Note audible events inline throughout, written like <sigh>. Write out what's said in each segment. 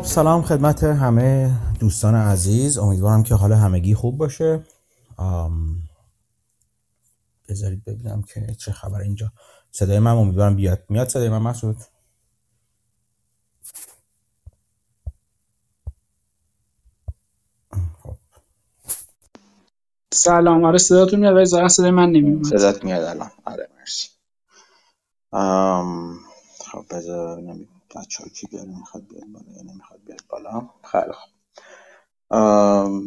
خب سلام خدمت همه دوستان عزیز. امیدوارم که حال همگی خوب باشه. بذارید ببینم که چه خبر اینجا. صدای من امیدوارم بیاد. میاد صدای من مسعود؟ خب. سلام. آره صداتون میاد ولی ظاهرا صدای من نمیاد صدات میاد الان. آره مرسی. خب بذار بچه ها کی می‌خواد بیاد بالا یا نمی‌خواد بیاد بالا. خیلی خوب.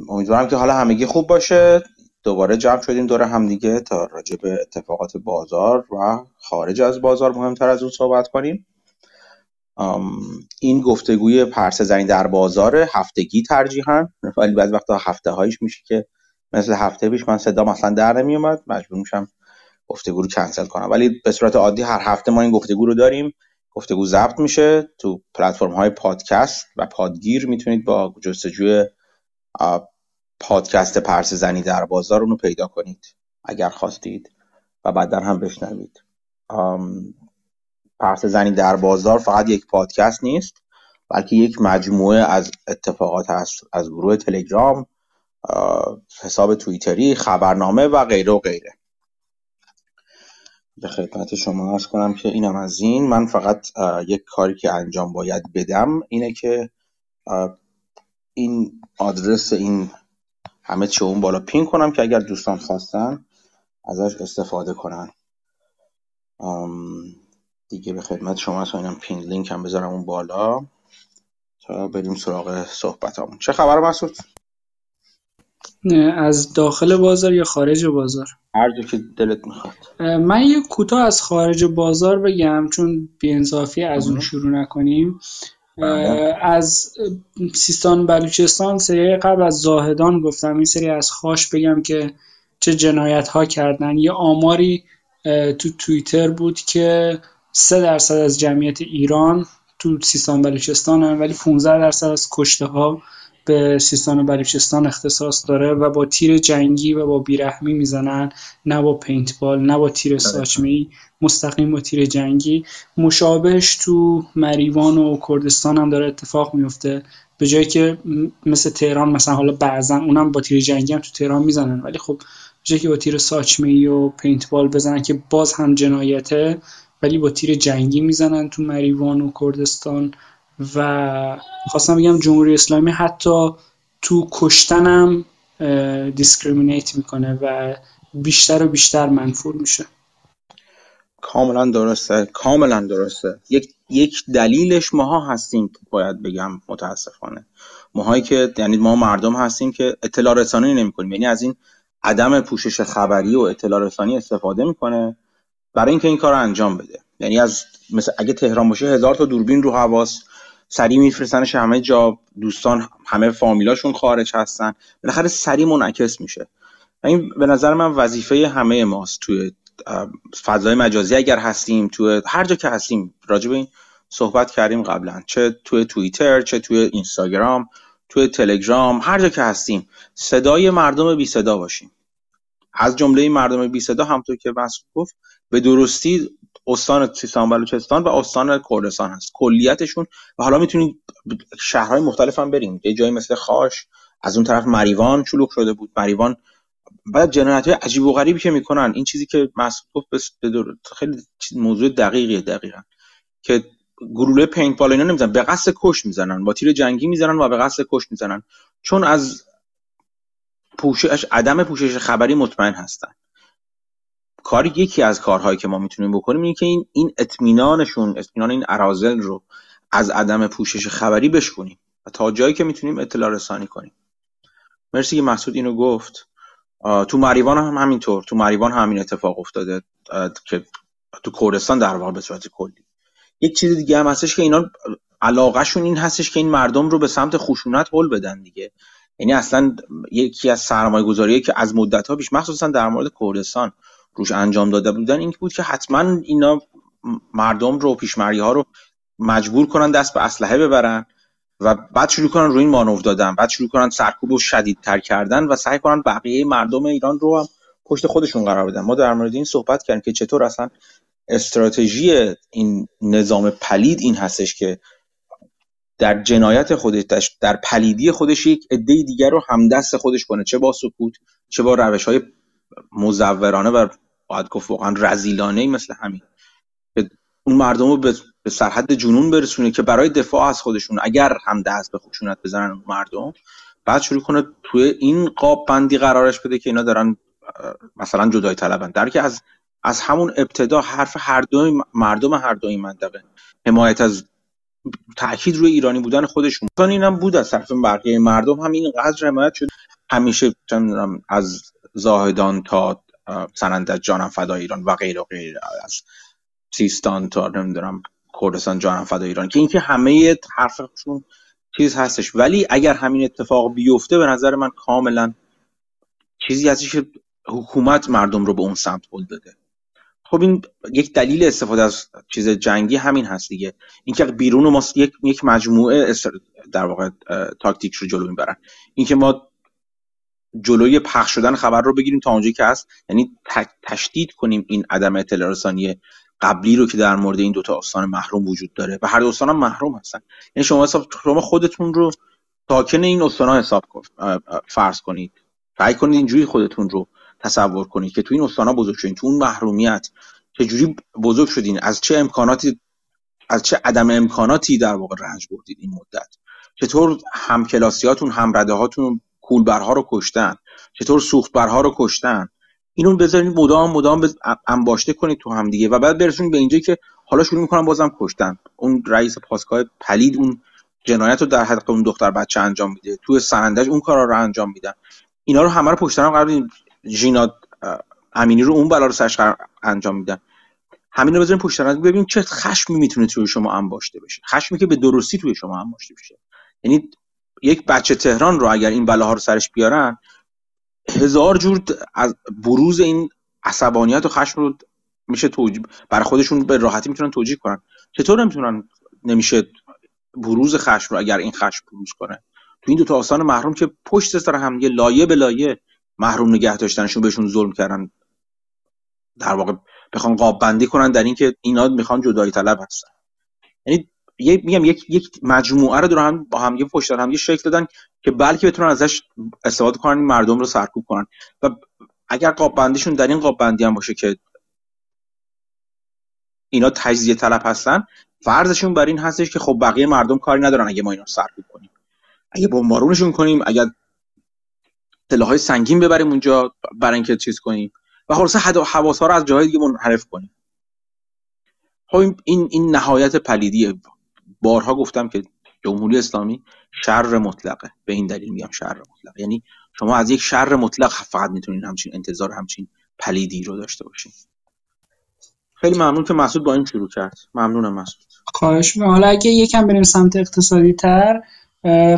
امیدوارم که حالا همگی خوب باشه. دوباره جمع شدیم دور همدیگه تا راجع به اتفاقات بازار و خارج از بازار مهمتر از اون صحبت کنیم. این گفتگوی پرسه زنی در بازار هفتگی ترجیحاً ولی بعض وقتا هفته هایش میشه که مثل هفته پیش من صدا مثلا در نمیومد. مجبور میشم گفتگو رو کنسل کنم. ولی به صورت عادی هر هفته ما این گفتگو رو داریم. گفتگو ضبط میشه تو پلتفرم های پادکست و پادگیر می‌تونید با جستجوی پادکست پرس زنی در بازار رو پیدا کنید اگر خواستید و بعدا هم بشنوید. پرس زنی در بازار فقط یک پادکست نیست بلکه یک مجموعه از اتفاقات هست. از گروه تلگرام حساب توییتری خبرنامه و غیره و غیره. به خدمت شما ارز کنم که اینم از این. من فقط یک کاری که انجام باید بدم اینه که این آدرس این همه چه اون بالا پین کنم که اگر دوستان خواستن ازش استفاده کنن. دیگه به خدمت شما هست. اینم پین لینک هم بذارم اون بالا تا بریم سراغ صحبتامون. چه خبر مسعود از داخل بازار یا خارج بازار؟ هر جا که دلت می‌خواد. من یه کوتاه از خارج بازار بگم چون بیانصافی از اون شروع نکنیم. بله. از سیستان بلوچستان سری قبل از زاهدان گفتم این سری از خاش بگم که چه جنایت ها کردن. یه آماری تو توییتر بود که سه درصد از جمعیت ایران تو سیستان بلوچستان هم ولی 15 درصد از کشته ها به سیستان و بلوچستان اختصاص داره و با تیر جنگی و با بیرحمی می‌زنن نه با پینتبال نه با تیر ساچمه مستقیم با تیر جنگی. مشابهش تو مریوان و کردستان هم داره اتفاق میفته به جایی که مثل تهران مثلا حالا بعضا اونم با تیر جنگی هم تو تهران می‌زنن. ولی خب به جایی که با تیر ساچمه و paintball بزنن که باز هم جنایته ولی با تیر جنگی می‌زنن تو مریوان و کردستان. و خواستم بگم جمهوری اسلامی حتی تو کشتنم discriminate می‌کنه و بیشتر و بیشتر منفور میشه. کاملا درسته کاملا درسته. یک یک دلیلش ماها هستیم باید بگم متاسفانه. ماهایی که یعنی ما مردم هستیم که اطلاع رسانی نمی کنیم یعنی از این عدم پوشش خبری و اطلاع رسانی استفاده می‌کنه برای اینکه این کار انجام بده. یعنی از مثل اگه تهران باشه هزار تا دوربین رو حواس سریع میفرستنش همه جا دوستان همه فامیلاشون خارج هستن. بالاخره سریع منعکس میشه. این به نظر من وظیفه همه ماست توی فضای مجازی. اگر هستیم توی هر جا که هستیم راجع به این صحبت کردیم قبلا. چه توی توییتر چه توی اینستاگرام توی تلگرام هر جا که هستیم. صدای مردم بی صدا باشیم. از جمله مردم بی صدا همطور که مسعود گفت به درستی استان سیستان بلوچستان و استان کردستان هست. کلیتشون و حالا می‌تونید شهرهای مختلف هم بریم. یه جایی مثل خاش از اون طرف مریوان شلوغ شده بود. مریوان بعد جنایت های عجیب و غریبی که می‌کنن. این چیزی که مسعود گفت خیلی موضوع دقیقیه دقیقا. که گلوله پینت بال اینا نمی‌زنن. به قصد کش می‌زنن. با تیر جنگی می‌زنن و به قصد کش می‌زنن. چون از پوشش عدم پوشش خبری مطمئن هستن. کاری یکی از کارهایی که ما می‌تونیم بکنیم اینه که این این اطمینانشون اطمینان این ارازل رو از عدم پوشش خبری بشکنیم و تا جایی که می‌تونیم اطلاع رسانی کنیم. مرسی که مسعود اینو گفت. تو مریوان هم همینطور. تو مریوان هم همین اتفاق افتاده که تو کردستان در واقع به صورت کلی. یک چیز دیگه هم هستش که اینا علاقهشون این هستش که این مردم رو به سمت خشونت هل بدن دیگه. یعنی اصلا یکی از سرمایه گذاریه که از مدت ها پیش مخصوصا در مورد کردستان روش انجام داده بودن این بود که حتما اینا مردم رو پیشمری ها رو مجبور کنن دست به اسلحه ببرن و بعد شروع کنن روی این مانور دادن. بعد شروع کنن سرکوب و شدیدتر کردن و سعی کنن بقیه مردم ایران رو هم پشت خودشون قرار بدن. ما در مورد این صحبت کردیم که چطور اصلا استراتژی این نظام پلید این هستش که در جنایت خودش در پلیدی خودش یک عده دیگر رو همدست خودش کنه. چه با سکوت چه با روش های مزورانه و باید گفت واقعا رزیلانه مثل همین. اون مردم رو به سرحد جنون برسونه که برای دفاع از خودشون اگر هم دست به خشونت بزنن مردم بعد شروع کنه توی این قاب بندی قرارش بده که اینا دارن مثلا جدای طلبن. در که از از همون ابتدا حرف هر دو مردم هر دو این منطقه. حمایت از تاکید روی ایرانی بودن خودشون. اینم بود از طرف بقیه مردم. هم قدر حمایت شد. همیشه از زاهدان تا سنندج جانم فدا ایران و غیر و غیر از سیستان تا نمی‌دونم کردستان جانم فدا ایران. که اینکه همه حرفشون چیز هستش. ولی اگر همین اتفاق بیفته به نظر من کاملا چیزی هستش که حکومت مردم رو به اون سمت هل داده. خب این یک دلیل استفاده از چیز جنگی همین هست دیگه. اینکه بیرون ما یک یک مجموعه در واقع تاکتیک رو جلو می‌برن. اینکه ما جلوی پخش شدن خبر رو بگیریم تا اونجایی که هست. یعنی تشدید کنیم این عدم اطلاع رسانی قبلی رو که در مورد این دوتا استان محروم وجود داره. و هر دو استان هم محروم هستن. یعنی شما حساب شما خودتون رو ساکن این استان ها حساب فرض کنید. سعی کنید اینجوری خودتون رو تصور کنید که تو این استان ها بزرگ شدین تو اون محرومیت چجوری بزرگ شدین؟ از چه امکاناتی از چه عدم امکاناتی در واقع رنج بردید این مدت؟ چطور همکلاسیاتون همرده هاتون کولبرها رو کشتن. چطور سوختبرها رو کشتن. اینو بذارین مدام مدام انباشته کنید تو هم دیگه و بعد برسونید به اینجایی که حالا شروع می‌کنن بازم کشتن. اون رئیس پاسگاه پلید اون جنایت رو در حق اون دختر بچه انجام میده. توی سندج اون کارا رو انجام میدن. اینا رو همه رو پشت هم قرار ژینا امینی رو اون بلا رو سرش انجام میدن. همین رو بذاریم پشت ببینیم چه خشمی می‌تونه توی شما انباشته بشه. خشمی که به درستی توی شما انباشته بشه. یعنی یک بچه تهران رو اگر این بلاها رو سرش بیارن هزار جور از بروز این عصبانیت و خشم رو میشه توجیه برای خودشون به راحتی می‌تونن توجیه کنن. چطور نمی‌تونن نمیشه بروز خشم رو اگر این خشم بروز کنه؟ تو این دو تا آسان محروم که پشت سر هم یه لایه به لایه محروم نگه داشتنشون بهشون ظلم کردن. در واقع بخوان قاب بندی کنن در اینکه اینا می‌خوان جدایی طلب هستن. یعنی یه میگم یک یک مجموعه رو دارن با هم یه پشت هم یه شکل دادن که بلکه بتونن ازش استفاده کنن مردم رو سرکوب کنن. و اگر قاب بندیشون در این قاب بندی هم باشه که اینا تجزیه طلب هستن فرضشون بر این هستش که خب بقیه مردم کاری ندارن اگه ما اینا سرکوب کنیم. اگه بمبارونشون کنیم اگر های سنگین ببریم اونجا برای اینکه چیز کنیم. و خلاصه حواس ها رو از جاهای دیگه منحرف کنیم. خب این این نهایت پلیدی بارها گفتم که جمهوری اسلامی شر مطلقه. به این دلیل میگم شر مطلق یعنی شما از یک شر مطلق فقط می‌تونید همچین انتظار همچین پلیدی رو داشته باشین. خیلی ممنون که مسعود با این شروع کرد. ممنونم مسعود. خواهش حالا اگه یکم بریم سمت اقتصادی تر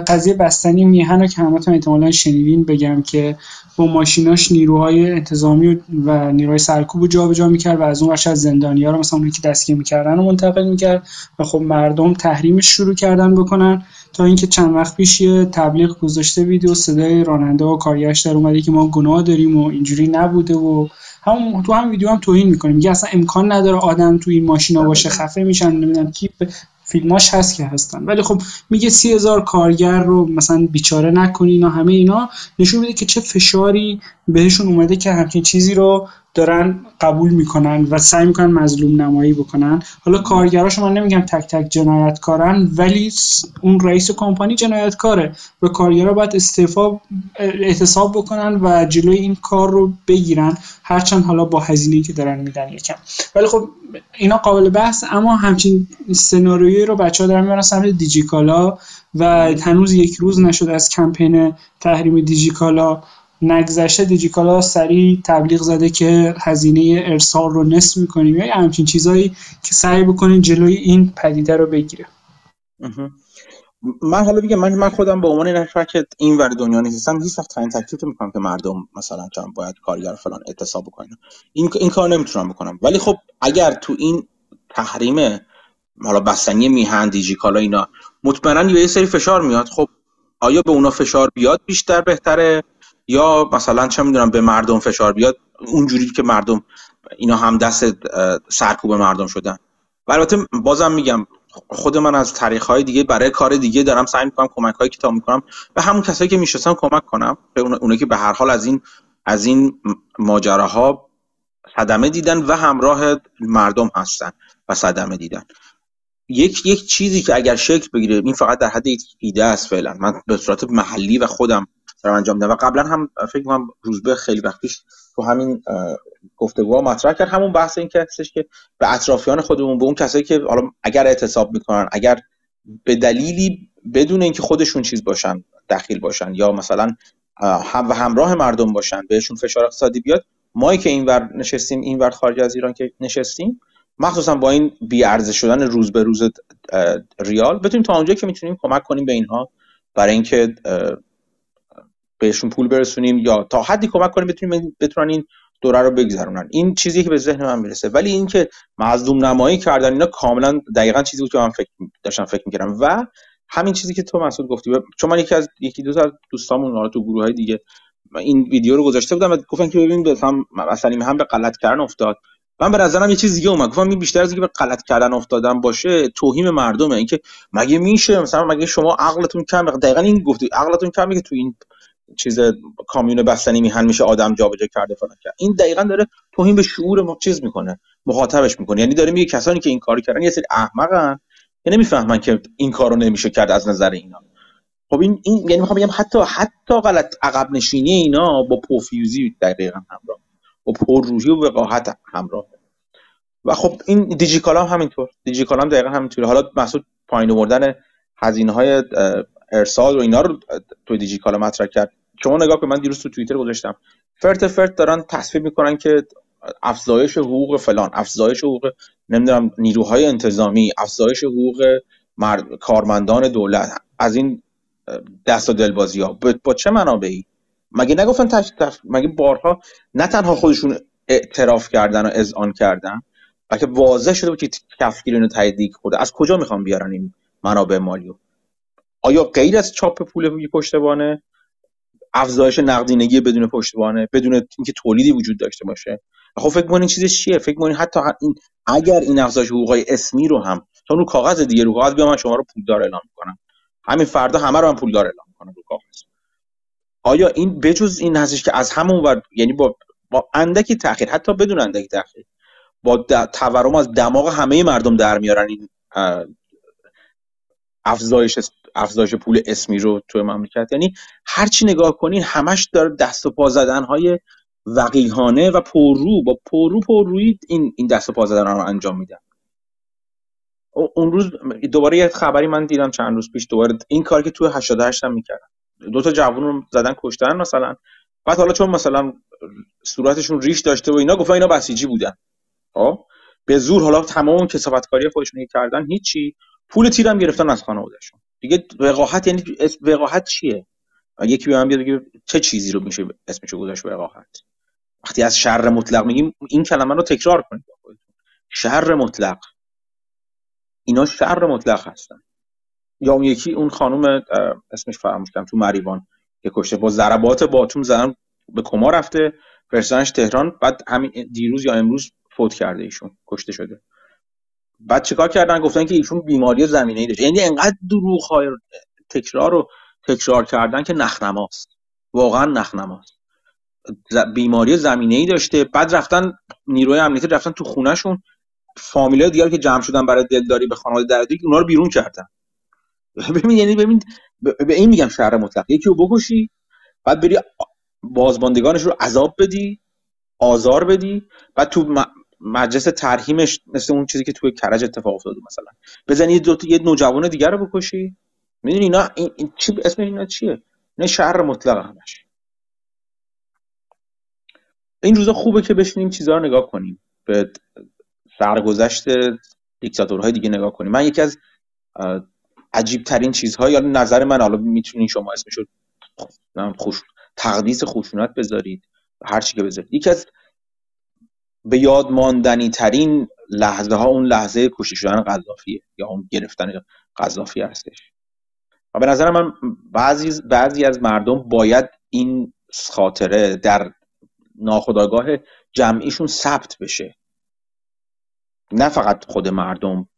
قضیه بستنی میهن رو که همتون احتمالا شنیدین بگم که با ماشیناش نیروهای انتظامی و نیروهای سرکوب رو جابجا می‌کرد و از اون ورش از زندانیا رو مثلا اونی که دستگیر می‌کردن رو منتقل می‌کرد و خب مردم تحریمش شروع کردن بکنن تا اینکه چند وقت پیش یه تبلیغ گذاشته ویدیو صدای راننده و کارگرش در اومده که ما گناه داریم و اینجوری نبوده و هم تو هم ویدیو هم توهین می‌کنیم میگه اصلا امکان نداره آدم تو این ماشینا باشه خفه میشن نمی‌دونم کی فیلماش هست که هستن. ولی خب میگه سی هزار کارگر رو مثلا بیچاره نکنین و همه اینا. نشون میده که چه فشاری بهشون اومده که همچین چیزی رو دارن قبول می‌کنن و سعی می‌کنن مظلوم نمایی بکنن. حالا کارگراش من نمیگم تک تک جنایتکارن ولی اون رئیس کمپانی جنایتکاره و کارگرا باید استعفا احتساب بکنن و جلوی این کار رو بگیرن هرچند حالا با هزینه‌ای که دارن میدن یکم. ولی خب اینا قابل بحث اما همچین سناریویی رو بچه ها دارن می‌برن سمت دیجیکالا و هنوز یک روز نشد از کمپین تحریم دیجیکالا. نگذشته دیجیکالا سریع تبلیغ زده که هزینه ارسال رو نصف می‌کنیم. یا همچین چیزهایی که سعی بکنین جلوی این پدیده رو بگیره. من حالا بگم من خودم به عنوان نفر که این ور دنیا نیستم هیچ وقت تعیین تکلیف می‌کنم که مردم مثلا چون باید کارگر فلان اعتصاب بکنن. این این کار نمی‌تونم بکنم. ولی خب اگر تو این تحریم حالا بستنی میهن دیجیکالا اینا مطمئنا یه سری فشار میاد. خب آیا به اونا فشار بیاد بیشتر بهتره؟ یا مثلا چه می‌دونم به مردم فشار بیاد اونجوری که مردم اینا هم دست سرکوب مردم شدن. و البته بازم میگم خود من از طریق های دیگه برای کار دیگه دارم سعی می‌کنم کمک هایی که تا می‌کنم به همون کسایی که می‌شناسم کمک کنم به اونایی که به هر حال از این از این ماجراها صدمه دیدن و همراه مردم هستن و صدمه دیدن. یک یک چیزی که اگر شکل بگیره این فقط در حد ایده است فعلا. من به صورت محلی و خودم دارم انجام میدم. و قبلا هم فکر کنم روزبه خیلی وقت پیش تو همین گفتگوها مطرح کرد. همون بحث این که هستش که به اطرافیان خودمون به اون کسایی که حالا اگر اعتصاب می‌کنن اگر به دلیلی بدون اینکه خودشون چیز باشن دخیل باشن یا مثلا هم و همراه مردم باشن بهشون فشار اقتصادی بیاد ما که اینور نشستیم اینور خارج از ایران که نشستیم مخصوصا با این بیارزش شدن روز به روز ریال بتونیم تا اونجا که می‌تونیم کمک کنیم به اینها. برای اینکه بهشون پول برسونیم یا تا حدی کمک کنیم بتونیم بتونن این دوره رو بگذرونن. این چیزی که به ذهن من می‌رسه. ولی اینکه مظلوم نمایی کردن اینا کاملا دقیقا چیزی بود که من فکر داشتم فکر می‌کردم. و همین چیزی که تو مسعود گفتی. چون من یکی از یکی دو تا دوستامون تو گروه های دیگه این ویدیو رو گذاشته بودم و گفتن که ببین مثلا مثلا هم به غلط کردن افتاد. من به نظرم یه چیز دیگه اومد. گفتم این بیشتر از اینکه به غلط کردن افتادن باشه توهین مردمه. اینکه مگه میشه؟ مثلا مگه شما عقلتون کم دقیقا این گفتی. عقلتون کمه که تو این چیز کامیون بستنی میهن میشه آدم جابجا کرده فلان کرد این دقیقا داره توهین به شعور چیز می‌کنه مخاطبش می‌کنه. یعنی داره میگه کسانی که این کاری کردن یه سری احمقن که نمی‌فهمن که این کارو نمیشه کرد از نظر اینا. خب این, این یعنی می‌خوام بگم حتی حتی غلط عقب نشینی اینا با پوفیوزی دقیقا همراه. با پرروحی و وقاحت همراه. و خب این دیجیکالا هم همینطور. دیجیکالا هم دقیقا همینطوره. حالا محسود پایین آوردن هزینه ارسال و اینا رو تو دیجیکالا مطرح کرد. شما نگاه که من دیروز تو توییتر گذاشتم. فرت فرت دارن تصویر می‌کنن که افزایش حقوق فلان افزایش حقوق نمی‌دونم نیروهای انتظامی افزایش حقوق کارمندان دولت. از این دست و دلبازی ها با چه منابعی؟ مگه نگفتن تش... مگه بارها نه تنها خودشون اعتراف کردن و اذعان کردن بلکه واضح شده بود که کفگیر اینو تایید خورده از کجا می‌خوام بیارن این منابع مالیو؟ آیا غیر از چاپ پول پشتوانه افزایش نقدینگی بدون پشتوانه بدون اینکه تولیدی وجود داشته باشه؟ خب فکر کنین چیزش چیه؟ فکر کنین حتی این اگر این افزایش حقوقای اسمی رو هم تا رو کاغذ دیگه رو کاغذ بیام من شما رو پولدار اعلام کنم همین فردا همه رو هم پولدار اعلام کنم رو کاغذ. آیا این بجز این هستش که از همون ور یعنی با با اندکی تاخیر حتی بدون اندکی تاخیر با تورم از دماغ همه مردم در میارن این افزایش افزایش پول اسمی رو توی مملکت. یعنی هر چی نگاه کنین همش داره دست و پا زدن های وقیهانه و پررو. با پررو پررویی این این دست و پا زدن رو انجام میدن. اون روز دوباره یه خبری من دیدم چند روز پیش. دوباره این کار که توی 88 هم می‌کردن. دو تا جوون رو زدن کشتن مثلا. بعد حالا چون مثلا صورتشون ریش داشته و اینا گفتن اینا بسیجی بودن. خب؟ به زور حالا تمام کسافتکاری خودشون کردن. هیچی. پول تیرم گرفتن از خانوادهشون. دیگه وقاحت یعنی وقاحت چیه؟ یکی به من بیاد چه چیزی رو میشه اسمشو گذاشت وقاحت؟ وقتی از شر مطلق میگیم این کلمه رو تکرار کنید شر مطلق. اینا شر مطلق هستن. یا اون یکی اون خانم اسمش فراموش کردم تو مریوان که کشته با ضربات باتوم زدن به کما رفته. فرستادنش تهران بعد همین دیروز یا امروز فوت کرده ایشون کشته شده. بعد چیکار کردن؟ گفتن که ایشون بیماری زمینه ای داشت. یعنی انقدر دروغ های تکرار رو تکرار کردن که نخنماست. واقعا نخنماست. بیماری زمینه ای داشته. بعد رفتن نیروی امنیتی رفتن تو خونهشون. فامیلای دیگر که جمع شدن برای دلداری به خانواده دردی اونا رو بیرون کردن. <laughs> ببین یعنی ببین به این میگم شهر مطلق یکی رو بکشی بعد بری بازماندگانش رو عذاب بدی آزار بدی بعد تو مجلس ترهیمش مثل اون چیزی که توی کرج اتفاق افتاده مثلا. بزنی دو یه نوجوان دیگر رو بکشی. می‌دونی اینا این, این چی اسم اینا چیه؟ نه شهر مطلق همش. این روزا خوبه که بشینیم چیزها رو نگاه کنیم. به سرگذشت دیکتاتورهای دیگه نگاه کنیم. من یکی از عجیب ترین چیزها یا نظر من حالا می‌تونین شما اسمشو خوش تقدیس خشونت بذارید. هر چی که بذارید. یکی از به یاد ماندنی ترین لحظه ها اون لحظه کشته شدن قذافیه یا اون گرفتن قذافی هستش. و به نظر من بعضی بعضی از مردم باید این خاطره در ناخودآگاه جمعیشون ثبت بشه. نه فقط خود مردم.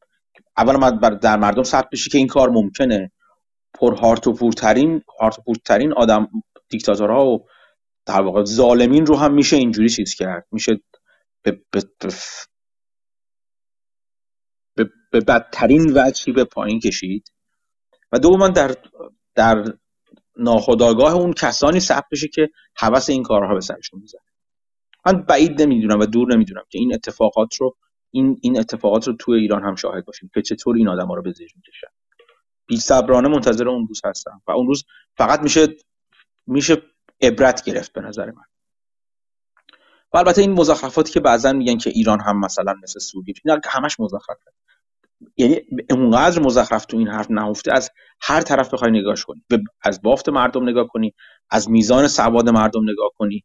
اولا در مردم ثبت بشه که این کار ممکنه. پر هارت و پورترین هارت و پورترین آدم دیکتاتورها و در واقع ظالمین رو هم میشه اینجوری چیز کرد. میشه به, به, به, به بدترین وجهی به پایین کشید. و دوما در در ناخداگاه اون کسانی ثبت بشه که حوس این کارها به سرشون می‌زنه. من بعید نمی‌دونم و دور نمی‌دونم که این اتفاقات رو این این اتفاقات رو توی ایران هم شاهد باشیم. که چطور این آدم ها رو به زیر می‌کشن. بی صبرانه منتظر اون روز هستم. و اون روز فقط میشه میشه عبرت گرفت به نظر من. و البته این مزخرفاتی که بعضا میگن که ایران هم مثلا مثل سوریه اینا همش مزخرفه. یعنی اونقدر مزخرف تو این حرف نهفته از هر طرف بخوای نگاهش کنی. از بافت مردم نگاه کنی از میزان سواد مردم نگاه کنی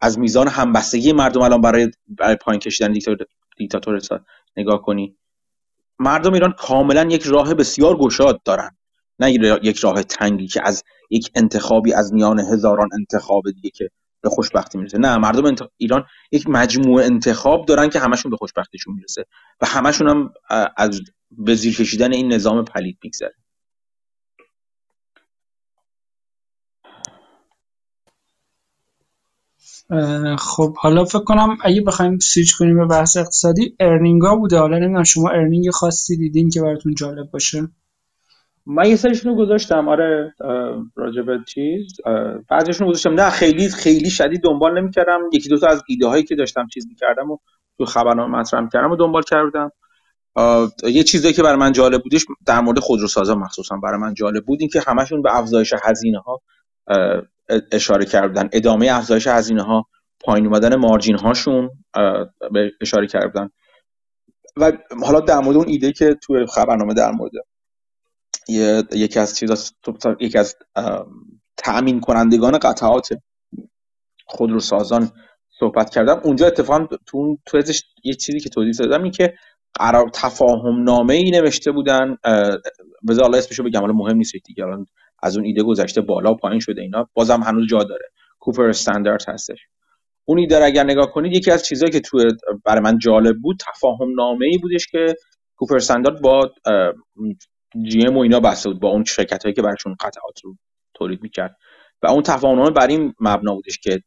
از میزان همبستگی مردم الان برای برای پایین کشیدن دیکتاتور نگاه کنی. مردم ایران کاملا یک راه بسیار گشاد دارن. نه یک راه تنگی که از یک انتخابی از میان هزاران انتخاب دیگه که به خوشبختی می‌رسه. نه مردم ایران یک مجموعه انتخاب دارن که همشون به خوشبختیشون می‌رسه و همشون هم از به زیر کشیدن این نظام پلید میگذره. خب حالا فکر کنم اگه بخوایم سویچ کنیم به بحث اقتصادی earning ا بوده. حالا نمی‌دونم شما earning خاصی دیدین که براتون جالب باشه. من یه سریشون گذاشتم آره راجب چیز بعضیشون گذاشتم. نه خیلی خیلی شدید دنبال نمی‌کردم. یکی دو تا از ایده هایی که داشتم چیز می‌کردم و تو خبرنامه مطرح کردم و دنبال کردم. یه چیزی که برای من جالب بودش در مورد خودروسازا مخصوصا برای من جالب بود این که همشون به افزایش هزینه ها اشاره کردن. ادامه افزایش هزینه ها پایین اومدن مارجین هاشون اشاره کردن. و حالا در مورد اون ایده که تو خبرنامه در مورد یکی از چیزا یکی از تأمین کنندگان قطعات خودروسازان صحبت کردم. اونجا اتفاقا تو اون یه چیزی که توضیح دادم این که قرار تفاهم نامه ای نوشته بودن بذار الله اسمشو بگم حالا مهم نیست دیگه از اون ایده گذشته بالا پایین شده اینا بازم هنوز جا داره. کوپر استاندارد هستش. اون ایده اگر نگاه کنید یکی از چیزهایی که تو برای من جالب بود تفاهم نامه ای بودش که کوپر استاندارد با جی و اینا بسته بود با اون شرکت هایی که براشون قطعات رو تولید می‌کرد. و اون تفاهم نامه بر این مبنا بودش که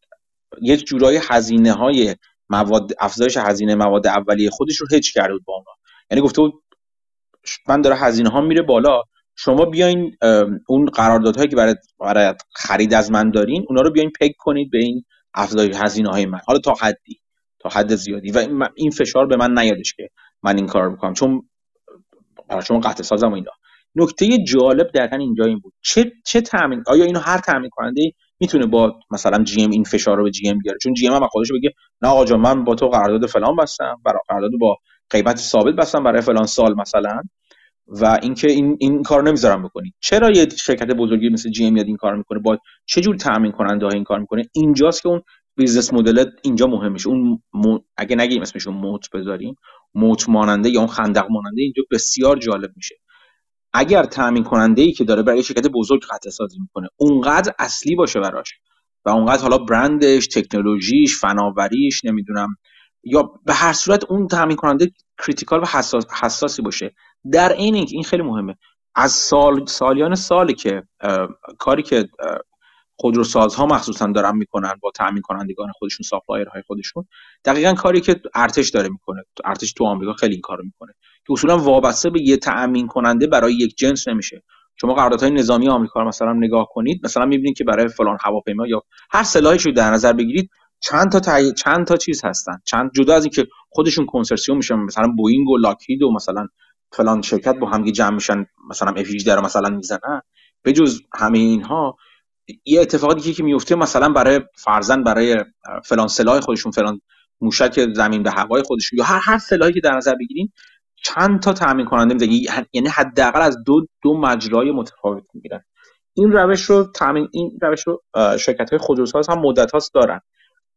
یک جورای هزینه های مواد افزایش هزینه مواد اولیه خودش رو هج کرده بود با اونا. یعنی گفته بود من داره هزینه ها میره بالا شما بیاین اون قراردادهایی که برای برای خرید از من دارین اونا رو بیاین پک کنید به این افزایش هزینه های من. حالا تا حدی تا حد زیادی. و این فشار به من نیادش که من این کار بکنم. چون برای شما قطع سازم و اینا. نکته جالب دقیقا اینجا این بود. چه چه تامین آیا اینو هر تامین کننده می‌تونه با مثلا جی ام این فشار رو به جی ام بیاره؟ چون جی ام هم خودش بگه نه آقا من با تو قرارداد فلان بستم برای قرارداد با قیمت ثابت بستم برای فلان سال مثلا و اینکه این این کار نمی‌ذارم بکنی. چرا یه شرکت بزرگی مثل جی ام میاد این کار می‌کنه؟ با چه جور تامین کننده این کار می‌کنه؟ اینجاست که اون business model اینجا مهم اون اگه نگیم اسمش moat بذاریم moat ماننده یا اون خندق ماننده اینجا بسیار جالب میشه. اگر تامین کننده ای که داره برای شرکت بزرگ قطعه سازی می‌کنه اونقدر اصلی باشه براش و اونقدر حالا برندش تکنولوژیش فناوریش نمی‌دونم یا به هر صورت اون تامین کننده critical و حساس، حساسی باشه. در این این خیلی مهمه. از سال سالیان سالی که کاری که خودروسازها مخصوصا دارن می‌کنن با تامین کنندگان خودشون supplier های خودشون. دقیقا کاری که ارتش داره می‌کنه ارتش تو آمریکا خیلی این کارو می‌کنه. که اصولا وابسته به یه تامین کننده برای یک جنس نمیشه. شما قراردادهای نظامی آمریکا رو مثلا نگاه کنید مثلا می‌بینید که برای فلان هواپیما یا هر سلاحی رو در نظر بگیرید چند تا تای... چند تا چیز هستن. چند جدا از اینکه خودشون کنسرسیوم میشن مثلا بوینگ و لاکهید و مثلا فلان شرکت با هم جمع میشن مثلا اف رو مثلا می‌زنن. به جز همه اینها یه اتفاقی که میفته مثلا برای فرزن برای فلان سلاح خودشون فلان موشک زمین به هوای خودشون یا هر هر سلاحی که در نظر بگیرین چند تا تامین کننده می‌زنن یعنی حداقل از دو دو مجرای متفاوت می‌گیرن. این روش رو تامین این روش رو شرکت های خودروساز هم مدت هاست دارن.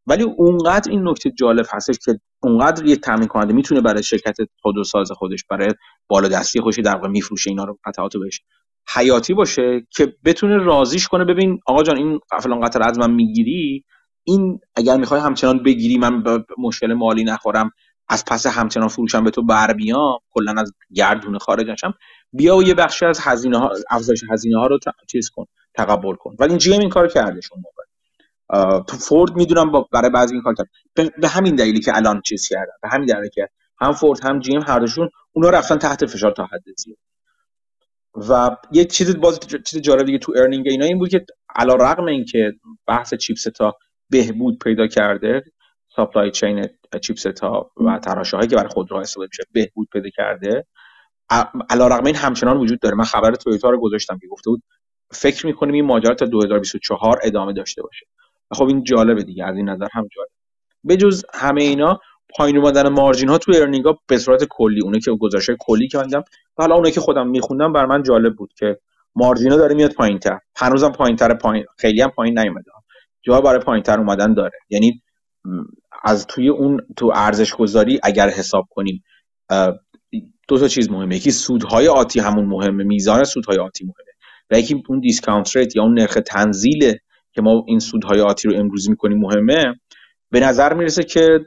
ولی اونقدر این نکته جالب هستش که اونقدر یه تامین کننده می‌تونه برای شرکت خودروساز خودش برای بالادستی خودش در واقع میفروشه اینا رو قطعات بهش. حیاتی باشه که بتونه رازیش کنه. ببین آقا جان این فلان قطر از من می‌گیری؟ این اگر می‌خوای همچنان بگیری من به مشکل مالی نخورم از پس همچنان فروشم به تو بر بیام کلا از گردونه خارج نشم. بیا و یه بخشی از هزینه ها افزایش هزینه ها رو چیز کن تقبل کن. ولی جی این کار کرده اون موقع تو فورد می‌دونم برای بعضی این کار کرد. به همین دلیلی که الان چیز کردن به همین دلیلی که هم فورد هم جی‌ام هر دوشون اونا رفتن تحت فشار تا حد زیاد. و یه چیز باز چیز جالب دیگه تو earning اینا این بود که علی رغم این که بحث chips تا بهبود پیدا کرده supply chain chips ها و تراشه هایی که برای خودروها استفاده میشه بهبود پیدا کرده. علی رغم این همچنان وجود داره. من خبر تویوتا رو گذاشتم که گفته بود فکر می‌کنیم این ماجرا تا 2024 ادامه داشته باشه. خب این جالبه دیگه از این نظر هم جالب. به جز همه اینا پایین اومدن مارجین ها تو ارنینگ ها به صورت کلی اونه که گزارش کلی که دیدم حالا اونه که خودم میخوندم بر من جالب بود که مارجینا داره میاد پایین تر هنوزم پایین تر پایین خیلی هم پایین نیومده. جا برای پایین تر اومدن داره. یعنی از توی اون تو ارزش گذاری اگر حساب کنیم دو تا چیز مهمه. یکی سودهای آتی همون مهمه میزان سودهای آتی مهمه. و یکی اون discount rate یا اون نرخ تنزیل که ما این سودهای آتی رو امروز می‌کنیم مهمه به نظر می‌رسه که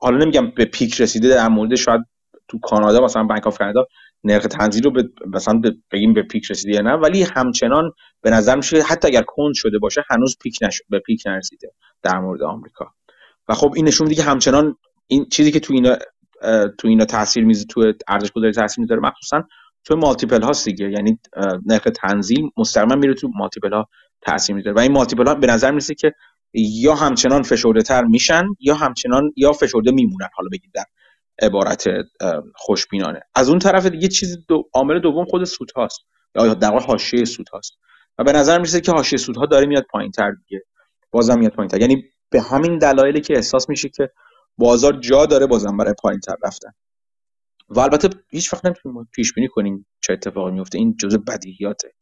حالا نمیگم به peak رسیده در مورد شاید تو کانادا مثلا بانک آف کانادا نرخ تنزیل رو به مثلا بگیم به peak رسیده نه ولی همچنان به نظر میشه حتی اگر کند شده باشه هنوز peak نشد به peak نرسیده در مورد آمریکا. و خب این نشون میده که همچنان این چیزی که تو اینا تو اینا تاثیر می‌ذاره تو ارزش گذاری تاثیر می‌ذاره مخصوصا تو مالتیپل ها دیگه. یعنی نرخ تنزیل مستقیما میره تو مالتیپل ها تاثیر می‌ذاره. و این مالتیپل ها به نظر می‌رسه که یا همچنان فشرده تر میشن یا همچنان یا فشرده میمونن. حالا بگید در عبارت خوشبینانه. از اون طرف دیگه چیز دو عامل دوم خود سود هاست. یا در حاشیه سود هاست. و به نظر می‌رسه که حاشیه سودها داره میاد پایین تر دیگه. بازم میاد پایین تر یعنی به همین دلایلی که احساس میشه که بازار جا داره بازم برای پایین تر رفتن. و البته هیچ وقت نمی‌تونیم پیش بینی کنیم چه اتفاقی میفته این جزء بدیهیاته.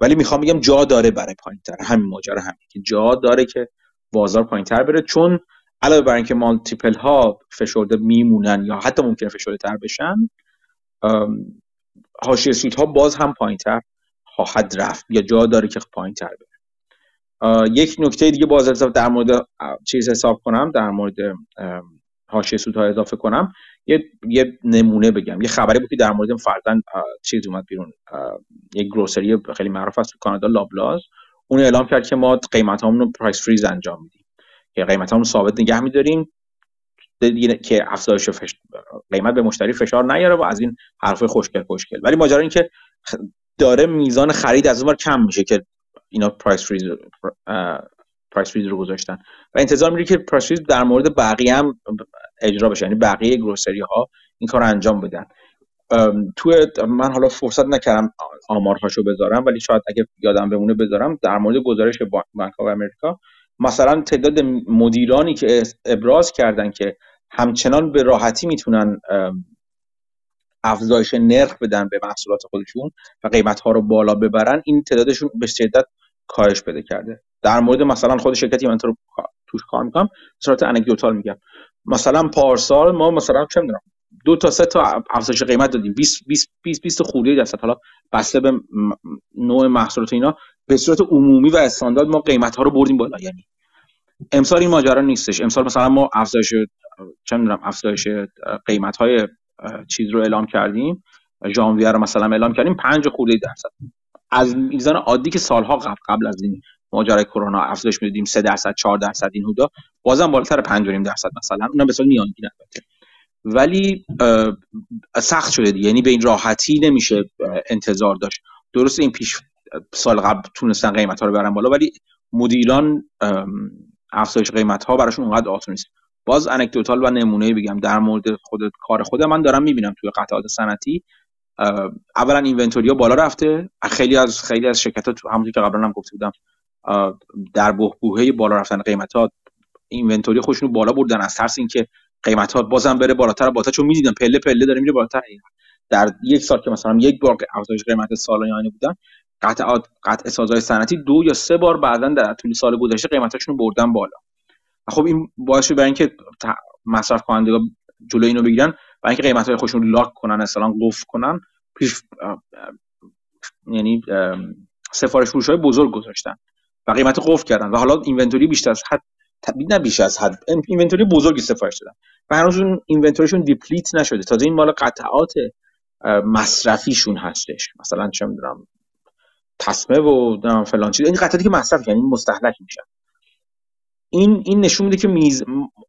ولی می‌خوام بگم جا داره برای پایین تر همین ماجرا همین که جا داره که بازار پایین تر بره. چون علاوه بر اینکه مالتیپل ها فشرده میمونن یا حتی ممکنه فشرده تر بشن حاشیه سود ها باز هم پایین تر خواهد رفت یا جا داره که پایین تر بره یک نکته دیگه باز در مورد چیز حساب کنم در مورد حاشیه ها اضافه کنم. یه, یه نمونه بگم. یه خبری بود که در مورد فرزن چیز اومد بیرون. یک grocery خیلی معروف است تو کانادا لابلاز. اون اعلام کرد که ما قیمت رو price freeze انجام میدیم. که قیمت رو ثابت نگه میداریم. که افزایش فش... قیمت به مشتری فشار نیاره و از این حرف خوشگل خوشگل. ولی ماجرا این که داره میزان خرید از اون کم میشه که اینا price freeze price freeze رو گذاشتن. و انتظار میره که price freeze در مورد بقیه هم اجرا بشه. یعنی بقیه grocery ها این کار انجام بدن. تو من حالا فرصت نکردم آمارهاشو بذارم ولی شاید اگه یادم بمونه بذارم. در مورد گزارش Bank of America مثلا تعداد مدیرانی که ابراز کردن که همچنان به راحتی می‌تونن افزایش نرخ بدن به محصولات خودشون و قیمت ها رو بالا ببرن این تعدادشون به شدت کاهش بده کرده. در مورد مثلا خود شرکتی من رو توش کار می‌کنم صورت انکدوتال میگم. مثلا پارسال ما مثلا چه می‌دونم دو تا سه تا افزایش قیمت دادیم. 20 20 20 20 خورده درصد. حالا بسته به نوع محصولات اینا به صورت عمومی و استاندارد ما قیمت ها رو بردیم بالا. یعنی امسال این ماجرا نیستش. امسال مثلا ما افزایش چه می‌دونم افزایش قیمت های چیز رو اعلام کردیم. ژانویه رو مثلا اعلام کردیم. 5 خورده درصد. از میزان عادی که سالها قبل قبل از این ماجرای کرونا افزایش می‌دادیم 3 درصد 4 درصد این حدا بازم بالاتر 5 درصد مثلا. اونم به صورت میانگین البته. ولی سخت شده دیگه. یعنی به این راحتی نمیشه انتظار داشت. درسته این پیش سال قبل تونستن قیمت ها رو برن بالا ولی مدیران افزایش قیمت ها براشون اونقدر آسون نیست. باز انکدوتال و نمونه بگم در مورد خود کار خود من دارم می‌بینم توی قطعات صنعتی. اولا اینونتوری بالا رفته. خیلی از خیلی از شرکت ها تو همونطور که قبلا هم گفته بودم در بحبوحه بالا رفتن قیمت ها اینونتوری خودشون بالا بردن. از ترس اینکه قیمت ها بازم بره بالاتر. بالاتر چون می‌دیدم پله پله داره میره بالاتر. در یک سال که مثلا یک بار افزایش قیمت سالانه بودن قطعات قطع سازهای صنعتی دو یا سه بار بعدا در طول سال گذشته قیمتاشون بردن بالا. خب این باعث برای اینکه مصرف کنندگان جلوی اینو بگیرن برای اینکه قیمت های خودشون lock کنن اصلا قفل کنن پیش یعنی سفارش فروش های بزرگ گذاشتن و قیمت قفل کردن. و حالا inventory بیشتر از حد نه بیش از حد. inventory بزرگی سفارش دادن. و هنوز اون inventory شون deplete نشده. تازه این مال قطعات مصرفیشون هستش. مثلا چه می‌دونم تسمه و فلان چیز. این قطعاتی که مصرف یعنی مستهلک میشن. این این نشون میده که میز...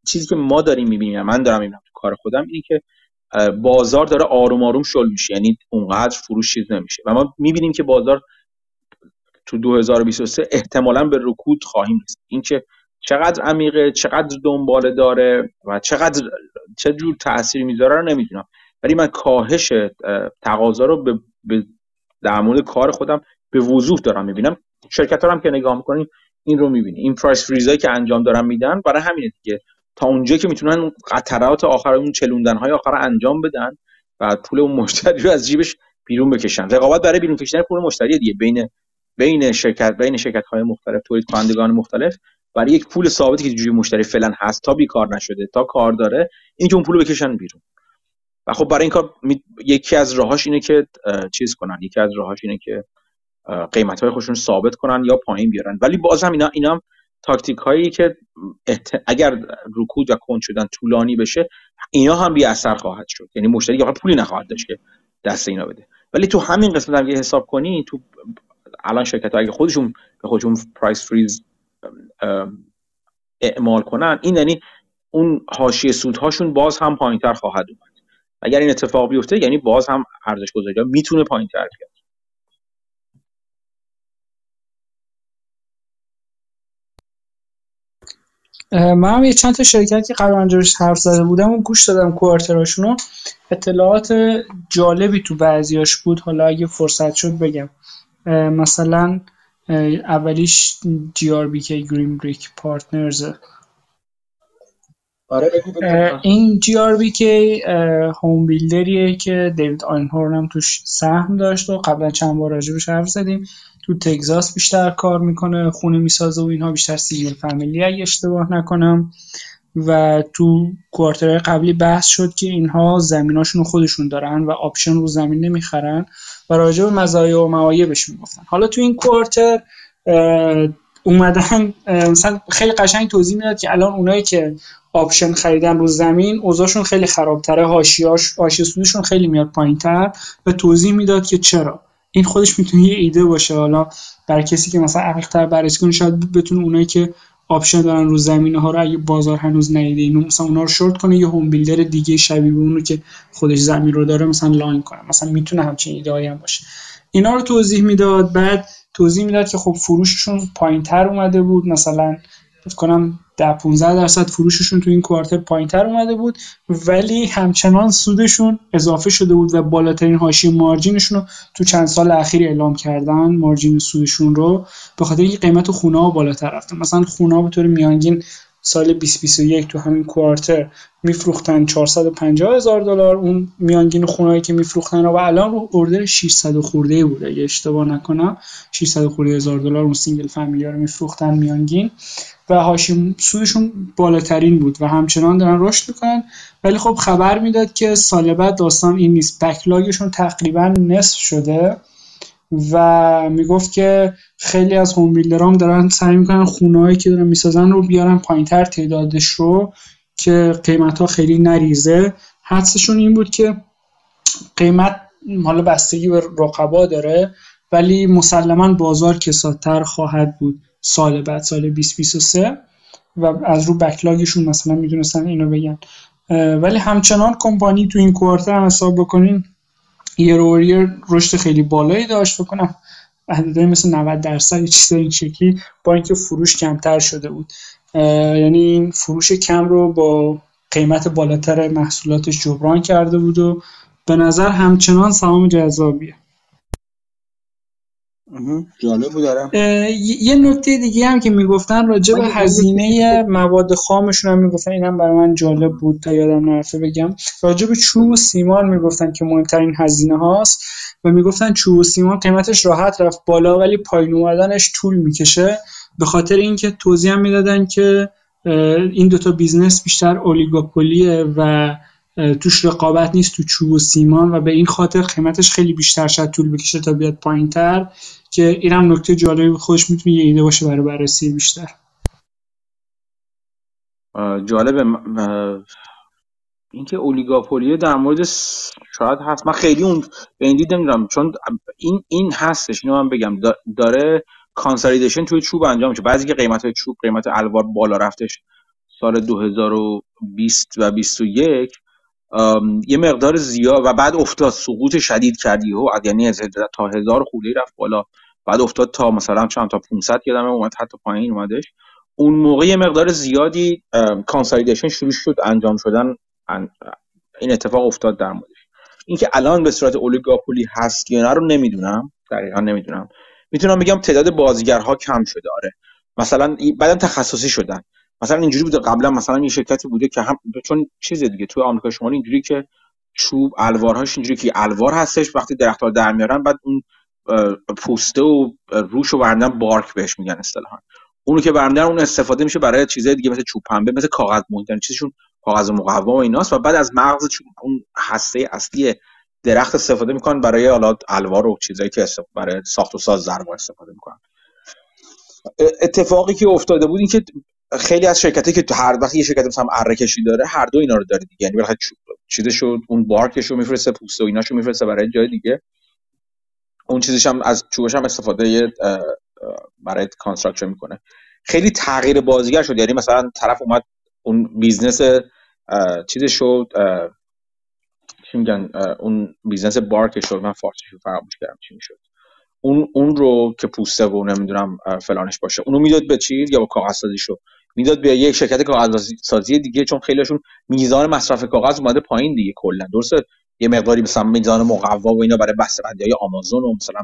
چیزی که ما داریم می‌بینیم من دارم می‌بینم تو کار خودم اینه که بازار داره آروم آروم شل میشه. یعنی اونقدر فروش چیز نمیشه. و ما می‌بینیم که بازار تو 2023 احتمالا به رکود خواهیم رسید. اینکه چقدر عمیقه چقدر دنباله داره و چقدر چه جور تاثیر می‌ذاره رو نمی‌دونم. ولی من کاهش تقاضا رو به, در مورد کار خودم به وضوح دارم می‌بینم. شرکت هم که نگاه می‌کنیم این رو می‌بینی. این پرایس فریزایی که انجام دارن میدن برای همینه دیگه. تا اونجا که می‌تونن قطرات آخر اون چلوندن های آخر انجام بدن و پول اون مشتری رو از جیبش بیرون بکشن. رقابت برای بیرون کشیدن پول مشتری دیگه. بین بین شرکت بین شرکت های مختلف تولید کنندگان مختلف برای یک پول ثابتی که جوی مشتری فعلا هست تا بیکار نشده تا کار داره این که اون پول بکشن بیرون. و خب برای این کار یکی از راهاش اینه که چیز کنن. یکی از راهاش اینه که قیمت های خودشون ثابت کنن یا پایین بیارن. ولی باز هم اینا اینا تاکتیک هایی که اگر رکود و کند شدن طولانی بشه اینا هم بی اثر خواهد شد. یعنی مشتری واقعا پولی نخواهد داشت که دست اینا بده. ولی تو همین قسمت هم حساب کنی تو الان شرکت اگه خودشون به خودشون پرایس فریز اعمال کنن. این یعنی اون حاشیه سودهاشون باز هم پایینتر خواهد اومد. اگر این اتفاق بیفته یعنی باز هم ارزش گذاری می‌تونه پایینتر بیاد. من هم یه چند تا شرکت که قبل انجامش حرف زده بودم و گوش دادم کوارتراشونو. اطلاعات جالبی تو بعضیاش بود. حالا اگه فرصت شد بگم. مثلا اولیش GRBK Green Brick Partners این GRBK home builder یه که دیوید آینهورن هم توش سهم داشت و قبلا چند بار راجع بهش حرف زدیم. تو تگزاس بیشتر کار می‌کنه خونه می‌سازه و اینها بیشتر single family اگه اشتباه نکنم. و تو quarter قبلی بحث شد که اینها زمیناشون خودشون دارن و option رو زمین نمی‌خرن. و راجع به مزایا و معایبش می‌گفتن حالا تو این quarter اومدن مثلا خیلی قشنگ توضیح می‌داد که الان اونایی که option خریدن رو زمین اوضاعشون خیلی خرابتره حاشیه‌اش حاشیه سودشون خیلی میاد پایینتر و توضیح می‌داد که چرا. این خودش می‌تونه یه ایده باشه. حالا برای کسی که مثلا عمیق‌تر بررسی کنه شاید بتونه اونایی که option دارن رو زمینه ها رو اگه بازار هنوز ندیده اینو مثلا اونا رو شورت کنه یه home builder دیگه شبیه به اونو که خودش زمین رو داره مثلا لاین کنه. مثلا می‌تونه همچین ایده هم باشه. اینا رو توضیح می‌داد بعد توضیح می‌داد که خب فروششون پایینتر اومده بود. مثلا کنم در 15 درصد فروششون تو این کوارتر پایینتر اومده بود ولی همچنان سودشون اضافه شده بود و بالاترین حاشیه مارجینشون رو تو چند سال اخیر اعلام کردن. مارجین سودشون رو به خاطر اینکه قیمت خونه ها بالاتر رفته. مثلا خونه به طور میانگین سال 2021 تو همین quarter میفروختن 450 هزار دلار. اون میانگین خونهایی که میفروختن و الان رو order 600 خورده بود. اگه اشتباه نکنم 600 خورده هزار دلار اون single family رو میفروختن میانگین. و حاشیه سودشون بالاترین بود و همچنان دارن رشد می‌کنن. ولی خب خبر می‌داد که سال بعد داستان این نیست. backlog شون تقریبا نصف شده و می‌گفت که خیلی از home builder ام دارن سعی می‌کنن خونهایی که دارن می‌سازن رو بیارن پایینتر تعدادش رو که قیمت ها خیلی نریزه. حدسشون این بود که قیمت حالا بستگی به رقبا داره ولی مسلما بازار کسادتر خواهد بود. سال بعد سال 2023 و از رو بکلاگشون مثلا می‌دونستن اینو بگن. ولی همچنان کمپانی تو این کوارتر هم حساب بکنین یه رشد خیلی بالایی داشت بکنم عددهای مثل 90 درصد چیز این شکلی با اینکه فروش کمتر شده بود. یعنی این فروش کم رو با قیمت بالاتر محصولاتش جبران کرده بود و به نظر همچنان سهام جذابیه. جالب بود یه نکته دیگه هم که می‌گفتن راجع به هزینه مواد خامشون هم می‌گفتن اینم برای من جالب بود تا یادم نرفته بگم. راجع به چوب و سیمان می‌گفتن که مهمترین هزینه هاست و می‌گفتن چوب و سیمان قیمتش راحت رفت بالا ولی پایین اومدنش طول می‌کشه. به خاطر اینکه توضیح هم می‌دادن که این دوتا business بیشتر oligopoly ه و توش رقابت نیست تو چوب و سیمان و به این خاطر قیمتش خیلی بیشتر شد طول بکشه تا بیاد پایین تر که اینم نکته جالبی خودش می‌تونه یه ایده باشه برای بررسی بیشتر. جالبه. اینکه oligopoly در مورد شاید هست. من خیلی اون به این دید نمی‌دونم چون این این هستش. اینو من بگم. داره consolidation توی چوب انجام میشه. بعضی که قیمت چوب قیمت الوار بالا رفتش سال 2020 و 21 یه مقدار زیاد و بعد افتاد. سقوط شدید کردی و یعنی تا هزار خورده رفت بالا. بعد افتاد تا مثلا چند تا 500 یادم اومد حتی پایین اومدش. اون موقع یه مقدار زیادی consolidation شروع شد انجام شدن این اتفاق افتاد در موردش. اینکه الان به صورت اولیگاپولی هست یا نه رو نمی‌دونم. دقیقا نمی‌دونم. می‌تونم بگم تعداد بازیگرها کم شده. آره. مثلا بعدا تخصصی شدن. مثلا اینجوری بوده قبلا مثلا یه شرکتی بوده که هم چون چیز دیگه تو آمریکا شمالی اینجوری که چوب الوارهاش اینجوری که الوار هستش وقتی درختها در میارن بعد اون پوسته و روش و برندن بارک بهش میگن اصطلاحا. اونو که برندن اون استفاده میشه برای چیزای دیگه مثل چوب پنبه مثل کاغذ محیط چیزشون کاغذ مقوا و ایناست و بعد از مغز اون هسته اصلی درخت استفاده می‌کنن برای حالا الوار و چیزایی که برای ساخت و ساز ضرب استفاده می‌کنن. اتفاقی که افتاده بود این که خیلی از شرکتی که هر وقت یه شرکت مثلا اره کشی داره هر دو اینا رو داره دیگه. یعنی بخاطر چیزشو اون bark شو میفرسته پوست و ایناشو میفرسته برای جای دیگه. اون چیزش هم از چوبش هم استفاده برای construction می‌کنه. خیلی تغییر بازیگر شد. یعنی مثلا طرف اومد اون business چیزش شد چی میگن اون business bark شد. من فارسیش رو فراموش کردم چی می‌شد. اون اون رو که پوسته و نمی‌دونم فلانش باشه اونو می‌داد به چی؟ یا با کاغذ سازی شو می‌داد به یک شرکت کاغذ سازی دیگه چون خیلیشون میزان مصرف کاغذ اومده پایین دیگه کلا. درسته؟ یه مقداری مثلا میزان مقوا و اینا برای بسته های آمازون و مثلا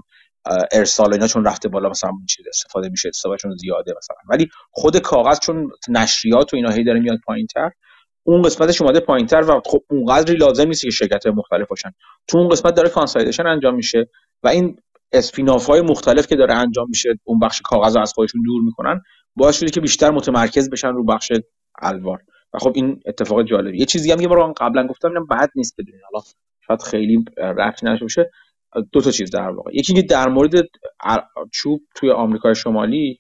ارسال اینا چون رفته بالا مثلا چیز استفاده میشه استفادهشون زیاده مثلا. ولی خود کاغذ چون نشریات و اینا هی داره میاد پایینتر اون قسمتش اومده پایینتر و خب اونقدری لازم نیست که شرکت مختلف باشن. تو اون قسمت داره consolidation انجام میشه و این spin-off های مختلف که داره انجام میشه اون بخش کاغذ رو از خودشون دور می‌کنن باعث شده که بیشتر متمرکز بشن رو بخش الوار. و خب این اتفاق جالبی یه چیزی هم یه بار قبلا گفتم اینم بد نیست بدونین. حالا شاید خیلی رفت نشه دو تا چیز در واقع. یکی که در مورد چوب توی آمریکای شمالی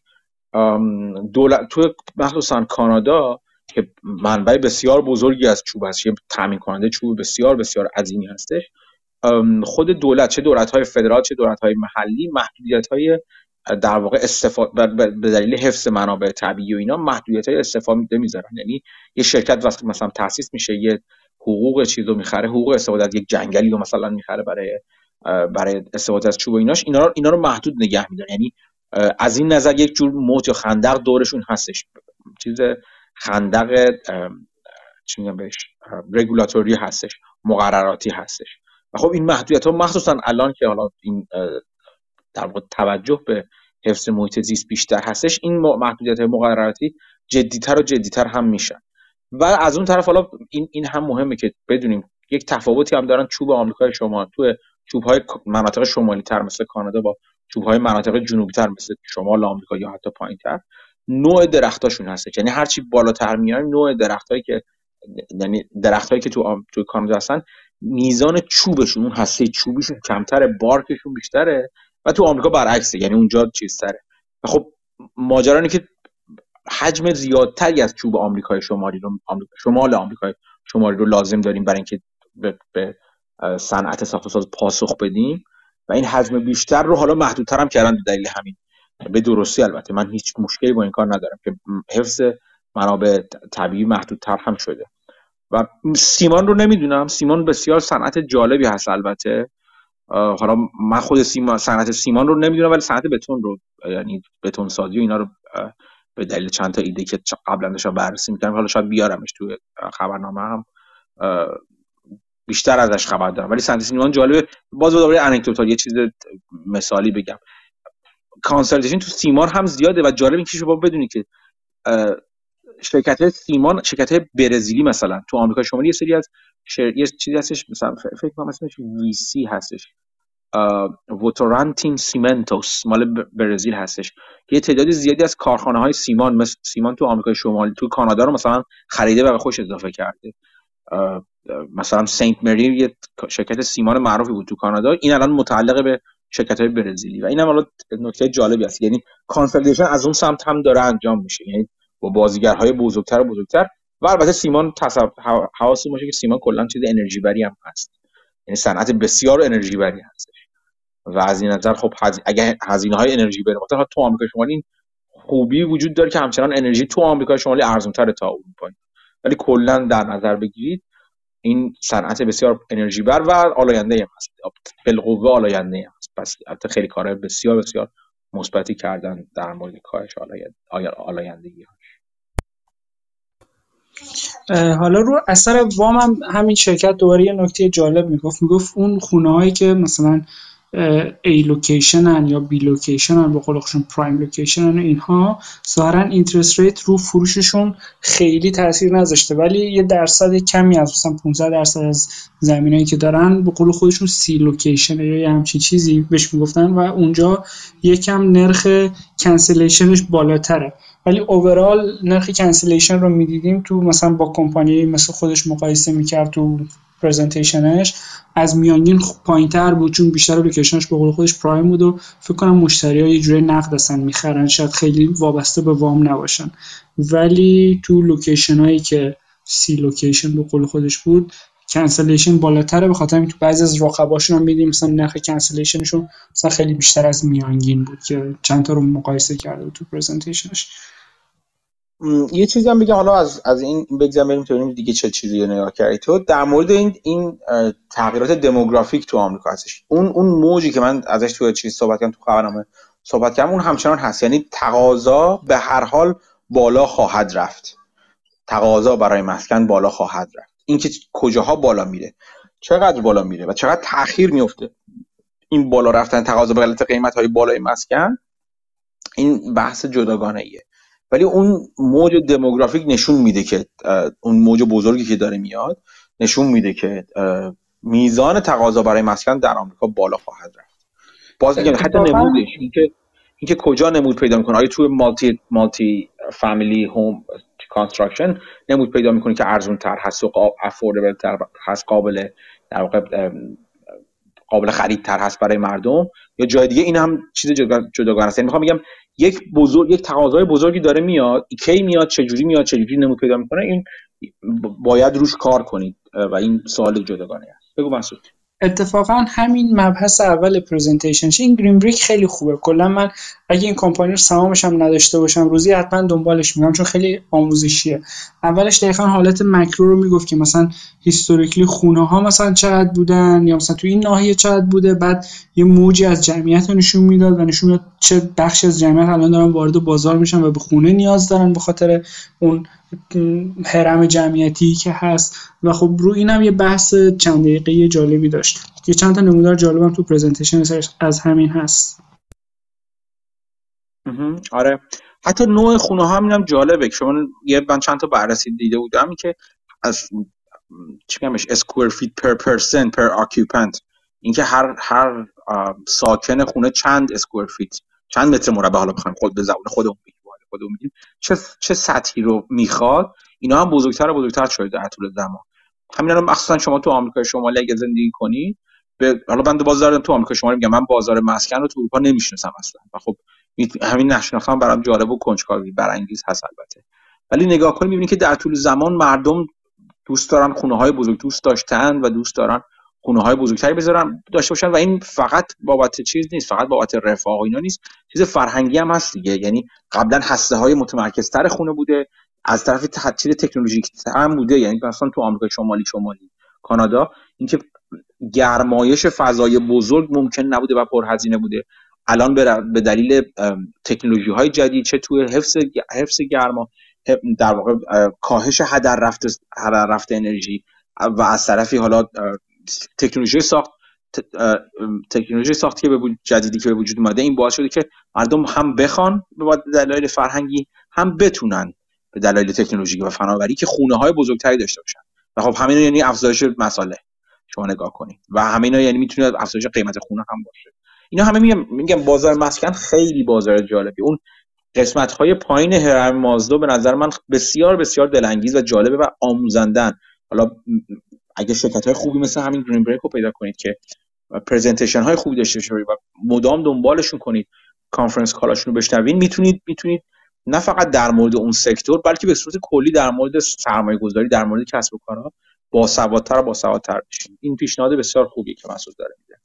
دولت توی مخصوصا کانادا که منبع بسیار بزرگی از چوب هست تامین کننده چوب بسیار بسیار عظیمی هستش خود دولت چه دولت های فدرال چه دولت های محلی محدودیت های در واقع استفاده به دلیل حفظ منابع طبیعی و اینا محدودیت های استفاده می‌ذارن یعنی یه شرکت وقتی مثلا تاسیس میشه یه حقوق چیز رو می‌خره حقوق استفاده از یک جنگلی رو مثلا می‌خره برای برای استفاده از چوب و ایناش اینا رو, اینا رو محدود نگه میدن یعنی از این نظر یک جور موت یا خندق دورشون هستش. چیز خندق چی میگم بهش؟ رگولاتوری هستش مقرراتی هستش. و خب این محدودیت ها مخصوصا الان که حالا این در واقع توجه به حفظ محیط زیست بیشتر هستش این محدودیت مقرراتی جدیتر و جدیتر هم میشن. و از اون طرف حالا این این هم مهمه که بدونیم یک تفاوتی هم دارن چوب آمریکای شما تو چوب های مناطق شمالی تر مثل کانادا با چوب های مناطق جنوبی تر مثل شمال آمریکا یا حتی پایین تر نوع درختاشون هست یعنی هرچی بالاتر میایم نوع درختایی که یعنی درختایی که تو تو کانادا هستن میزان چوبشون اون هسته چوبیشون کمتره بارکشون بیشتره. و تو آمریکا برعکسه یعنی اونجا چیزتره. خب ماجرا که حجم زیادتری از چوب آمریکای شمالی رو آمریکا شمال آمریکای شمالی رو لازم داریم برای اینکه به, به صنعت ساخت و ساز پاسخ بدیم. و این حجم بیشتر رو حالا محدودتر هم کردن به دلیل همین. به درستی البته من هیچ مشکلی با این کار ندارم که حفظ منابع طبیعی محدودتر هم شده. و سیمان رو نمی‌دونم سیمان بسیار صنعت جالبی هست البته. حالا من خود سیمان صنعت سیمان رو نمی‌دونم ولی صنعت بتون رو یعنی بتون سازی و اینا رو به دلیل چند تا ایده که قبلا داشتم بررسی می‌کردم حالا شاید بیارمش توی خبرنامه هم. بیشتر ازش خبر دارم. ولی صنعت سیمان جالبه. باز دوباره anecdotal یه چیز مثالی بگم. consolidation تو سیمان هم زیاده و جالب این که شما بدونی که شرکت سیمان شرکت های برزیلی مثلا تو آمریکا شمالی یه سری از شر... یه چیزی هستش مثلا فکر کنم اسمش VC هستش. Votorantim Cimentos مال برزیل هستش. یه تعداد زیادی از کارخانه های سیمان مثل سیمان تو آمریکا شمالی تو کانادا رو مثلا خریده و به خودش اضافه کرده. مثلا St. Marys یه شرکت سیمان معروفی بود تو کانادا. این الان متعلق به شرکت های برزیلی و این هم حالا نکته جالبی است. یعنی consolidation از اون سمت هم داره انجام میشه. یعنی با بازیگرهای بزرگتر و بزرگتر و البته سیمان تصف... حواستون باشه که سیمان کلا چیز انرژی بری هم هست. یعنی صنعت بسیار انرژی بری هستش و از این نظر خب هز... اگه هزینه های انرژی بره مثلا تو آمریکا شمالی این خوبی وجود داره که همچنان انرژی تو آمریکا شمالی ارزون تره تا اروپا ولی کلا در نظر بگیرید این صنعت بسیار انرژی بر و آلاینده هم هست. بالقوه آلاینده هم هست. پس البته خیلی کار بسیار بسیار مثبتی کردن در مورد کاهش آلایندگی حالا رو اثر وام هم همین شرکت دوباره یه نکته جالب می‌گفت. می‌گفت اون خونه هایی که مثلا A location یا B location به قول خودشون prime location اینها ظاهرا interest rate رو فروششون خیلی تاثیر نذاشته. ولی یه درصد کمی از مثلا 15 درصد از زمینایی که دارن به قول خودشون C location یا یه همچین چیزی بهش می‌گفتن و اونجا یکم نرخ cancellation ش بالاتره. ولی overall نرخ cancellation رو می‌دیدیم تو مثلا با کمپانی مثل خودش مقایسه می‌کرد تو presentation ش از میانگین پایین تر بود چون بیشتر location ش به قول خودش prime بود و فکر کنم مشتری ها یه جوری نقد هستن می‌خرن. شاید خیلی وابسته به وام نباشن. ولی تو location هایی که C location به قول خودش بود cancellation بالاتره. به خاطر تو بعضی از رقباشون هم می‌دیدیم مثلا نرخ cancellation شون مثلا خیلی بیشتر از میانگین بود که چند تا رو مقایسه کرده تو presentation ش یه چیزی هم بگم حالا از از این بگذارم بریم تو دیگه چه چیزی رو نگاه کردی. تو در مورد این این تغییرات دموگرافیک تو آمریکا هستش. اون اون موجی که من ازش تو چیز صحبت کردم تو خبرنامه صحبت کردم اون همچنان هست. یعنی تقاضا به هر حال بالا خواهد رفت. تقاضا برای مسکن بالا خواهد رفت. اینکه کجاها بالا میره. چقدر بالا میره و چقدر تاخیر میفته. این بالا رفتن تقاضا به قیمت های بالای مسکن این بحث جداگانه ایه ولی اون موج دموگرافیک نشون میده که اون موج بزرگی که داره میاد نشون میده که میزان تقاضا برای مسکن در آمریکا بالا خواهد رفت. باز میگم حتی نمودش اینکه اینکه کجا نمود پیدا می‌کنه؟ آیا توی multi multi-family home construction نمود پیدا می‌کنه که ارزون تر هست و affordable تر هست قابل در واقع قابل خرید تر هست برای مردم؟ یا جای دیگه این هم چیز جداگانه است. یعنی می‌خوام بگم یک بزرگ یک تقاضای بزرگی داره میاد کی میاد چه جوری میاد چه جوری نمود پیدا می‌کنه این باید روش کار کنید و این سوال جداگانه است. بگو مسعود. اتفاقا همین مبحث اول پرزنتیشنش این گرین بریک خیلی خوبه. کلا من اگه این کمپانی رو سهامش هم نداشته باشم روزی حتما دنبالش میگم چون خیلی آموزشیه. اولش دقیقا حالت مکرو رو می‌گفت که مثلا هیستوریکلی خونه ها مثلا چقدر بودن یا مثلا تو این ناحیه چقدر بوده. بعد یه موجی از جمعیت رو نشون می‌داد و نشون می‌داد چه بخشی از جمعیت الان دارن وارد بازار میشن و به خونه نیاز دارن به خاطر اون حرم جمعیتی که هست. و خب رو اینم یه بحث چند دقیقه جالبی داشت. یه چند تا نمودار جالبم تو پرزنتیشن از همین هست. آره. حتی نوع خونه ها هم جالبه که شما یه من چند تا بررسی دیده بودم که از چی square feet per person per occupant اینکه هر هر ساکن خونه چند square feet چند متر مربع حالا بخوایم خود به زبان خودمون خودمون میگیم چه چه سطحی رو می‌خواد اینا هم بزرگتر و بزرگتر شده در طول زمان. همین الان مخصوصا شما تو آمریکا شمالی اگه زندگی کنی به حالا من بازار تو آمریکا شمالی میگم من بازار مسکن رو تو اروپا نمی‌شناسم اصلا. و خب همین نشناختن برام جالب و کنجکاوی برانگیز هست البته. ولی نگاه کنیم می‌بینی که در طول زمان مردم دوست دارن خونه های بزرگ دوست داشتن و دوست دارن خونه های بزرگتری بذارن داشته باشن و این فقط بابت چیز نیست فقط بابت رفاه و اینا نیست. چیز فرهنگی هم هست دیگه. یعنی قبلا هسته های متمرکزتر خونه بوده از طرف چیز تکنولوژیک هم بوده. یعنی مثلا تو آمریکا شمالی شمالی کانادا اینکه گرمایش فضای بزرگ ممکن نبوده و پرهزینه بوده. الان به دلیل تکنولوژی های جدید چه توی حفظ حفظ گرما در واقع کاهش هدر رفت هدر رفت انرژی و از طرفی حالا تکنولوژی ساخت تکنولوژی ساختی که به جدیدی که به وجود اومده این باعث شده که مردم هم بخوان به دلایل فرهنگی هم بتونن به دلایل تکنولوژی و فناوری که خونه های بزرگتری داشته باشن. و خب همین یعنی افزایش مساله شما نگاه کنید. و همین یعنی می‌تونه افزایش قیمت خونه هم باشه. اینا همه میگم میگم بازار مسکن خیلی بازار جالبی. اون قسمت های پایین هرم مازلو به نظر من بسیار بسیار دل‌انگیز و جالبه و آموزنده‌ن حالا اگه شرکت های خوبی مثل همین Green Brick رو پیدا کنید که presentation های خوبی داشته باشید و مدام دنبالشون کنید conference call اشون رو بشنوین می‌تونید می‌تونید نه فقط در مورد اون sector بلکه به صورت کلی در مورد سرمایه گذاری در مورد کسب و کارها با سوادتر با سوادتر بشیم این پیشنهاد بسیار خوبی که مسعود داره میده.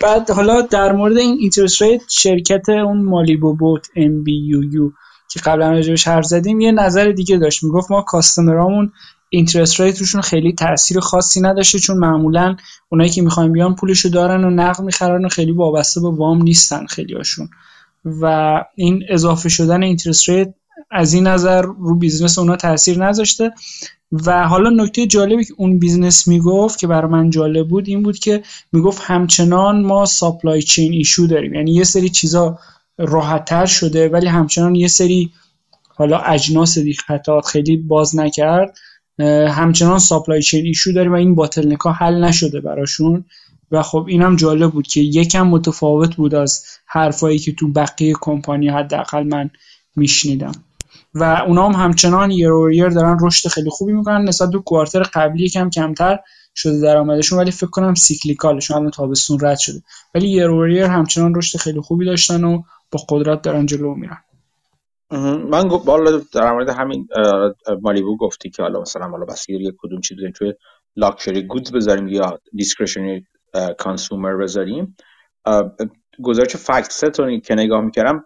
بعد حالا در مورد این interest rate شرکت اون Malibu Boats MBUU که قبلا راجبش حرف زدیم یه نظر دیگه داشت. می‌گفت ما customer امون interest rate روشون خیلی تاثیر خاصی نداشته چون معمولا اونایی که می‌خوایم بیان پولشو دارن و نقد می‌خرن و خیلی وابسته به وام نیستن خیلی هاشون و این اضافه شدن interest rate از این نظر رو business اونا تاثیر نذاشته. و حالا نکته جالبی که اون business می‌گفت که برای من جالب بود این بود که می‌گفت همچنان ما supply chain issue داریم. یعنی یه سری چیزا راحتتر شده ولی همچنان یه سری حالا اجناس دیگه خیلی باز نکرد. همچنان supply chain issue داریم و این bottleneck ها حل نشده براشون. و خب اینم جالب بود که یکم متفاوت بود از حرفایی که تو بقیه کمپانی حداقل من میشنیدم. و اونا هم همچنان یر دارن رشد خیلی خوبی می‌کنن نسبت به quarter قبلی کم کمتر شده درآمدشون ولی فکر کنم cyclical شون الان تابستون رد شده. ولی یر همچنان رشد خیلی خوبی داشتن و با قدرت دارن جلو میرن. من بالا در مورد همین Malibu گفتی که حالا مثلا حالا بس یک کدوم چیز توی luxury goods بذاریم یا discretionary consumer بذاریم. گزارش FactSet که نگاه می‌کردم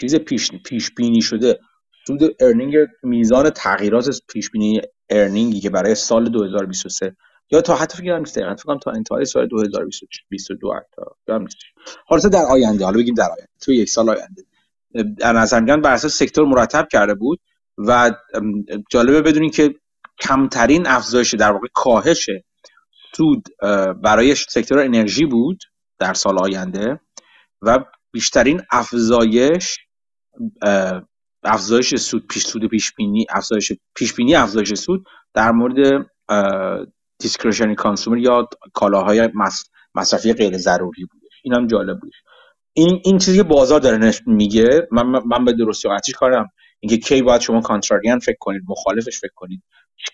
چیز پیش, پیش بینی شده. سود earning میزان تغییرات پیش بینی earning ی که برای سال 2023 یا تا حتی فکر کنم فکر کنم تا انتهای سال 2022 تا حالا در آینده حالا بگیم در آینده. تو یک سال آینده. در نظر میگن بر اساس sector مرتب کرده بود و جالبه بدونین که کمترین افزایش در واقع کاهش سود برای sector انرژی بود در سال آینده و بیشترین افزایش افزایش سود پیش سود پیش بینی افزایش پیش بینی افزایش سود در مورد discretionary consumer یا کالاهای مصرفی غیر ضروری بود. این هم جالب بود. این این چیزی که بازار داره میگه من من به درستی قطعیش کارم. اینکه کی باید شما contrarian فکر کنید مخالفش فکر کنید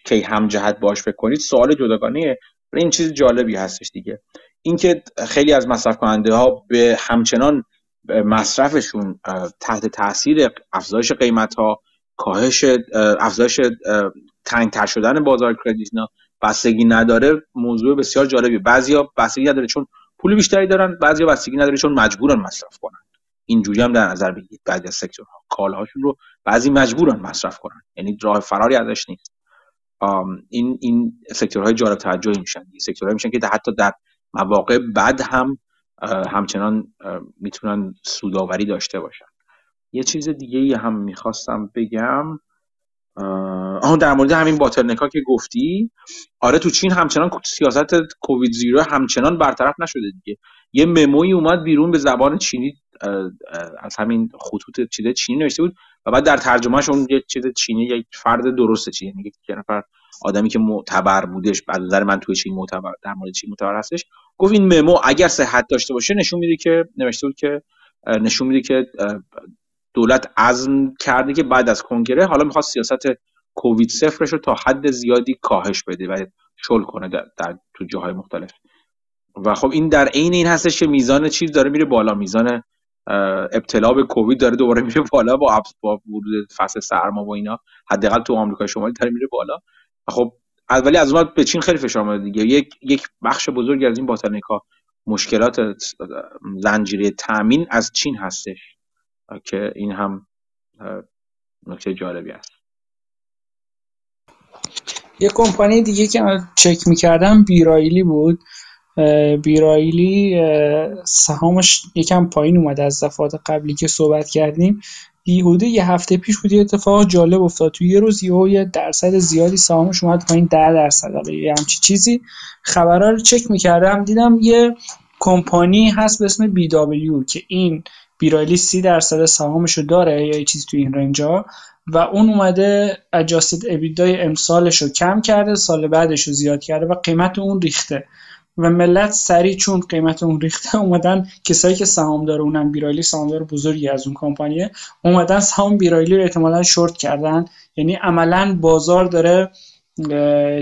کی هم جهت باش فکر کنید سوال جداگانه. این چیز جالبی هستش دیگه. اینکه خیلی از مصرف کننده ها به همچنان مصرفشون تحت تاثیر افزایش قیمت ها کاهش افزایش تنگتر شدن بازار کردیت بستگی نداره. موضوع بسیار جالبی بعضیا بستگی نداره چون پول بیشتری دارن بعضیا بستگی نداره چون مجبورن مصرف کنن. اینجوری هم در نظر بگیرید. بعضی از سکتورها کالاهاشون رو بعضی مجبورن مصرف کنن. یعنی راه فراری ازش نیست. این این سکتورهای جالب توجهی میشن. سکتورهایی میشن که حتی در مواقع بد هم همچنان می‌تونن سوداوری داشته باشن. یه چیز دیگه هم می‌خواستم بگم. آها در مورد همین باتلنکا که گفتی آره تو چین همچنان سیاست کووید زیرو همچنان برطرف نشده دیگه. یه مموی اومد بیرون به زبان چینی از همین خطوط چیز چینی نوشته بود و بعد در ترجمهش اون یه چیز چینی یک فرد درسته چینی یعنی یک نفر آدمی که معتبر بودش بعد نظر من توی چین معتبر در مورد چین معتبر هستش. گفت این ممو اگر صحت داشته باشه نشون میده که نوشته بود که نشون میده که دولت عزم کرده که بعد از کنگره حالا می‌خواد سیاست کووید صفرش رو تا حد زیادی کاهش بده و شل کنه در, در تو جاهای مختلف. و خب این در عین این هستش که میزان چیز داره میره بالا. میزان ابتلا به کووید داره دوباره میره بالا با با ورود فصل سرما و اینا. حداقل تو آمریکا شمالی داره میره بالا. و خب ولی از اون به چین خیلی فشار اومده دیگه. یک یک بخش بزرگی از این باتانیکا مشکلات زنجیره تامین از چین هستش. که این هم نکته جالبی است. یه کمپانی دیگه که من چک می‌کردم بیرایلی بود. بیرایلی سهامش یکم پایین اومده از دفعات قبلی که صحبت کردیم. بیهوده یه هفته پیش بود یه اتفاق جالب افتاد. تو یه روز یهو یه درصد زیادی سهامش اومد پایین 10 درصد. یه همچی چیزی. خبرها رو چک می‌کردم دیدم یه کمپانی هست به اسم دابلیو که این بیرایلی سی درصد سهامش رو داره یا یه چیزی تو این رنجا و اون اومده اجاستد ابیدای امسالش رو کم کرده سال بعدش رو زیاد کرده و قیمت اون ریخته. و ملت سریع چون قیمت اون ریخته اومدن کسایی که سهامدار اونم بیرایلی سهامدار بزرگی از اون کمپانیه اومدن سهام بیرایلی رو احتمالا شورت کردن. یعنی عملا بازار داره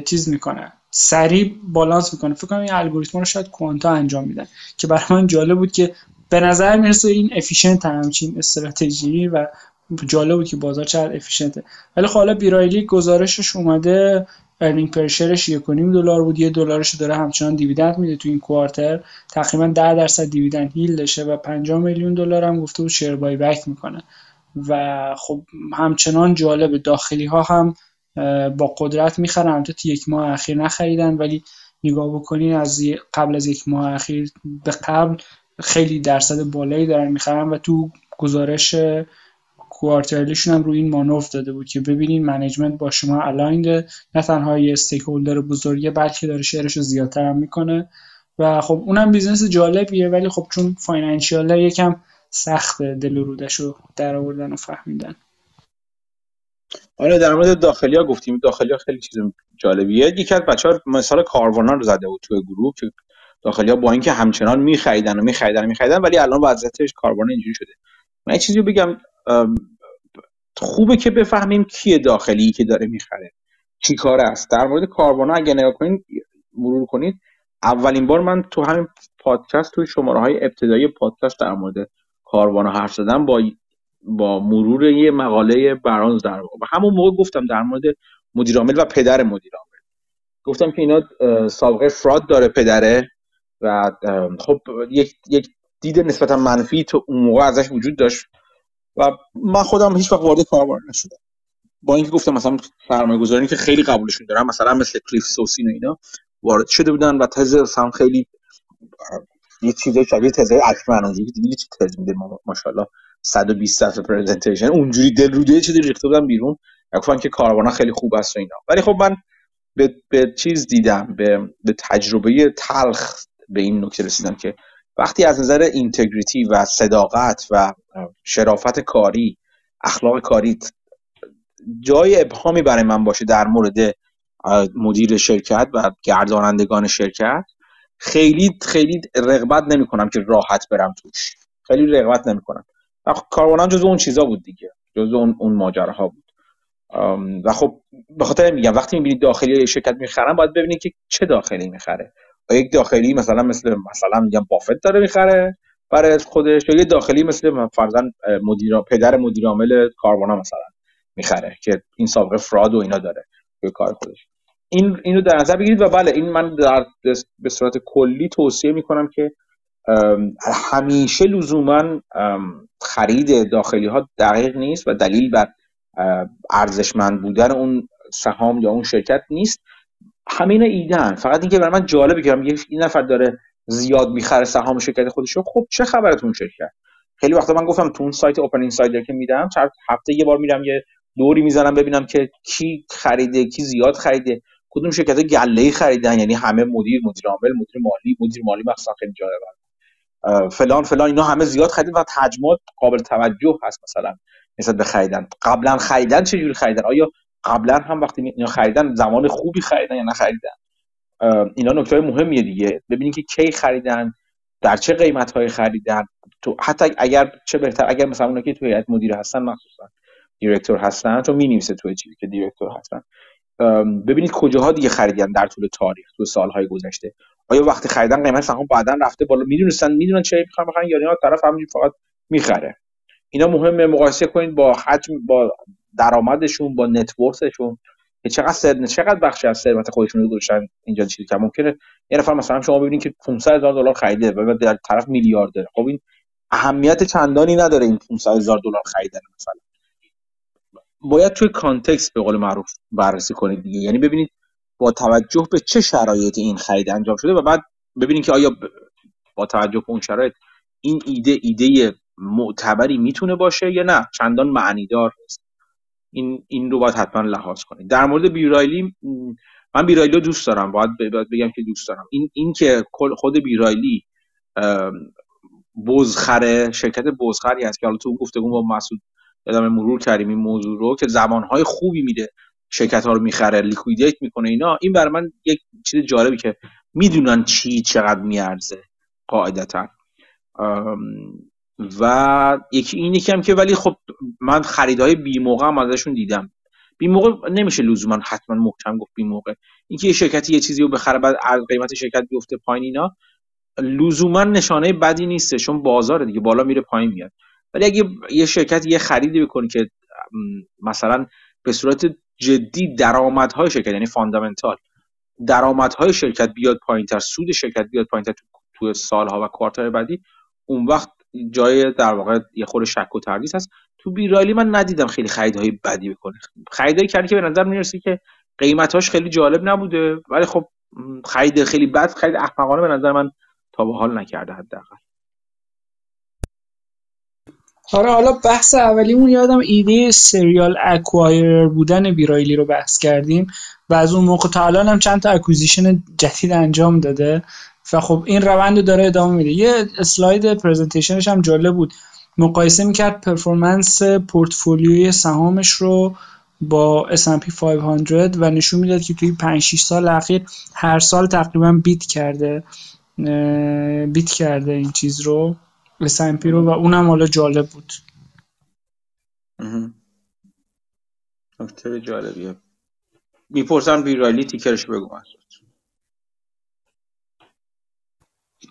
چیز می‌کنه سریع بالانس می‌کنه. فکر کنم این الگوریتم رو شاید کوانتا انجام میدن که برای من جالب بود که به نظر می‌رسه این افیشنت همچین استراتژی و جالب که بازار چقدر افیشنته ولی خب حالا بیرایلی گزارشش اومده ارنینگ پرشرش یک دلار بود یه دلارش داره همچنان دیویدند میده تو این کوارتر تقریبا 10 درصد دیویدند هیل دشه و 50 میلیون دلار هم گفته بود شیر بای بک می‌کنه. و خب همچنان جالب داخلی ها هم با قدرت می‌خرن. تو یک ماه اخیر نخریدن ولی نگاه بکنین از قبل از یک ماه اخیر به قبل خیلی درصد بالایی دارن می‌خرن و تو گزارش کوارترلیشون هم روی این مانوف داده بود که ببینین منیجمنت با شما الاینده نه تنها یه استیک هولدر بزرگه بلکه داره شعرش رو زیادتر هم می‌کنه. و خب اونم بیزنس جالبیه ولی خب چون فاینانشیال یکم سخت دل و رودش رو در آوردن و فهمیدن. آره در مورد داخلی ها گفتیم. داخلی ها خیلی چیز جالبیه. یکی از بچه ها مثال کاروانا رو زده بود توی گروه که داخلی ها با اینکه همچنان میخریدن و میخریدن و میخریدن ولی الان وضعیتش کاروانا اینجوری شده. من یه چیزی بگم خوبه که بفهمیم کیه داخلی که داره می‌خره. چی کار است؟ در مورد کاروانا اگه نگاه کنید مرور کنید اولین بار من تو همین پادکست توی شماره های ابتدایی پادکست در مورد کاروانا حرف زدم با با مرور یه مقاله برانز در و همون موقع گفتم در مورد مدیرعامل و پدر مدیرعامل گفتم که اینا سابقه فراد داره پدره. و خب یک یک دید نسبتا منفی تو اون موقع ازش وجود داشت و من خودم هیچ وقت وارد کاربار نشدم. با اینکه گفتم مثلا سرمایه گذاری که خیلی قبولشون دارم مثلا مثل کلیف سوسین و اینا وارد شده بودن و تز هم خیلی یه چیزای شبیه تزای اکمن اونجوری دیدی چی تز میده ماشاءالله 120 صفحه پرزنتیشن اونجوری دل روده چیزی ریخته بودن بیرون. گفتن که کاروانا خیلی خوب است و اینا. ولی خب من به, به چیز دیدم به, به تجربه تلخ به این نکته رسیدم که وقتی از نظر اینتگریتی و صداقت و شرافت کاری اخلاق کاری جای ابهامی برای من باشه در مورد مدیر شرکت و گردانندگان شرکت خیلی خیلی رغبت نمی‌کنم که راحت برم توش. خیلی رغبت نمی‌کنم. کاروانا جز اون چیزا بود دیگه جز اون اون ماجراها بود. و خب به خاطر میگم وقتی می‌بینید داخلی شرکت می‌خرن باید ببینید که چه داخلی می‌خره. یک داخلی مثلا مثل مثلا میگم بافت داره می‌خره برای خودش یا یه داخلی مثل فرضاً مدیر پدر مدیر عامل کاروانا مثلا می‌خره که این سابقه فراد و اینا داره به کار خودش. این اینو در نظر بگیرید و بله این من در به صورت کلی توصیه می‌کنم که همیشه لزوما خرید داخلی ها دقیق نیست و دلیل بر ارزشمند بودن اون سهام یا اون شرکت نیست. همین ایدن فقط اینکه برای من جالبه که یه نفر داره زیاد می‌خره سهام شرکت خودش رو. خب چه خبرتون شرکت خیلی وقتا من گفتم تو اون سایت اوپن اینسایدر که میدم چند هفته یه بار میرم یه دوری می‌زنم ببینم که کی خریده کی زیاد خریده. کدوم شرکت گله خریدن؟ یعنی همه مدیر مدیر عامل مدیر مالی مدیر مالی مثلا خیلی جالب فلان فلان اینا همه زیاد خریدن و تجمعات قابل توجه هست مثلا نسبت به خریدن. قبلا خریدن چه جوری خریدن؟ آیا قبلا هم وقتی اینا خریدن زمان خوبی خریدن یا نخریدن. اینا نکته مهمیه دیگه. ببینید که کی خریدن در چه قیمت های خریدن. تو حتی اگر چه بهتر اگر مثلا اونایی که تو هیئت مدیره هستن مخصوصا دیرکتور هستن چون می‌نویسه توی چیزی که دیرکتور هستن ببینید کجاها دیگه خریدن در طول تاریخ تو سالهای گذشته. آیا وقتی خریدن قیمت سهام بعدا رفته بالا؟ می‌دونستن می‌دونن چه می‌خوان بخرن یا نه طرف همینجوری فقط می‌خره. اینا مهمه مقایسه کنید با حجم با درآمدشون با نتورکشون. که چقدر سر... چقدر بخشی از ثروت خودشون رو گذاشتن اینجا چیزی که ممکنه یه نفر مثلا شما ببینید که 500 هزار دلار خریده و در طرف میلیاردره خب این اهمیت چندانی نداره این 500 هزار دلار خریدن مثلا. باید توی کانتکست به قول معروف بررسی کنید دیگه. یعنی ببینید با توجه به چه شرایطی این خرید انجام شده و بعد ببینید که آیا با توجه به اون شرایط این ایده ایده معتبری می‌تونه باشه یا نه. چندان معنیدار نیست. این این رو باید حتما لحاظ کنید در مورد بیرایلی من بیرایلی رو دوست دارم. باید, بگم که دوست دارم. این این که خود بیرایلی بزخره شرکت بزخری هست که حالا تو گفتگو با مسعود یادم مرور کردیم این موضوع رو که زمانهای خوبی میده شرکت ها رو می‌خره لیکویدیت می‌کنه اینا. این برای من یک چیز جالبی که می‌دونن چی چقدر میارزه قاعدتا. و یکی این یکی هم که ولی خب من خریدهای بی موقع هم ازشون دیدم. بی موقع نمیشه لزوما حتما محکم گفت بی موقع. اینکه یه شرکتی یه چیزی رو بخره بعد قیمت شرکت بیفته پایین اینا لزوما نشانه بدی نیسته چون بازار دیگه بالا میره پایین میاد. ولی اگه یه شرکت یه خریدی بکنی که مثلا به صورت جدی درآمدهای شرکت یعنی fundamental درآمدهای شرکت بیاد پایینتر سود شرکت بیاد پایینتر تو, تو سالها و quarter بعدی اون وقت جای در واقع یه خورده شک و تردید هست. تو بی‌رایلی من ندیدم خیلی خریدهای بدی بکنه. خریدایی کردی که به نظر می‌رسه که قیمتاش خیلی جالب نبوده ولی خب خرید خیلی بد خرید احمقانه به نظر من تا به حال نکرده حداقل. آره حالا بحث اولیمون یادم ایده serial acquirer بودن بی‌رایلی رو بحث کردیم و از اون موقع تا الان هم چند تا acquisition جدید انجام داده. و خب این روند رو داره ادامه میده. یه اسلاید presentation ش هم جالب بود. مقایسه می‌کرد پرفورمنس پورتفولیوی سهامش رو با S&P 500 و نشون می‌داد که توی 5 6 سال اخیر هر سال تقریبا بیت کرده بیت کرده این چیز رو S&P رو و اونم حالا جالب بود. نکته جالبیه. می‌پرسن بیرایلی تیکرش بگو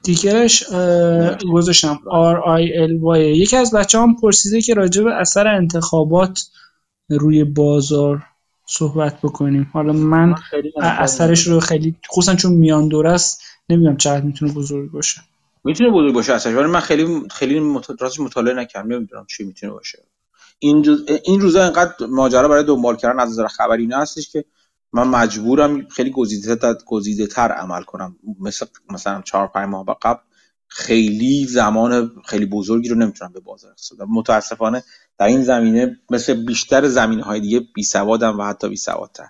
تیکرش گذاشتم. RILY یکی از بچه هم پرسیده که راجع به اثر انتخابات روی بازار صحبت بکنیم. حالا من اثرش رو خیلی خصوصا چون میان دور است نمی‌دونم چقدر می‌تونه بزرگ باشه. می‌تونه بزرگ باشه اثرش ولی من خیلی خیلی مطالعه نکردم. نمی‌دونم چی می‌تونه باشه. این این روزا اینقدر ماجرا برای دنبال کردن از نظر خبری نه هستش که من مجبورم خیلی گزیده گزیده تر عمل کنم. مثل مثلا چهار پنج ماه قبل خیلی زمان خیلی بزرگی رو نمی‌تونم به بازار اقتصاد متاسفانه در این زمینه مثل بیشتر زمینه های دیگه بی سوادم و حتی بی سوادتر.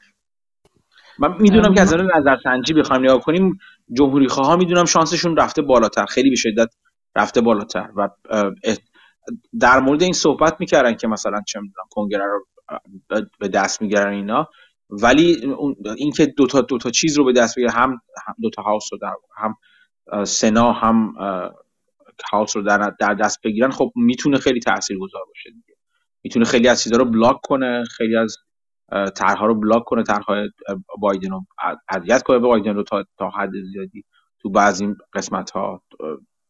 من می‌دونم که از نظر سنجی بخوایم نگاه کنیم جمهوری خواه می‌دونم شانسشون رفته بالاتر. خیلی به شدت رفته بالاتر و در مورد این صحبت می‌کردن که مثلا چه می‌دونم کنگره رو به دست می‌گیرن اینا. ولی اینکه دو تا دو تا چیز رو به دست بگیره هم دو تا هاوس رو در هم سنا هم هاوس رو در, دست بگیرن خب می‌تونه خیلی تاثیرگذار باشه دیگه. می‌تونه خیلی از چیزا رو بلاک کنه خیلی از طرحها رو بلاک کنه طرحهای بایدن رو اذیت کنه به بایدن رو تا تا حد زیادی تو بعضی قسمت ها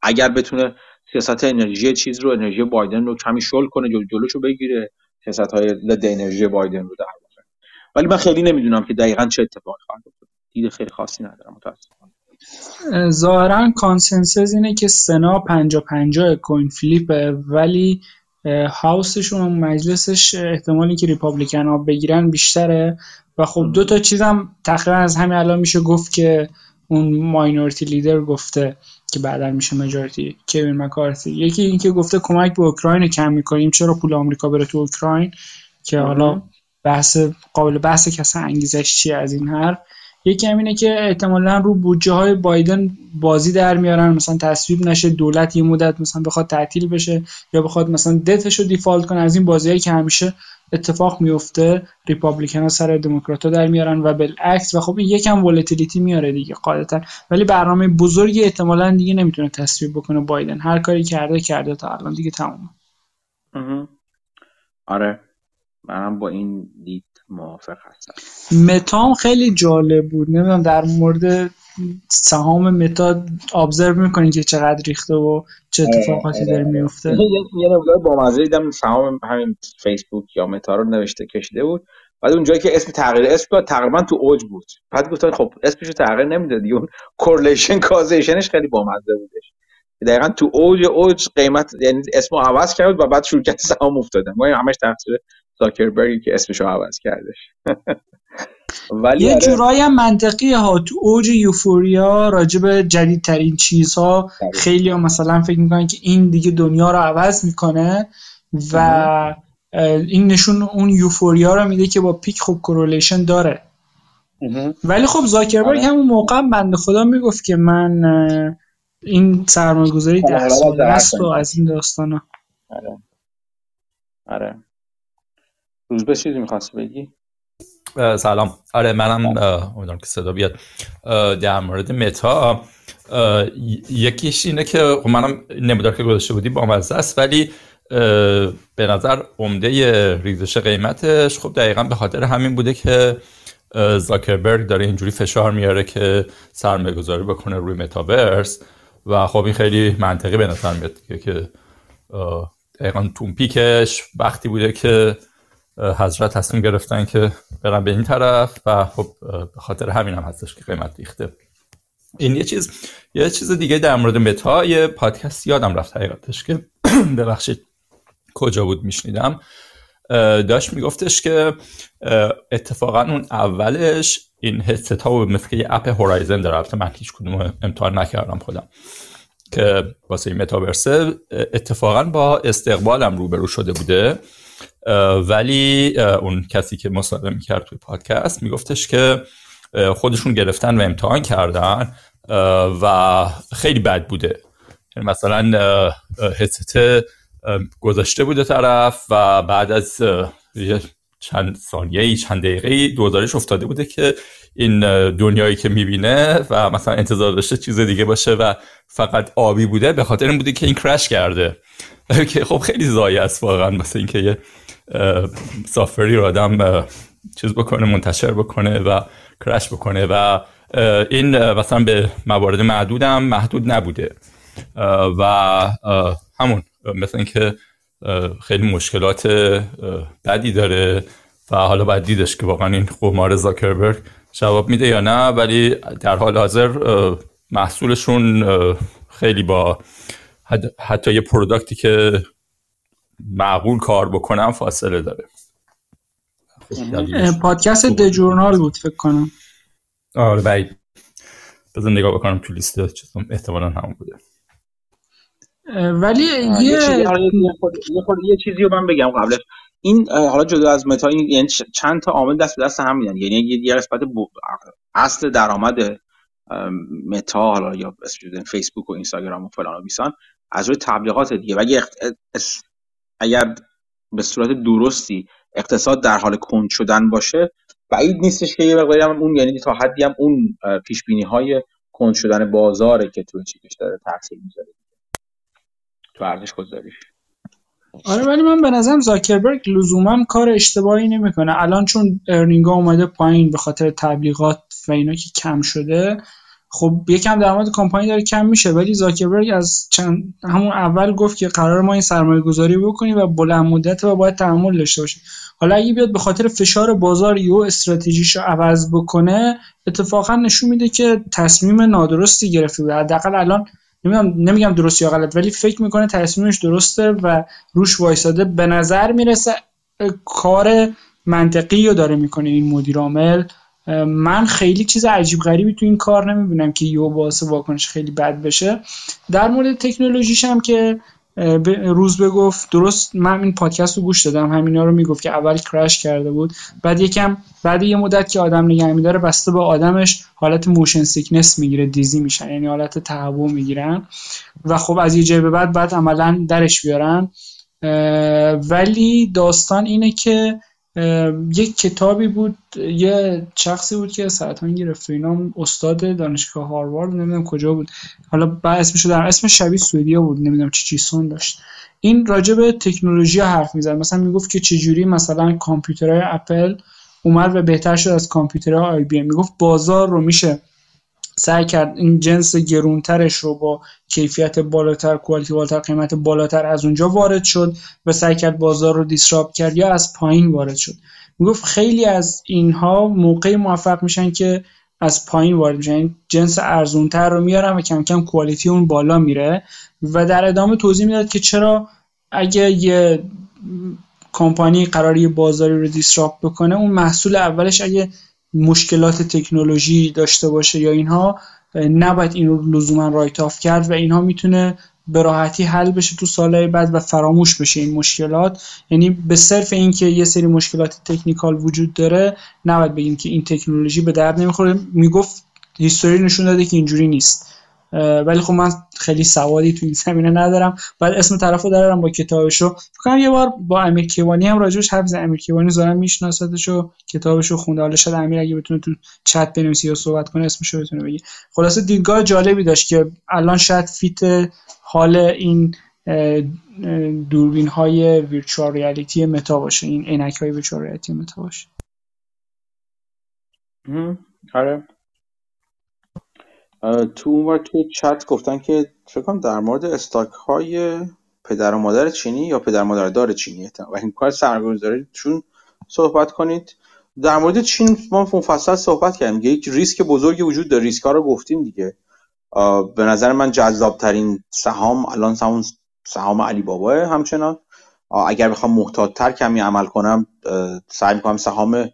اگر بتونه سیاست انرژی چیز رو انرژی بایدن رو کمی شل کنه جلو جلوشو بگیره سیاست های انرژی بایدن رو در ولی من خیلی نمی‌دونم که دقیقا چه اتفاقی خواهد افتاد. دید خیلی خاصی ندارم متاسفانه. ظاهرا consensus اینه که سنا پنجا پنجا coin flip ه ولی house شون و مجلسش احتمالی که Republican ها بگیرن بیشتره. و خب دو تا چیزم تقریبا از همین الان میشه گفت که اون minority leader گفته که بعدا میشه majority کوین مکارتی یکی اینکه گفته کمک به اوکراین کم می‌کنیم چرا پول آمریکا بره تو اوکراین؟ که حالا بحث قابل بحث که اصلا انگیزش چیه از این حرف؟ یکی هم اینه که احتمالا رو بودجه های بایدن بازی در میارن. مثلا تصویب نشه دولت یه مدت مثلا بخواد تعطیل بشه یا بخواد مثلا دتش رو دیفالت کنه. از این بازیایی که همیشه اتفاق میفته ریپابلیکن ها سر دموکرات در میارن و بالعکس. و خب این یکم ولتیلیتی میاره دیگه قاعدتا. ولی برنامه بزرگی احتمالا دیگه نمی‌تونه تصویب بکنه بایدن. هر کاری کرده کرده تا الان دیگه تمومه. آره. منم با این دید موافق هستم. متا هم خیلی جالب بود. نمی‌دونم در مورد سهام متا observe می‌کنین که چقدر ریخته و چه آره، اتفاقاتی داره آره. میفته یه مقدار با مزه دیدم سهام همین فیسبوک یا متا رو نوشته کشیده بود. بعد اونجایی که اسم تغییر اسم تقریبا تو اوج بود. بعد گفتن خب اسمشو تغییر نمی‌دادی اون correlation causation ش خیلی بامزه بودش. دقیقا تو اوج اوج قیمت یعنی اسمو عوض کرد و بعد شروع کرد سهام افتادن ما همش تقصیر زاکربرگی که اسمشو عوض کردش. <laughs> ولی یه آره. جورایی هم منطقی ها. تو اوج یوفوریا راجب جدیدترین چیزها خیلی ها مثلا فکر می‌کنن که این دیگه دنیا رو عوض می‌کنه و این نشون اون یوفوریا رو میده که با پیک خوب کرولیشن داره. ولی خب زاکربرگ آره. همون موقع بنده خدا می‌گفت که من این سرمایه گذاری ده سال است و از این داستان ها آره. آره. روزبه چیزی می‌خواستی بگی؟ سلام. آره منم امیدوارم که صدا بیاد. در مورد متا یکیش اینه که خب منم نمیدار که گذاشته بودی با است ولی به نظر عمده ریزش قیمتش خب دقیقا به خاطر همین بوده که زاکربرگ داره اینجوری فشار میاره که سرمایه گذاری بکنه روی متاورس و خب این خیلی منطقی به نظر میاد که دقیقا تو پیکش وقتی بوده که حضرت تصمیم گرفتن که برن به این طرف و خب به خاطر همین هم هستش که قیمت ریخته. این یه چیز یه چیز دیگه در مورد متا یه پادکست یادم رفت حقیقتش که <clears throat> ببخشید کجا بود میشنیدم. داشت میگفتش که اتفاقا اون اولش این هدست ها مثل یه اپ هورایزن داره. من هیچ کدوم امتحان نکردم خودم که واسه این متاورسه اتفاقا با استقبالم روبرو شده بوده. ولی اون کسی که مصاحبه می‌کرد توی پادکست میگفتش که خودشون گرفتن و امتحان کردن و خیلی بد بوده. یعنی مثلا هدست گذاشته بوده طرف و بعد از چند ثانیه چند دقیقه دوزارش افتاده بوده که این دنیایی که می‌بینه و مثلا انتظار داشته چیز دیگه باشه و فقط آبی بوده به خاطر این بوده که این کرش کرده. <laughs> که خب خیلی زایی است واقعا مثلا اینکه سافری رو آدم چیز بکنه منتشر بکنه و کرش بکنه و این مثلا به موارد معدودم محدود نبوده. و همون مثلا اینکه خیلی مشکلات بدی داره و حالا باید دیدش که واقعا این قمار زاکربرگ جواب میده یا نه ولی در حال حاضر محصولشون خیلی با حتی یه پروداکتی که معقول کار بکنم فاصله داره. پادکست دجورنال بود فکر کنم. آره بعید بذار نگاه بکنم تو لیست احتمالا همون بوده. ولی یه یه چیزی رو من بگم قبلش. این حالا جدا از متا این یعنی چند تا عامل دست به دست هم میدن. یعنی یه قسمت اصل درآمد متا حالا یا فیسبوک و اینستاگرام و فلان و بیسان از روی تبلیغات دیگه. و اگر به صورت درستی اقتصاد در حال کند شدن باشه بعید نیستش که یه مقداری هم اون یعنی تا حدی هم اون پیش بینی های کند شدن بازاره که توی چیکش داره تاثیر می‌ذاره. تو ارزش گذاریش. آره ولی من به نظرم زاکربرگ لزوما کار اشتباهی نمی‌کنه. الان چون ارنینگ اومده پایین به خاطر تبلیغات و اینا که کم شده خب یکم درآمد کمپانی داره کم میشه. ولی زاکربرگ از چند همون اول گفت که قرار ما این سرمایه گذاری بکنیم و بلند مدت و باید تحمل داشته باشیم. حالا اگه بیاد به خاطر فشار بازار یو استراتژیش رو عوض بکنه اتفاقا نشون میده که تصمیم نادرستی گرفته بوده حداقل الان نمی‌دونم نمیگم درست یا غلط ولی فکر می‌کنه تصمیمش درسته و روش وایساده. به نظر می‌رسه کار منطقی رو داره می‌کنه این مدیر عامل. من خیلی چیز عجیب غریبی تو این کار نمی‌بینم که یو باعث واکنش خیلی بد بشه. در مورد تکنولوژیش هم که روز بگفت درست من این پادکست رو گوش دادم همینا رو می‌گفت که اول crash کرده بود بعد یکم بعد یه مدت که آدم نگه میداره بسته به آدمش حالت motion sickness می‌گیره dizzy میشن یعنی حالت تهوع می‌گیرن. و خب از یه جای به بعد بعد عملا درش بیارن. ولی داستان اینه که یک کتابی بود یه شخصی بود که سرطان گرفت و اینا استاد دانشگاه هاروارد نمی‌دونم کجا بود. حالا بعد اسمش در اسم شبیه سوئدیا بود نمی‌دونم چی چیسون داشت. این راجع به تکنولوژی حرف می‌زد. مثلا می‌گفت که چجوری مثلا کامپیوترهای اپل اومد و بهتر شد از کامپیوترهای آی بی ام. می‌گفت بازار رو میشه سعی کرد این جنس گرونترش رو با کیفیت بالاتر کوالیتی بالاتر قیمت بالاتر از اونجا وارد شد و سعی کرد بازار رو دیسراب کرد یا از پایین وارد شد. می‌گفت خیلی از اینها موقعی موفق میشن که از پایین وارد میشن. یعنی جنس ارزونتر رو میارن و کم کم quality اون بالا میره و در ادامه توضیح می‌داد که چرا اگه یه کمپانی قراره بازاری رو disrupt بکنه اون محصول اولش اگه مشکلات تکنولوژی داشته باشه یا اینها نباید این رو لزوما write off کرد و اینها می‌تونه به راحتی حل بشه تو سالهای بعد و فراموش بشه این مشکلات. یعنی به صرف اینکه یه سری مشکلات technical وجود داره نباید بگیم که این تکنولوژی به درد نمی‌خوره. می‌گفت history نشون داده که اینجوری نیست. ولی خب من خیلی سوادی تو این زمینه ندارم. بعد اسم طرفو دارم با کتابشو. فکر یه بار با امیر کیوانی هم راجبش حرف زدم. امیر کیوانی ظاهرا میشناسدشو کتابشو خونده. حالا شاید امیر اگه بتونه تو چت بنویسی یا صحبت کنه اسمشو بتونه بگی خلاصه دیدگاه جالبی داشت که الان شاید fit حال این دوربین های virtual reality متا باشه. این عینک های virtual reality متا باشه آره. تو اون تو چت گفتن که فکر در مورد استاک های پدر و مادر چینی یا پدر مادر دار چینی و این کار سرمایه‌گذاری چون صحبت کنید. در مورد چین ما مفصل صحبت کردیم. یک ریسک بزرگی وجود داره. ریسک ها رو گفتیم دیگه. به نظر من جذاب ترین سهام الان سهام سهام علی بابا همچنان اگر بخوام محتاط تر کمی عمل کنم سعی می‌کنم سهام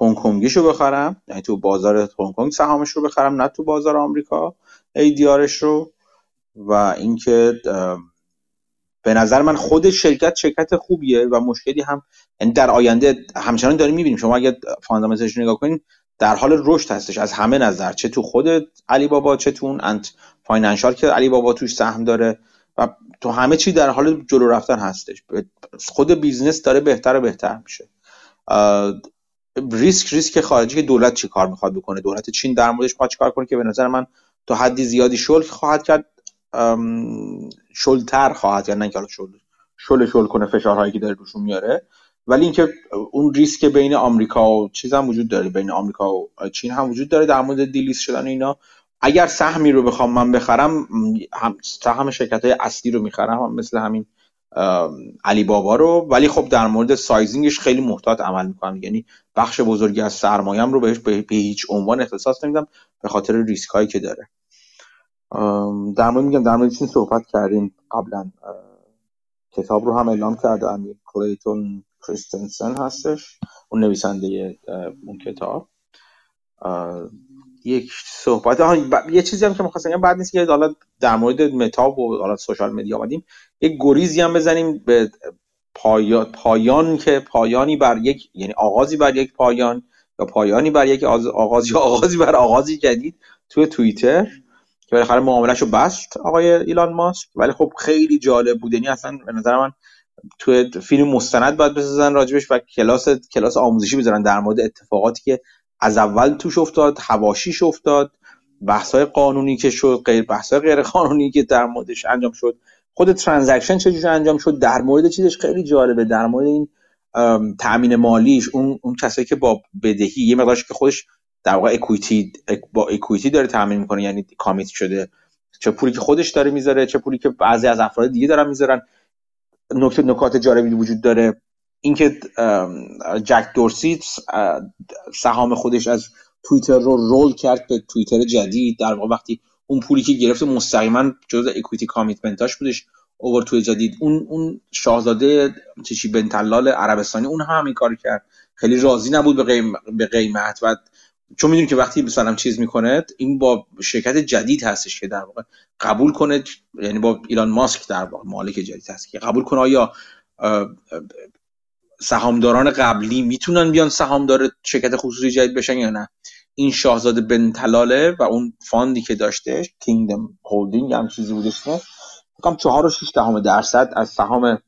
هنگ کنگیشو بخرم یعنی تو بازار هنگ کنگ سهامش رو بخرم نه تو بازار آمریکا ADR ش رو و اینکه به نظر من خود شرکت شرکت خوبیه و مشکلی هم یعنی در آینده همچنان داریم می‌بینیم. شما اگه fundamental ش نگاه کنید در حال رشد هستش از همه نظر چه تو خود علی بابا چه تو اون انت فاینانشال که علی بابا توش سهم داره و تو همه چی در حال جلو رفتن هستش. خود business داره بهتر و بهتر میشه. ریسک ریسک خارجی که دولت چی کار می‌خواد بکنه؟ دولت چین در موردش چی کار کنه که به نظر من تو حدی زیادی شل خواهد کرد شلتر خواهد کرد نه اینکه شل شل شل کنه فشارهایی که داره روشون میاره. ولی اینکه اون ریسک بین آمریکا و چیز هم وجود داره بین آمریکا و چین هم وجود داره در مورد delist شدن اینا. اگر سهمی رو بخوام من بخرم هم سهم شرکت های اصلی رو می‌خرم مثل همین علی بابا رو ولی خب در مورد سایزینگش خیلی محتاط عمل می‌کنم یعنی بخش بزرگی از سرمایم رو بهش به هیچ عنوان اختصاص نمیدم به خاطر ریسک هایی که داره. در مورد میگم در مورد چین صحبت کردیم؟ قبلا کتاب رو هم اعلام کرده امیر کلیتون کریستنسن هستش اون نویسنده اون کتاب. یک صحبت یه چیزی هم که می‌خواستم بعد نیست که حالا در مورد متاب و حالا سوشال مدیا آمدیم یک گریزی هم بزنیم به پایان که پایانی بر یک یعنی آغازی بر یک پایان یا پایانی بر یک آغاز یا آغازی بر آغازی جدید توی توییتر که بالاخره معاملش رو بست آقای ایلان ماسک. ولی خب خیلی جالب بود. یعنی اصلا به نظر من توی فیلم مستند باید بسازن راجبش و کلاس کلاس آموزشی بذارن در مورد اتفاقاتی که از اول توش افتاد هواشیش افتاد بحث‌های قانونی که شد غیر بحث‌های غیر قانونی که در موردش انجام شد. خود ترانزکشن چجوری انجام شد؟ در مورد چیزش خیلی جالبه. در مورد این تامین مالیش اون اون کسایی که با بدهی یه مقدارش که خودش در واقع اکویتی با اکویتی داره تامین می‌کنه یعنی کامیت شده. چه پولی که خودش داره می‌ذاره چه پولی که بعضی از افراد دیگه دارن می‌ذارن. نکته نکات جالبی وجود داره. اینکه جک دورسی سهام خودش از توییتر رو رول کرد به توییتر جدید. در واقع وقتی اون پولی که گرفت مستقیما جزء اکویتی کامیتمنتاش بودش اوور توی جدید. اون اون شاهزاده چشی بنتلال عربستانی اون هم این کار کرد. خیلی راضی نبود به, به قیمت و چون می‌دونیم که وقتی مثلا چیز می‌کنه این با شرکت جدید هستش که در واقع قبول کنه یعنی با ایلان ماسک در واقع مالک جدید هست که قبول کنه آیا سهامداران قبلی می‌تونن بیان سهامدار شرکت خصوصی جدید بشن یا نه؟ این شاهزاده بن تلاله و اون فاندی که داشته کینگدم هولدینگ هم چیزی بودش نه فکرم چهار و شیش دهم درصد از سهام